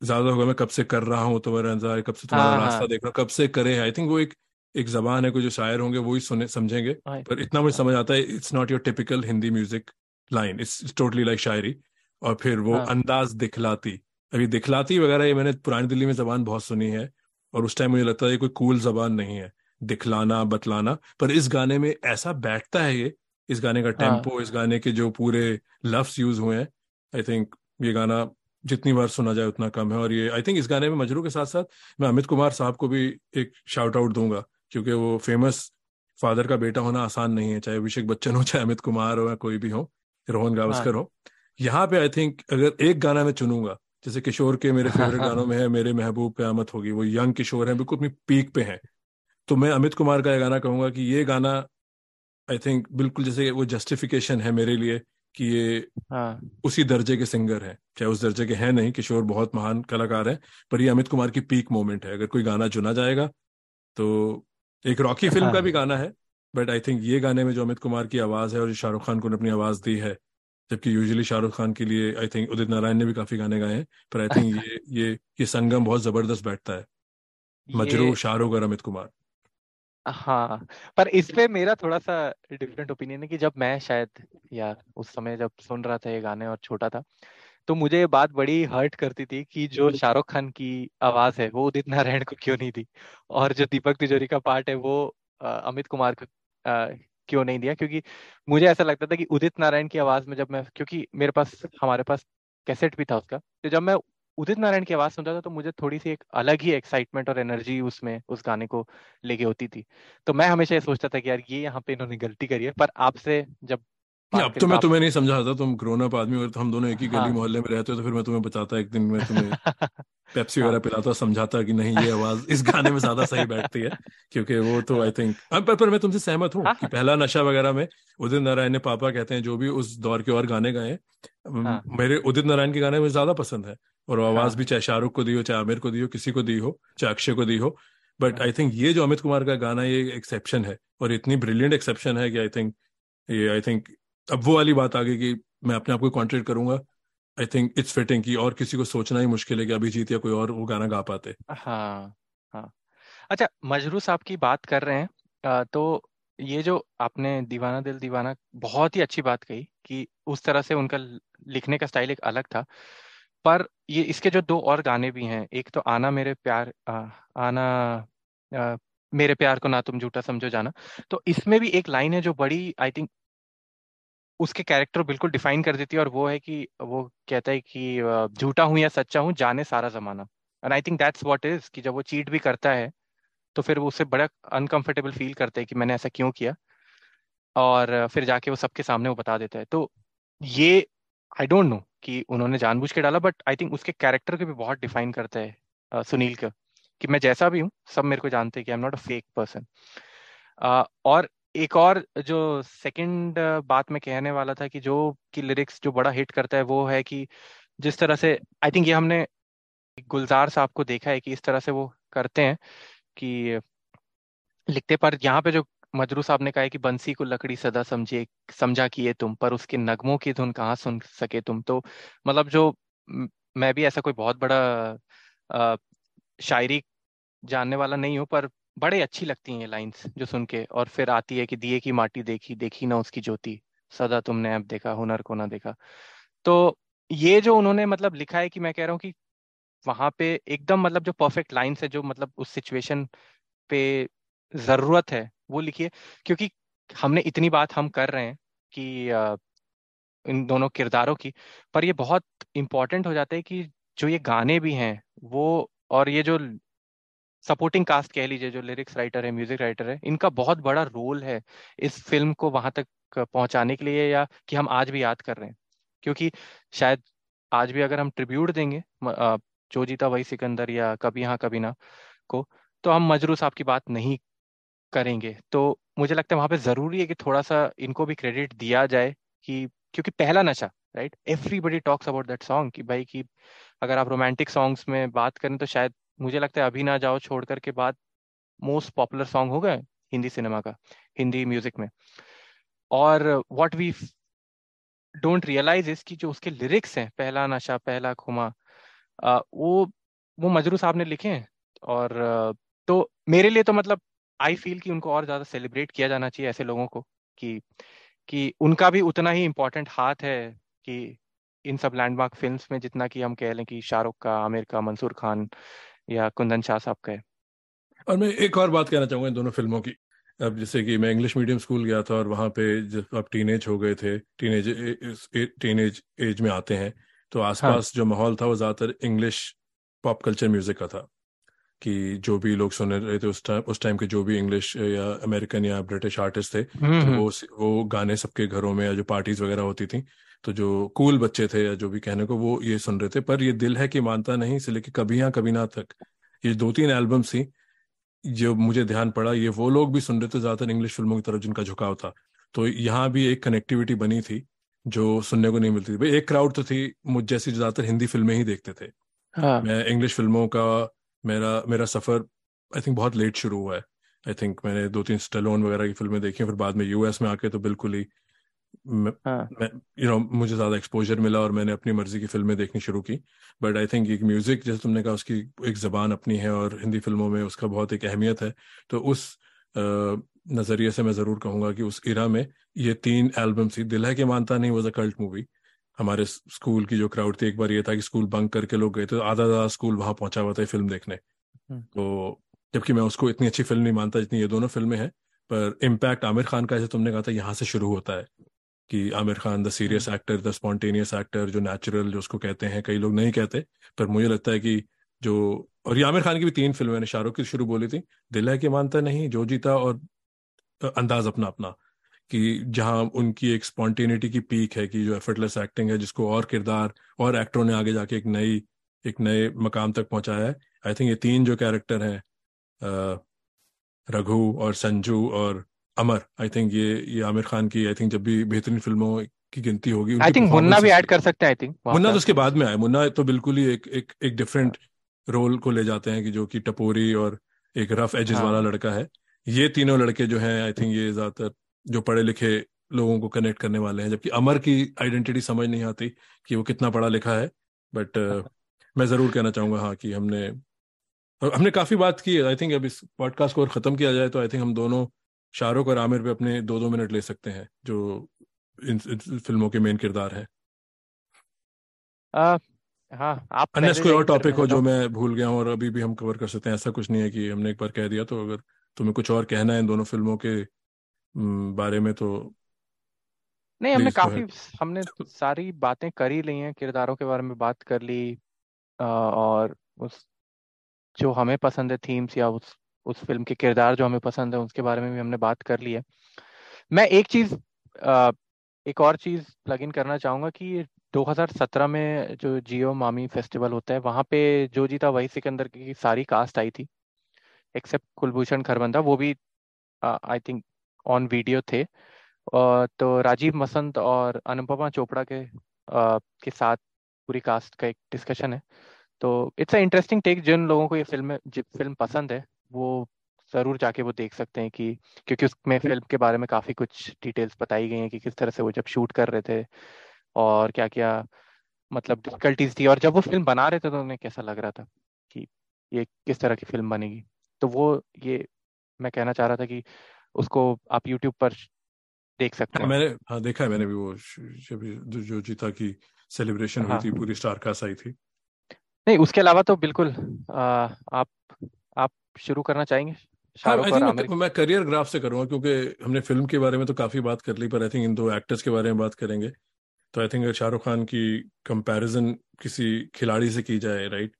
ज़्यादा होगा मैं कब से कर रहा हूँ तुम्हारा इंतज़ार कब से तुम्हारा हाँ रास्ता हाँ देख रहा हूँ कब से करे है? आई थिंक वो एक एक जबान है कोई जो शायर होंगे वो ही सुने समझेंगे। हाँ पर इतना मुझे समझ आता है it's not your typical Hindi music line it's totally like शायरी। और फिर वो हाँ। अंदाज दिखलाती। अभी दिखलाती वगैरह ये मैंने पुरानी दिल्ली में जबान बहुत सुनी है और उस टाइम मुझे लगता है ये कोई कूल जबान नहीं है। दिखलाना बतलाना पर इस गाने में ऐसा बैठता है ये इस गाने का हाँ। टेंपो इस गाने के जो पूरे लफ्स यूज़ हुए हैं आई थिंक ये गाना जितनी बार सुना जाए उतना कम है। और ये आई थिंक इस गाने में मजरू के साथ साथ मैं अमित कुमार साहब को भी एक शाउट आउट दूँगा। क्योंकि वो फ़ेमस फादर का बेटा होना आसान नहीं है चाहे अभिषेक बच्चन हो चाहे अमित कुमार हो या कोई भी हो रोहन गावस्कर हाँ। हो। यहाँ पे आई थिंक अगर एक गाना मैं चुनूँगा जैसे किशोर के मेरे फेवरेट गानों में है मेरे महबूब कयामत होगी वो यंग किशोर है बिल्कुल अपनी पीक पे हैं। तो मैं अमित कुमार का ये गाना कहूँगा कि ये गाना आई थिंक बिल्कुल जैसे वो जस्टिफिकेशन है मेरे लिए कि ये हाँ। उसी दर्जे के सिंगर हैं चाहे उस दर्जे के हैं नहीं किशोर बहुत महान कलाकार हैं पर ये अमित कुमार की पीक मोमेंट है। अगर कोई गाना चुना जाएगा तो एक रॉकी फ़िल्म का भी गाना है बट आई थिंक ये गाने में जो अमित कुमार की आवाज़ है और शाहरुख खान को ने अपनी आवाज़ दी है जबकि यूजुअली शाहरुख खान के लिए आई थिंक उदित नारायण ने भी काफ़ी गाने गाए हैं पर आई थिंक ये ये ये संगम बहुत ज़बरदस्त बैठता है। मजरू शाहरुख और अमित कुमार। हाँ पर इस पे मेरा थोड़ा सा डिफरेंट ओपिनियन है कि जब मैं शायद या उस समय जब सुन रहा था ये गाने और छोटा था तो मुझे ये बात बड़ी हर्ट करती थी कि जो शाहरुख खान की आवाज़ है वो उदित नारायण को क्यों नहीं दी? और जो दीपक तिजोरी का पार्ट है वो अमित कुमार को क्यों नहीं दिया? क्योंकि मुझे ऐसा लगता था कि उदित नारायण की आवाज़ में जब मैं क्योंकि मेरे पास हमारे पास कैसेट भी था उसका तो जब मैं उदित नारायण की आवाज़ सुनता था तो मुझे थोड़ी सी एक अलग ही एक्साइटमेंट और एनर्जी उसमें उस गाने को लेके होती थी। तो मैं हमेशा ये सोचता था कि यार ये यहाँ पे इन्होंने गलती करी है पर आपसे जब नहीं, अब तो मैं तुम्हें नहीं समझा था तुम ग्रोन अप आदमी हो तो हम दोनों एक ही गली हाँ। मोहल्ले में रहते हो तो फिर मैं तुम्हें बताता एक दिन मैं तुम्हें [laughs] पेप्सी वगैरह हाँ। पिलाता समझाता कि नहीं ये आवाज़ इस गाने में ज़्यादा सही बैठती है क्योंकि वो तो आई थिंक पर, पर मैं तुमसे सहमत हूँ हाँ कि पहला नशा वगैरह में उदित नारायण ने पापा कहते हैं जो भी उस दौर के और गाने गाए हाँ। मेरे उदित नारायण के गाने मुझे ज़्यादा पसंद है और आवाज़ हाँ। भी चाहे शाहरुख को दी हो चाहे आमिर को दी हो किसी को दी हो चाहे अक्षय को दी हो बट हाँ। आई थिंक ये जो अमित कुमार का गाना ये एक्सेप्शन है और इतनी ब्रिलियंट एक्सेप्शन है कि आई थिंक ये आई थिंक अब वो वाली बात आ गई कि मैं अपने आप को कॉन्ट्रेक्ट करूँगा। आई थिंक इट्स फिटिंग कि और किसी को सोचना ही मुश्किल है कि अभिजीत या कोई और वो गाना गा पाते। हाँ हाँ। अच्छा मजरू साहब की बात कर रहे हैं। तो ये जो आपने दीवाना दिल दीवाना बहुत ही अच्छी बात कही कि उस तरह से उनका लिखने का स्टाइल एक अलग था। पर ये इसके जो दो और गाने भी हैं एक तो आना मेरे प्यार अ, आना अ, मेरे प्यार को ना तुम झूठा समझो जाना। तो इसमें भी एक लाइन है जो बड़ी आई थिंक उसके कैरेक्टर बिल्कुल डिफाइन कर देती है और वो है कि, वो कहता है कि झूठा हूँ या सच्चा हूँ, जाने सारा जमाना। And I think that's what is कि जब वो चीट भी करता है तो फिर वो उससे बड़ा अनकंफर्टेबल फील करते हैं कि मैंने ऐसा क्यों किया? और फिर जाके वो सबके सामने वो बता देता है। तो ये आई डोंट नो कि उन्होंने जानबूझ के डाला बट आई थिंक उसके कैरेक्टर को भी बहुत डिफाइन करता है सुनील का, कि मैं जैसा भी हूँ, सब मेरे को जानते हैं कि I am not a fake person और एक और जो सेकंड बात मैं कहने वाला था कि जो की लिरिक्स जो बड़ा हिट करता है वो है कि जिस तरह से आई थिंक ये हमने गुलजार साहब को देखा है कि इस तरह से वो करते हैं कि लिखते पर यहाँ पे जो मजरू साहब ने कहा है कि बंसी को लकड़ी सदा समझे समझा किए तुम पर उसके नगमों की धुन कहाँ सुन सके तुम? तो मतलब जो मैं भी ऐसा कोई बहुत बड़ा अ, शायरी जानने वाला नहीं हूँ पर बड़े अच्छी लगती हैं ये लाइंस जो सुन के और फिर आती है कि दिए की माटी देखी देखी ना उसकी ज्योति। सदा तुमने अब देखा, हुनर को ना देखा। तो ये जो उन्होंने मतलब लिखा है कि मैं कह रहा हूँ कि वहाँ पे एकदम मतलब जो परफेक्ट लाइंस है, जो मतलब उस सिचुएशन पे ज़रूरत है, वो लिखिए। क्योंकि हमने इतनी बात हम कर रहे हैं कि इन दोनों किरदारों की, पर ये बहुत इम्पोर्टेंट हो जाता है कि जो ये गाने भी हैं, वो और ये जो सपोर्टिंग कास्ट कह लीजिए, जो लिरिक्स राइटर है म्यूज़िक राइटर है, इनका बहुत बड़ा रोल है इस फ़िल्म को वहाँ तक पहुँचाने के लिए या कि हम आज भी याद कर रहे हैं? क्योंकि शायद आज भी अगर हम ट्रिब्यूट देंगे जो जीता वही सिकंदर या कभी हाँ कभी ना को तो हम मजरू साहब की बात नहीं करेंगे। तो मुझे लगता है वहाँ पे ज़रूरी है कि थोड़ा सा इनको भी क्रेडिट दिया जाए कि, क्योंकि पहला नशा right everybody talks about that song कि भाई कि अगर आप रोमांटिक सॉन्ग्स में बात करें तो शायद मुझे लगता है अभी ना जाओ छोड़कर के बाद मोस्ट पॉपुलर सॉन्ग होगा हिंदी सिनेमा का, हिंदी म्यूज़िक में। और what we don't realise is कि जो उसके लिरिक्स हैं, पहला नशा, पहला खुमा वो वो मजरू साहब ने लिखे हैं। और तो मेरे लिए तो मतलब आई फील कि उनको और ज़्यादा सेलिब्रेट किया जाना चाहिए ऐसे लोगों को कि कि उनका भी उतना ही इम्पोर्टेंट हाथ है कि इन सब लैंडमार्क फिल्म्स में जितना कि हम कह लें कि शाहरुख का, आमिर का, मंसूर खान या कुंदन शाह साहब का है। और मैं एक और बात कहना चाहूँगा इन दोनों फ़िल्मों की। अब जैसे कि मैं इंग्लिश मीडियम स्कूल गया था और वहाँ पे जब आप टीनेज हो गए थे टीनेज टीनेज एज में आते हैं तो आसपास हाँ. जो माहौल था वो ज़्यादातर इंग्लिश पॉप कल्चर म्यूज़िक का था। कि जो भी लोग सुन रहे थे उस टाइम उस टाइम के जो भी इंग्लिश या अमेरिकन या ब्रिटिश आर्टिस्ट थे हम्म तो हम्म। वो वो गाने सबके घरों में या जो पार्टीज़ वगैरह होती थी तो जो कूल बच्चे थे या जो भी कहने को वो ये सुन रहे थे। पर ये दिल है कि मानता नहीं से लेके कभी यहाँ कभी ना तक। ये दो तीन एल्बम्स थी जो मुझे ध्यान पड़ा ये वो लोग भी सुन रहे थे ज़्यादातर इंग्लिश फ़िल्मों की तरफ़ जिनका झुकाव था। तो यहाँ भी एक कनेक्टिविटी बनी थी जो सुनने को नहीं मिलती थी। भाई एक क्राउड तो थी मुझ जैसी ज़्यादातर हिंदी फ़िल्में ही देखते थे। हाँ। मैं इंग्लिश फ़िल्मों का मेरा मेरा सफ़र आई थिंक बहुत लेट शुरू हुआ है। आई थिंक मैंने दो तीन स्टेलोन वगैरह की फ़िल्में देखी फिर बाद में यूएस में आके तो बिल्कुल ही हाँ। यू नो मुझे ज़्यादा एक्सपोजर मिला और मैंने अपनी मर्ज़ी की फ़िल्में देखनी शुरू की। बट आई थिंक एक म्यूज़िक जैसे तुमने कहा उसकी एक ज़बान अपनी है और हिंदी फ़िल्मों में उसका बहुत एक अहमियत है। तो उस नज़रिए से मैं ज़रूर कहूँगा कि उस इरा में ये तीन एल्बम थी। दिल है कि मानता नहीं वॉज़ अ कल्ट मूवी हमारे स्कूल की जो क्राउड थी एक बार ये था कि स्कूल बंक करके लोग गए थे तो आधा आधा स्कूल वहाँ पहुँचा हुआ था फ़िल्म देखने। हम्म। तो जबकि मैं उसको इतनी अच्छी फ़िल्म नहीं मानता जितनी ये दोनों फ़िल्में हैं पर इम्पैक्ट आमिर खान का जैसे तुमने कहा था यहाँ से शुरू होता है कि Aamir Khan the serious actor the spontaneous actor जो नेचुरल जो उसको कहते हैं कई लोग नहीं कहते पर मुझे लगता है कि जो और ये आमिर खान की भी तीन फ़िल्में शाहरुख की शुरू बोली थी दिल है कि मानता नहीं जो जीता और अंदाज अपना अपना कि जहाँ उनकी एक स्पॉन्टेनिटी की पीक है कि जो एफर्टलेस एक्टिंग है जिसको और किरदार और एक्टरों ने आगे जाके एक नई एक नए मकाम तक पहुँचाया है। आई थिंक ये तीन जो कैरेक्टर हैं रघु और संजू और अमर आई थिंक ये ये आमिर खान की आई थिंक जब भी बेहतरीन फ़िल्मों की गिनती होगी आई थिंक मुन्ना भी ऐड कर सकते हैं आई थिंक मुन्ना तो उसके बाद में आया मुन्ना तो बिल्कुल ही एक एक एक डिफरेंट रोल को ले जाते हैं कि जो कि टपोरी और एक रफ एजेस हाँ। वाला लड़का है। ये तीनों लड़के जो हैं आई थिंक ये ज़्यादातर जो पढ़े लिखे लोगों को कनेक्ट करने वाले हैं जबकि अमर की आइडेंटिटी समझ नहीं आती कि वो कितना पढ़ा लिखा है बट uh, मैं ज़रूर कहना चाहूँगा हाँ कि हमने हमने काफ़ी बात की आई थिंक अब इस पॉडकास्ट को और खत्म किया जाए तो आई थिंक हम दोनों शाहरुख और आमिर पे अपने दो दो मिनट ले सकते हैं जो इन, इन फ़िल्मों के मेन किरदार हैं। हाँ आप अनलेस कोई और टॉपिक हो जो मैं भूल गया हूँ और अभी भी हम कवर कर सकते हैं ऐसा कुछ नहीं है कि हमने एक बार कह दिया तो अगर तुम्हें कुछ और कहना है इन दोनों फ़िल्मों के बारे में तो नहीं हमने काफ़ी हमने सारी बातें कर ही ली हैं किरदारों के बारे में बात कर ली और उस जो हमें पसंद है थीम्स या उस उस फ़िल्म के किरदार जो हमें पसंद है उसके बारे में भी हमने बात कर ली है। मैं एक चीज़ एक और चीज़ प्लग इन करना चाहूँगा कि 2017 में जो जियो मामी फेस्टिवल होता है वहाँ पे जो जीता वही सिकंदर की सारी कास्ट आई थी एक्सेप्ट कुलभूषण खरबंदा वो भी आई थिंक ऑन वीडियो थे। तो राजीव मसंत और अनुपमा चोपड़ा के के साथ पूरी कास्ट का एक डिस्कशन है। तो इट्स अ इंटरेस्टिंग टेक जिन लोगों को ये फ़िल्म फ़िल्म पसंद है, वो ज़रूर जाके वो देख सकते हैं कि, क्योंकि उसमें फ़िल्म के बारे में काफ़ी कुछ डिटेल्स बताई गई हैं कि किस तरह से वो जब शूट कर रहे थे और क्या क्या मतलब डिफिकल्टीज थी। और जब वो फ़िल्म बना रहे थे तो उन्हें कैसा लग रहा था कि ये किस तरह की फ़िल्म बनेगी? तो वो ये मैं कहना चाह रहा था कि उसको आप यूट्यूब पर देख सकते हाँ हैं। मैंने हाँ देखा है मैंने भी वो जब जो जीता की सेलिब्रेशन हुई हाँ। थी पूरी स्टार कास्ट आई थी। नहीं उसके अलावा तो बिल्कुल आ, आप आप शुरू करना चाहेंगे? हाँ मैं, मैं करियर ग्राफ से करूँगा क्योंकि हमने फ़िल्म के बारे में तो काफ़ी बात कर ली पर आई थिंक इन दो एक्टर्स के बारे में बात करेंगे। तो आई थिंक शाहरुख खान की कंपैरिजन किसी खिलाड़ी से की जाए राइट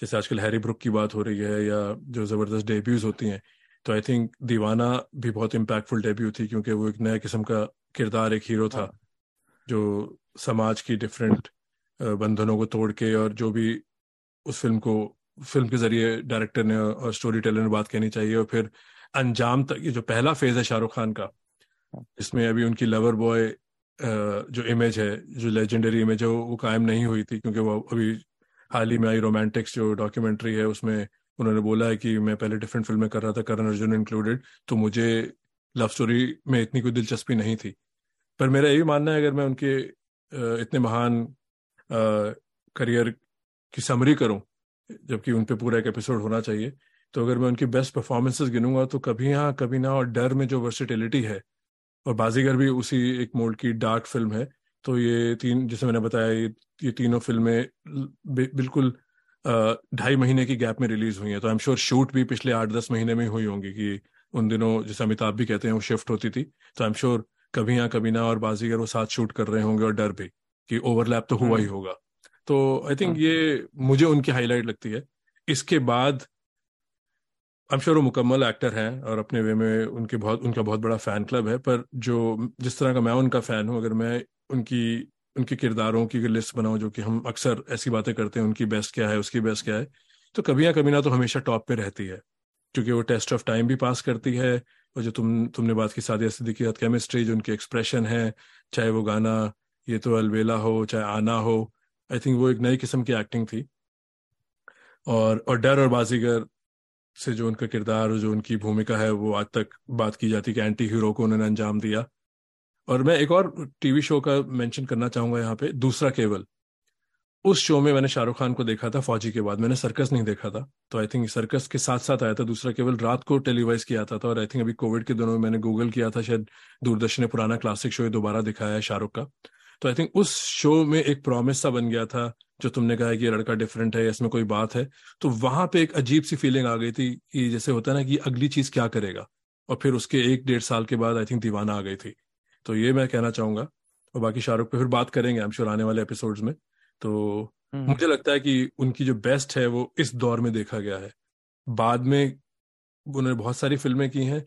जैसे आजकल हैरी ब्रुक की बात हो रही है या जो ज़बरदस्त डेब्यूज होती हैं तो आई थिंक दीवाना भी बहुत इम्पैक्टफुल डेब्यू थी क्योंकि वो एक नया किस्म का किरदार एक हीरो था हाँ। जो समाज की डिफरेंट बंधनों को तोड़ के और जो भी उस फ़िल्म को फ़िल्म के ज़रिए डायरेक्टर ने और स्टोरी टेलर ने बात कहनी चाहिए और फिर अंजाम तक ये जो पहला फ़ेज़ है शाहरुख खान का इसमें अभी उनकी लवर बॉय जो इमेज है जो लेजेंडरी इमेज है वो कायम नहीं हुई थी क्योंकि वो अभी हाल ही में आई रोमांटिक्स जो डॉक्यूमेंट्री है उसमें उन्होंने बोला है कि मैं पहले डिफरेंट फ़िल्में कर रहा था, करण अर्जुन इंक्लूडेड तो मुझे लव स्टोरी में इतनी कोई दिलचस्पी नहीं थी। पर मेरा यही मानना है, अगर मैं उनके इतने महान करियर की समरी करूँ, जबकि उन पे पूरा एक एपिसोड होना चाहिए तो अगर मैं उनकी बेस्ट परफॉर्मेंसेस गिनूँगा तो कभी हाँ कभी ना, और डर में जो वर्सिटिलिटी है, और बाजीगर भी उसी एक मोल्ड की डार्क फ़िल्म है तो ये तीन, जैसे मैंने बताया, ये ये तीनों फ़िल्में बिल्कुल ढाई महीने की गैप में रिलीज़ हुई है। तो आई एम श्योर शूट भी पिछले आठ दस महीने में हुई होंगी कि उन दिनों जैसे अमिताभ भी कहते हैं वो शिफ्ट होती थी। तो आई एम श्योर कभी यहाँ कभी ना और बाजीगर वो साथ शूट कर रहे होंगे और डर भी कि ओवरलैप तो हुआ ही हम्म। होगा। तो आई थिंक हम्म। ये मुझे उनकी हाईलाइट लगती है। इसके बाद आई एम श्योर वो मुकम्मल एक्टर हैं और अपने वे में उनके बहुत उनका बहुत बड़ा फ़ैन क्लब है। पर जो जिस तरह का मैं उनका फ़ैन हूँ अगर मैं उनकी उनके किरदारों की लिस्ट बनाओ जो कि हम अक्सर ऐसी बातें करते हैं, उनकी बेस्ट क्या है, उसकी बेस्ट क्या है तो कभी ना कभी ना तो हमेशा टॉप पे रहती है, क्योंकि वो टेस्ट ऑफ़ टाइम भी पास करती है और जो तुम, तुमने बात की सादिया सिद्दीकी के केमिस्ट्री जो उनके एक्सप्रेशन है, चाहे वो गाना, ये तो अलबेला हो, चाहे आना हो आई थिंक वो एक नई किस्म की एक्टिंग थी। और और डर और बाजीगर से जो उनका किरदार जो उनकी भूमिका है, वो आज तक बात की जाती कि एंटी हीरो को उन्होंने अंजाम दिया। और मैं एक और टीवी शो का मेंशन करना चाहूँगा यहाँ पे दूसरा केवल उस शो में मैंने शाहरुख खान को देखा था फौजी के बाद. मैंने सर्कस नहीं देखा था. तो आई थिंक सर्कस के साथ साथ आया था दूसरा केवल रात को टेलीवाइज किया था, था और आई थिंक अभी कोविड के दिनों में मैंने गूगल किया था शायद दूरदर्शन ने पुराना क्लासिक शो दोबारा दिखाया है शाहरुख का. तो आई थिंक उस शो में एक प्रॉमिस सा बन गया था जो तुमने कहा कि ये लड़का डिफरेंट है इसमें कोई बात है. तो वहाँ पे एक अजीब सी फीलिंग आ गई थी कि जैसे होता है ना कि अगली चीज़ क्या करेगा? और फिर उसके एक डेढ़ साल के बाद आई थिंक दीवाना आ गई थी. तो ये मैं कहना चाहूँगा। और बाकी शाहरुख पे फिर बात करेंगे आई एम श्योर आने वाले एपिसोड्स में। तो हम्म। मुझे लगता है कि उनकी जो बेस्ट है वो इस दौर में देखा गया है। बाद में उन्होंने बहुत सारी फ़िल्में की हैं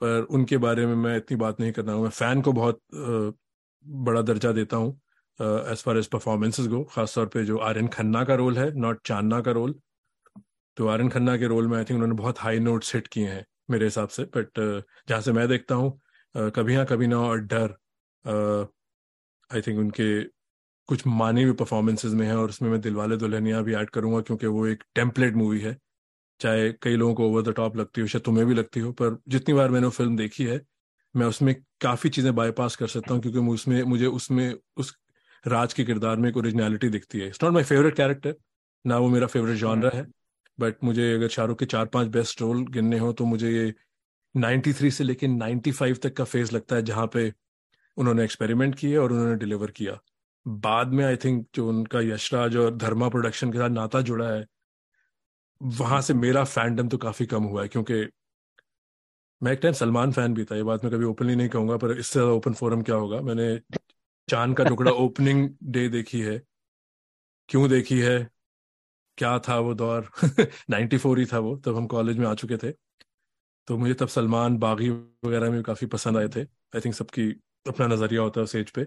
पर उनके बारे में मैं इतनी बात नहीं करना हूँ। मैं फ़ैन को बहुत बड़ा दर्जा देता हूँ एज फार एज परफॉर्मेंसेज को खासतौर पे जो आर्यन खन्ना का रोल है नॉट चांदना का रोल तो आर्यन खन्ना के रोल में आई थिंक उन्होंने बहुत हाई नोट्स हिट किए हैं मेरे हिसाब से। बट जहाँ से मैं देखता हूँ कभी ना कभी ना और डर आई थिंक उनके कुछ मानी हुई परफॉर्मेंसेज में है और उसमें मैं दिलवाले दुल्हनिया भी ऐड करूँगा क्योंकि वो एक टेम्पलेट मूवी है। चाहे कई लोगों को ओवर द टॉप लगती हो शायद तुम्हें भी लगती हो पर जितनी बार मैंने वो फ़िल्म देखी है मैं उसमें काफ़ी चीज़ें बाईपास कर सकता हूँ क्योंकि उसमें मुझे उसमें उस राज के किरदार में एक ओरिजिनलिटी दिखती है। It's not my favourite character ना वो मेरा फेवरेट जॉनरा है बट मुझे अगर शाहरुख के चार पाँच बेस्ट रोल गिनने हो तो मुझे ये 93 से लेकर 95 तक का फ़ेज़ लगता है जहाँ पे उन्होंने एक्सपेरिमेंट किए और उन्होंने डिलीवर किया। बाद में आई थिंक जो उनका यशराज और धर्मा प्रोडक्शन के साथ नाता जुड़ा है वहाँ से मेरा फैंडम तो काफ़ी कम हुआ है क्योंकि मैं एक टाइम सलमान फ़ैन भी था ये बात मैं कभी ओपनली नहीं कहूँगा पर इससे ज़्यादा ओपन फोरम क्या होगा? मैंने चाँद का टुकड़ा [laughs] ओपनिंग डे देखी है। क्यों देखी है? क्या था वो दौर? [laughs] 94 ही था वो तब हम कॉलेज में आ चुके थे। तो मुझे तब सलमान बागी वगैरह में काफ़ी पसंद आए थे। आई थिंक सबकी अपना नज़रिया होता है उस एज पे।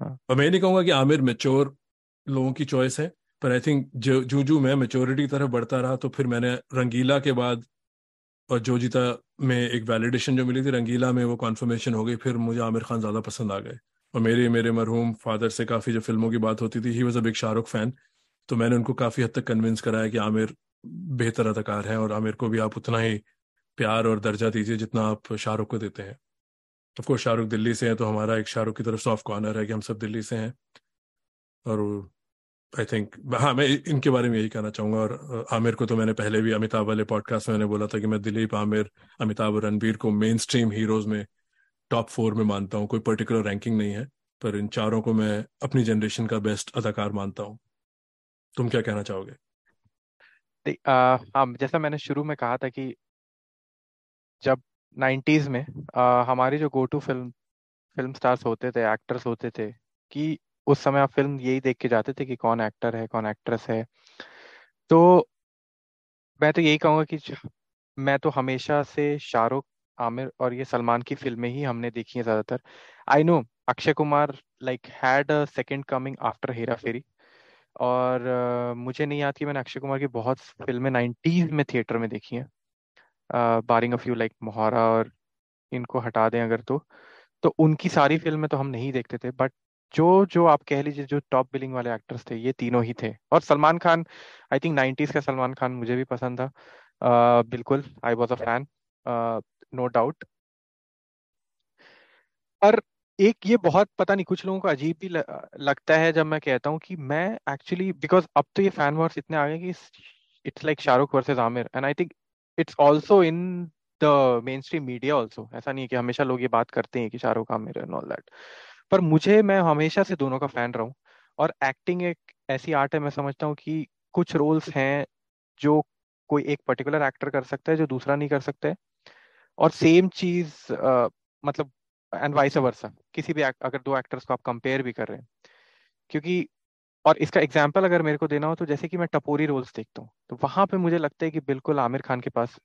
हाँ। और मैं नहीं कहूँगा कि आमिर मेच्योर लोगों की चॉइस है पर आई थिंक जो जू जू मैं मेच्योरिटी की तरफ़ बढ़ता रहा तो फिर मैंने रंगीला के बाद और जो जीता में एक वैलिडेशन जो मिली थी रंगीला में वो कॉन्फर्मेशन हो गई फिर मुझे आमिर खान ज़्यादा पसंद आ गए। और मेरे मेरे मरहूम फादर से काफ़ी जो फ़िल्मों की बात होती थी he was a big Shahrukh fan तो मैंने उनको काफ़ी हद तक कन्विंस कराया कि आमिर बेहतर अदाकार है और आमिर को भी आप उतना ही प्यार और दर्जा दीजिए जितना आप शाहरुख को देते हैं। ऑफकोर्स शाहरुख दिल्ली से हैं तो हमारा एक शाहरुख की तरफ़ सॉफ्ट कॉर्नर है कि हम सब दिल्ली से हैं। और आई थिंक हाँ मैं इनके बारे में यही कहना चाहूँगा और आमिर को तो मैंने पहले भी अमिताभ वाले पॉडकास्ट में मैंने बोला था कि मैं दिलीप आमिर अमिताभ और रणबीर को मेन स्ट्रीम हीरोज में टॉप फोर में मानता हूँ। कोई पर्टिकुलर रैंकिंग नहीं है पर इन चारों को मैं अपनी जनरेशन का बेस्ट अदाकार मानता हूँ। तुम क्या कहना चाहोगे? देख, आ, हाँ जैसा मैंने शुरू में कहा था कि जब 90s में आ, हमारी जो go to film film stars होते थे एक्टर्स होते थे कि उस समय आप फ़िल्म यही देख के जाते थे कि कौन एक्टर है कौन एक्ट्रेस है। तो मैं तो यही कहूँगा कि मैं तो हमेशा से शाहरुख आमिर और ये सलमान की फ़िल्में ही हमने देखी हैं ज़्यादातर। I know Akshay Kumar like had second coming after Hera Pheri और अ, मुझे नहीं याद कि मैंने अक्षय कुमार की बहुत फ़िल्में 90s में थिएटर में देखी हैं। बारिंग अ फ्यू लाइक मोहरा और इनको हटा दें अगर तो। तो उनकी सारी फ़िल्में तो हम नहीं देखते थे बट जो जो आप कह लीजिए जो टॉप बिलिंग वाले एक्टर्स थे ये तीनों ही थे। और Salman Khan I think 90s का सलमान खान मुझे भी पसंद था। अ, बिल्कुल I was a fan no doubt पर एक ये बहुत पता नहीं कुछ लोगों को अजीब भी लगता है जब मैं कहता हूँ कि मैं एक्चुअली बिकॉज़ अब तो ये फ़ैन वॉर्स इतने आ गए कि it's like Shahrukh versus Aamir and I think it's also in the mainstream media also ऐसा नहीं है कि हमेशा लोग ये बात करते हैं कि Shahrukh Aamir and all that पर मुझे मैं हमेशा से दोनों का फ़ैन रहा हूँ और एक्टिंग एक ऐसी आर्ट है मैं समझता हूँ कि कुछ रोल्स हैं जो कोई एक पर्टिकुलर एक्टर कर सकता है जो दूसरा नहीं कर सकता है। और सेम चीज़ अ, मतलब एंड वाइस वर्सा किसी भी अगर दो एक्टर्स को आप कंपेयर भी कर रहे हैं। क्योंकि और इसका एग्ज़ाम्पल अगर मेरे को देना हो तो जैसे कि मैं टपोरी रोल्स देखता हूँ तो वहाँ पे मुझे लगता है कि बिल्कुल आमिर खान के पास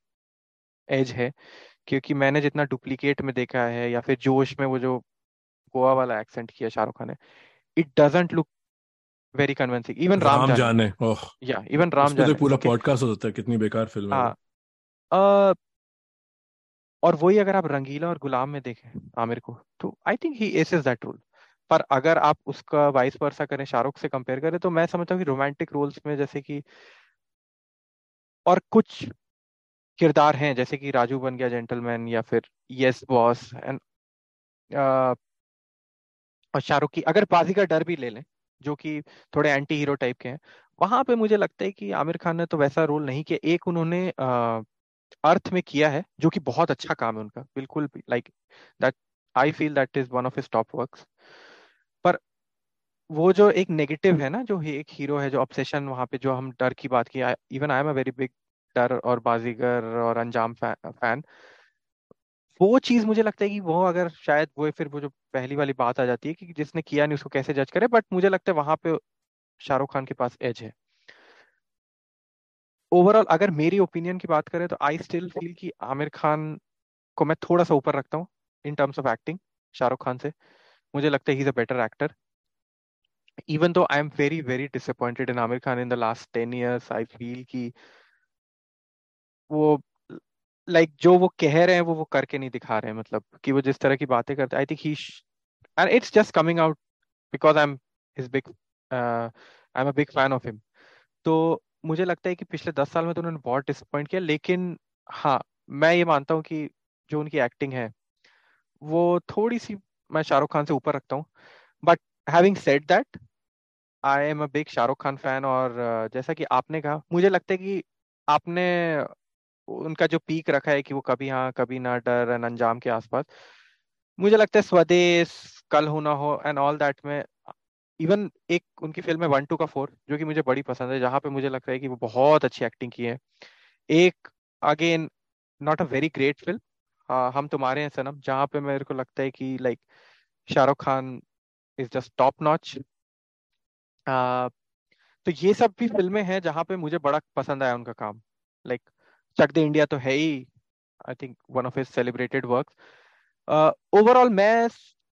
एज है क्योंकि मैंने जितना डुप्लीकेट में देखा है या फिर जोश में वो जो गोवा वाला एक्सेंट किया शाहरुख खान ने it doesn't look very convincing even Ram Ram Jaane Jaane ओह। या इवन राम पे तो जाने। पूरा पॉडकास्ट हो सकता है कितनी बेकार फ़िल्म है हाँ। और वही अगर आप रंगीला और गुलाम में देखें आमिर को तो I think he aces that role पर अगर आप उसका वाइस वर्सा करें शाहरुख से कंपेयर करें तो मैं समझता हूँ कि रोमांटिक रोल्स में जैसे कि और कुछ किरदार हैं जैसे कि राजू बन गया जेंटलमैन या फिर यस बॉस एंड और शाहरुख की अगर बाजी का डर भी ले लें जो कि थोड़े एंटी हीरो टाइप के हैं वहाँ पे मुझे लगता है कि आमिर खान ने तो वैसा रोल नहीं किया। एक उन्होंने अ, अर्थ में किया है जो कि बहुत अच्छा काम है उनका। बिल्कुल like that I feel that is one of his top works पर वो जो एक नेगेटिव है ना, जो एक हीरो है, जो ऑब्सेशन वहाँ पे, जो हम डर की बात की even I am a very big Darr और बाजीगर और अंजाम फ़ैन वो चीज़ मुझे लगता है कि वो अगर शायद वो फिर वो जो पहली वाली बात आ जाती है कि जिसने किया नहीं, उसको कैसे जज करे बट मुझे लगता है वहाँ पे शाहरुख खान के पास एज है। ओवरऑल अगर मेरी ओपिनियन की बात करें तो आई स्टिल फील कि आमिर खान को मैं थोड़ा सा ऊपर रखता हूँ in terms of acting Shahrukh Khan से। मुझे लगता है he is a better actor even though I am very very disappointed in Aamir Khan in the last ten years I feel कि वो लाइक like, जो वो कह रहे हैं वो वो करके नहीं दिखा रहे हैं मतलब कि वो जिस तरह की बातें करते I think he and it's just coming out because I am his big I am a big fan of him तो मुझे लगता है कि पिछले दस साल में तो उन्होंने बहुत डिसअपॉइंट किया लेकिन हाँ मैं ये मानता हूँ कि जो उनकी एक्टिंग है वो थोड़ी सी मैं शाहरुख खान से ऊपर रखता हूँ। But having said that I am a big Shahrukh Khan fan और जैसा कि आपने कहा, मुझे लगता है कि आपने उनका जो पीक रखा है कि वो कभी हाँ कभी ना डर एंड अंजाम के आसपास, मुझे लगता है स्वदेश, कल होना हो एंड ऑल दैट में इवन एक उनकी फ़िल्म है वन टू का फोर जो कि मुझे बड़ी पसंद है, जहाँ पे मुझे लगता है कि वो बहुत अच्छी एक्टिंग की है। एक again not a very great film हाँ हम तुम्हारे हैं, सनम। जहाँ पे मेरे को लगता है कि like Shahrukh Khan is just top notch तो ये सब भी फ़िल्में हैं जहाँ पे मुझे बड़ा पसंद आया उनका काम। लाइक चक दे इंडिया तो है ही। I think one of his celebrated work overall मैं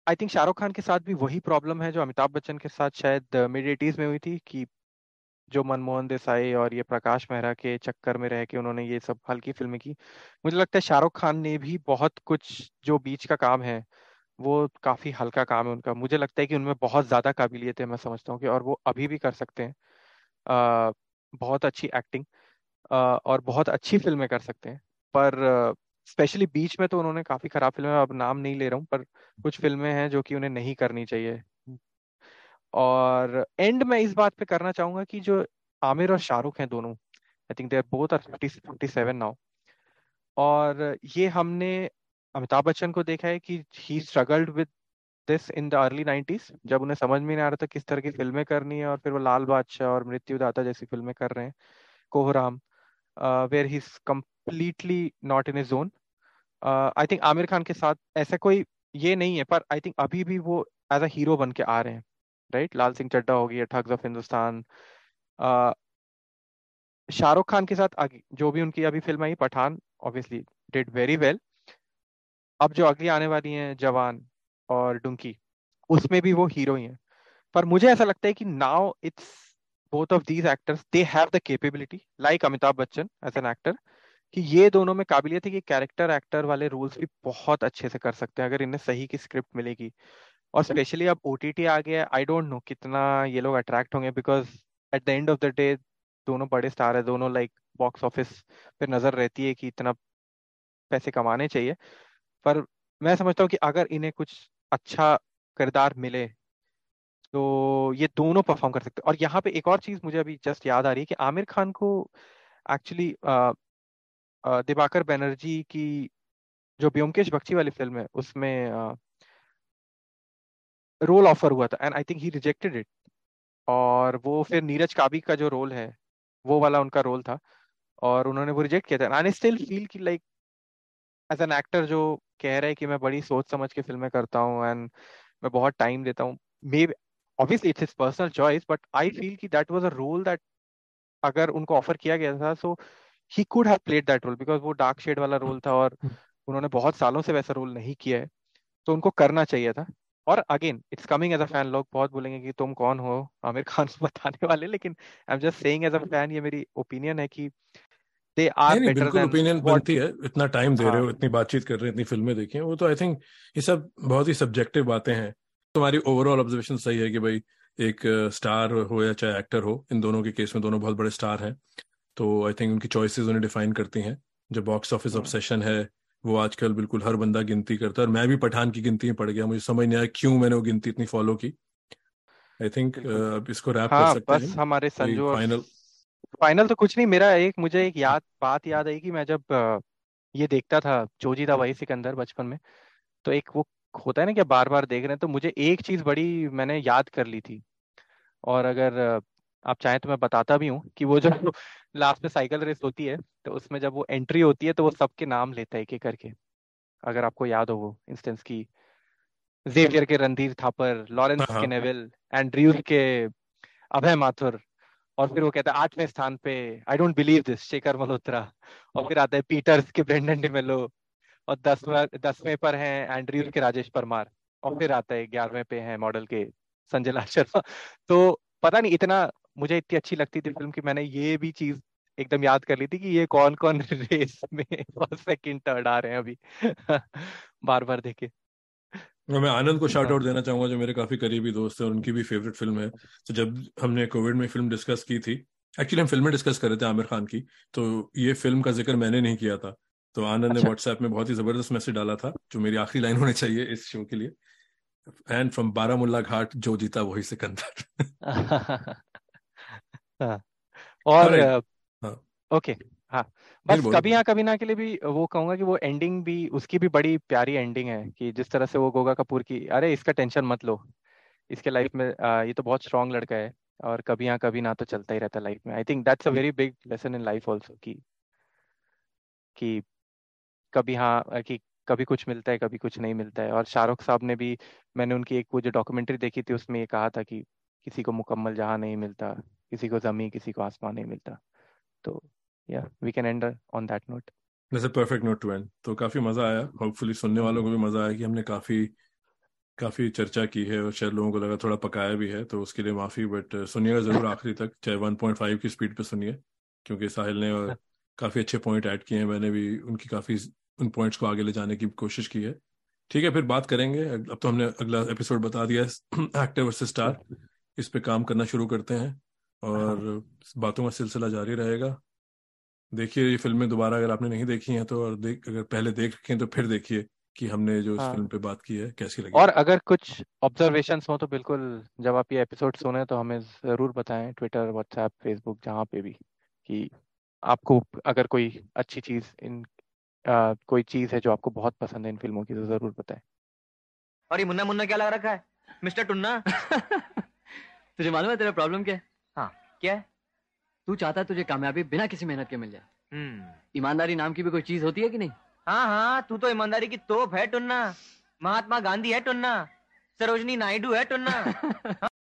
आई थिंक शाहरुख खान के साथ भी वही प्रॉब्लम है जो अमिताभ बच्चन के साथ शायद मिड एटीज में हुई थी कि जो मनमोहन देसाई और ये प्रकाश मेहरा के चक्कर में रह के उन्होंने ये सब हल्की फ़िल्में की, मुझे लगता है शाहरुख खान ने भी बहुत कुछ जो बीच का काम है, वो काफ़ी हल्का काम है उनका। मुझे लगता है कि उनमें बहुत ज़्यादा काबिलियत है, मैं समझता हूँ कि, और वो अभी भी कर सकते हैं। बहुत अच्छी एक्टिंग और बहुत अच्छी फ़िल्में कर सकते हैं। पर, स्पेशली बीच में तो उन्होंने काफ़ी खराब फ़िल्में, अब नाम नहीं ले रहा हूँ, पर कुछ फ़िल्में हैं जो कि उन्हें नहीं करनी चाहिए। और एंड में इस बात पे करना चाहूँगा कि जो आमिर और शाहरुख हैं दोनों I think there both are fifty fifty seven now और ये हमने अमिताभ बच्चन को देखा है कि he struggled with this in the early nineties जब उन्हें समझ में नहीं आ रहा था किस तरह की फ़िल्में करनी है और फिर वो लाल बादशाह और मृत्युदाता जैसी फ़िल्में कर रहे हैं, Kohram where he is completely not in a zone I think Aamir Khan के साथ ऐसा कोई ये नहीं है, पर आई थिंक अभी भी वो एज अ हीरो बन के आ रहे हैं। राइट? लाल सिंह चड्डा हो गया ठग्स ऑफ़ हिंदुस्तान शाहरुख खान के साथ जो भी उनकी अभी film I, Pathaan obviously did very well अब जो अगली आने वाली है, जवान और डुंकी उसमें भी वो हीरो ही है। पर मुझे ऐसा लगता है कि now it's both of these actors they have the capability like Amitabh Bachchan as an actor कि ये दोनों में काबिलियत है कि कैरेक्टर एक्टर वाले रोल्स भी बहुत अच्छे से कर सकते हैं, अगर इन्हें सही की स्क्रिप्ट मिलेगी। और स्पेशली अब ओटीटी आ गया आई डोंट नो कितना ये लोग अट्रैक्ट होंगे because at the end of the day दोनों बड़े स्टार है दोनों लाइक बॉक्स ऑफ़िस पे नज़र रहती है कि इतना पैसे कमाने चाहिए। पर मैं समझता हूँ कि अगर इन्हें कुछ अच्छा किरदार मिले तो ये दोनों परफॉर्म कर सकते और यहाँ पे एक और चीज़ मुझे अभी जस्ट याद आ रही है कि आमिर खान को एक्चुअली दिवाकर बनर्जी की जो ब्योमकेश बख्शी वाली फ़िल्म है उसमें रोल ऑफ़र हुआ था and I think he rejected it और वो फिर नीरज काबी का जो रोल है वो वाला उनका रोल था और उन्होंने वो रिजेक्ट किया था. आई स्टिल फील कि लाइक एज एन एक्टर जो कह रहे हैं कि मैं बड़ी सोच समझ के फ़िल्में करता हूँ एंड मैं बहुत टाइम देता हूँ may obviously it's his personal choice but I feel कि that was a role that अगर उनको ऑफ़र किया गया था so he could have played that role because वो डार्क शेड वाला रोल था और [laughs] उन्होंने बहुत सालों से वैसा रोल नहीं किया है तो उनको करना चाहिए था. और again it's coming as a fan लोग बहुत बोलेंगे कि तुम कौन हो? आमिर खान [laughs] बताने वाले लेकिन I am just saying as a fan ये मेरी ओपिनियन है कि दे आर बेटर बिल्कुल ओपिनियन बनती है। इतना टाइम दे हाँ. रहे हो इतनी बातचीत कर रहे हो इतनी फ़िल्में देखी हैं वो तो आई थिंक ये सब बहुत ही सब्जेक्टिव बातें हैं। तुम्हारी ओवरऑल ऑब्जर्वेशन सही है कि भाई एक स्टार हो या चाहे एक्टर हो इन दोनों के केस में दोनों बहुत बड़े स्टार हैं। तो आई थिंक उनकी चॉइसेस उन्हें डिफाइन करती हैं। जो बॉक्स ऑफ़िस ऑब्सेशन है वो आजकल बिल्कुल हर बंदा गिनती करता है और मैं भी पठान की गिनती में पड़ गया मुझे समझ नहीं आया क्यों मैंने वो गिनती इतनी फॉलो की। आई थिंक अब इसको रैप हाँ, कर सकते बस हैं। हमारे संजू फाइनल फाइनल तो कुछ नहीं मेरा एक मुझे एक याद बात याद आई कि मैं जब ये देखता था चोजी था वही सिकंदर बचपन में तो एक वो होता है ना कि बार बार देख रहे हैं तो मुझे एक चीज़ बड़ी मैंने याद कर ली थी। और अगर आप चाहें तो मैं बताता भी हूँ कि वो जो [laughs] लास्ट में साइकिल रेस होती है तो उसमें जब वो एंट्री होती है तो वो सबके नाम लेता है एक एक करके। अगर आपको याद हो वो इंस्टेंस की जेवियर के रणधीर थापर लॉरेंस। के नेविल एंड्रयूज के अभय माथुर और फिर वो कहता है आठवें स्थान पे I don't believe this Shekhar Malhotra. और फिर आता है पीटर्स के ब्रेंडन डिमेलो और दसवें दसवें पर हैं एंड्रयूज के राजेश परमार और फिर आता है ग्यारहवें पे हैं मॉडल के संजय लाल शर्मा। तो पता नहीं इतना मुझे इतनी अच्छी लगती थी फ़िल्म की मैंने ये भी चीज़ एकदम याद कर ली थी कि ये कौन कौन [laughs] रेस में फ़र्स्ट सेकंड थर्ड आ रहे हैं अभी [laughs] बार बार देखे मैं आनंद को शार्ट आउट देना चाहूँगा जो मेरे काफ़ी करीबी दोस्त है और उनकी भी फेवरेट फ़िल्म है। तो जब हमने कोविड में फ़िल्म डिस्कस की थी एक्चुअली हम फ़िल्में डिस्कस कर रहे थे आमिर खान की तो ये फ़िल्म का ज़िक्र मैंने नहीं किया था। तो आनंद अच्छा। ने व्हाट्सएप में बहुत ही ज़बरदस्त मैसेज डाला था जो मेरी आखिरी लाइन होनी चाहिए इस शो के लिए। एंड फ्रॉम बारामुल्ला घाट जो जीता वही सिकंदर। [laughs] [laughs] हाँ। और ओके हाँ। बस कभी हाँ कभी ना के लिए भी वो कहूँगा कि वो एंडिंग भी उसकी भी बड़ी प्यारी एंडिंग है कि जिस तरह से वो गोगा कपूर की अरे इसका टेंशन मत लो। इसके लाइफ में आ, ये तो बहुत स्ट्रांग लड़का है और कभी हाँ कभी ना तो चलता ही रहता लाइफ में। I think that's a very big lesson in life also कि कि कभी हाँ कि कभी कुछ मिलता है कभी कुछ नहीं मिलता है। और शाहरुख साहब ने भी मैंने उनकी एक वो जो डॉक्यूमेंट्री देखी थी उसमें ये कहा था कि किसी को मुकम्मल जहाँ नहीं मिलता। किसी को जमी किसी को आसमान नहीं मिलता। तो या we can end on that note जैसे परफेक्ट नोट टू एंड तो काफ़ी मज़ा आया। होपफुली सुनने वालों को भी मज़ा आया कि हमने काफ़ी काफ़ी चर्चा की है और शायद लोगों को लगा थोड़ा पकाया भी है तो उसके लिए माफ़ी बट सुनिएगा ज़रूर [laughs] आखिरी तक। चाहे 1.5 की स्पीड पे सुनिए क्योंकि साहिल ने और [laughs] काफ़ी अच्छे पॉइंट ऐड किए हैं। मैंने भी उनकी काफ़ी उन पॉइंट्स को आगे ले जाने की कोशिश की है। ठीक है फिर बात करेंगे। अब तो हमने अगला एपिसोड बता दिया है एक्टर वर्सेस स्टार इस पे काम करना शुरू करते हैं। और बातों का सिलसिला जारी रहेगा। देखिए ये फ़िल्में दोबारा अगर आपने नहीं देखी हैं तो और देख अगर पहले देख रखी हैं तो फिर देखिए कि हमने जो हाँ। इस हाँ। फ़िल्म पे बात की है कैसी लगी। और अगर कुछ ऑब्जर्वेशन हो तो बिल्कुल जब आप ये एपिसोड सुने तो हमें ज़रूर बताएँ ट्विटर व्हाट्सएप फेसबुक जहाँ पे भी कि आपको अगर कोई अच्छी चीज़ इन आ, कोई चीज़ है जो आपको बहुत पसंद है इन फ़िल्मों की तो ज़रूर बताएँ। और ये मुन्ना मुन्ना क्या लग रखा है? मिस्टर टुन्ना? [laughs] तुझे मालूम है तेरा प्रॉब्लम क्या है? क्या? है तू चाहता है तुझे कामयाबी बिना किसी मेहनत के मिल जाए। हम्म। ईमानदारी नाम की भी कोई चीज़ होती है कि नहीं? हाँ हाँ तू तो ईमानदारी की तोप है टुन्ना। महात्मा गांधी है टुन्ना। सरोजनी नायडू है टुन्ना। [laughs]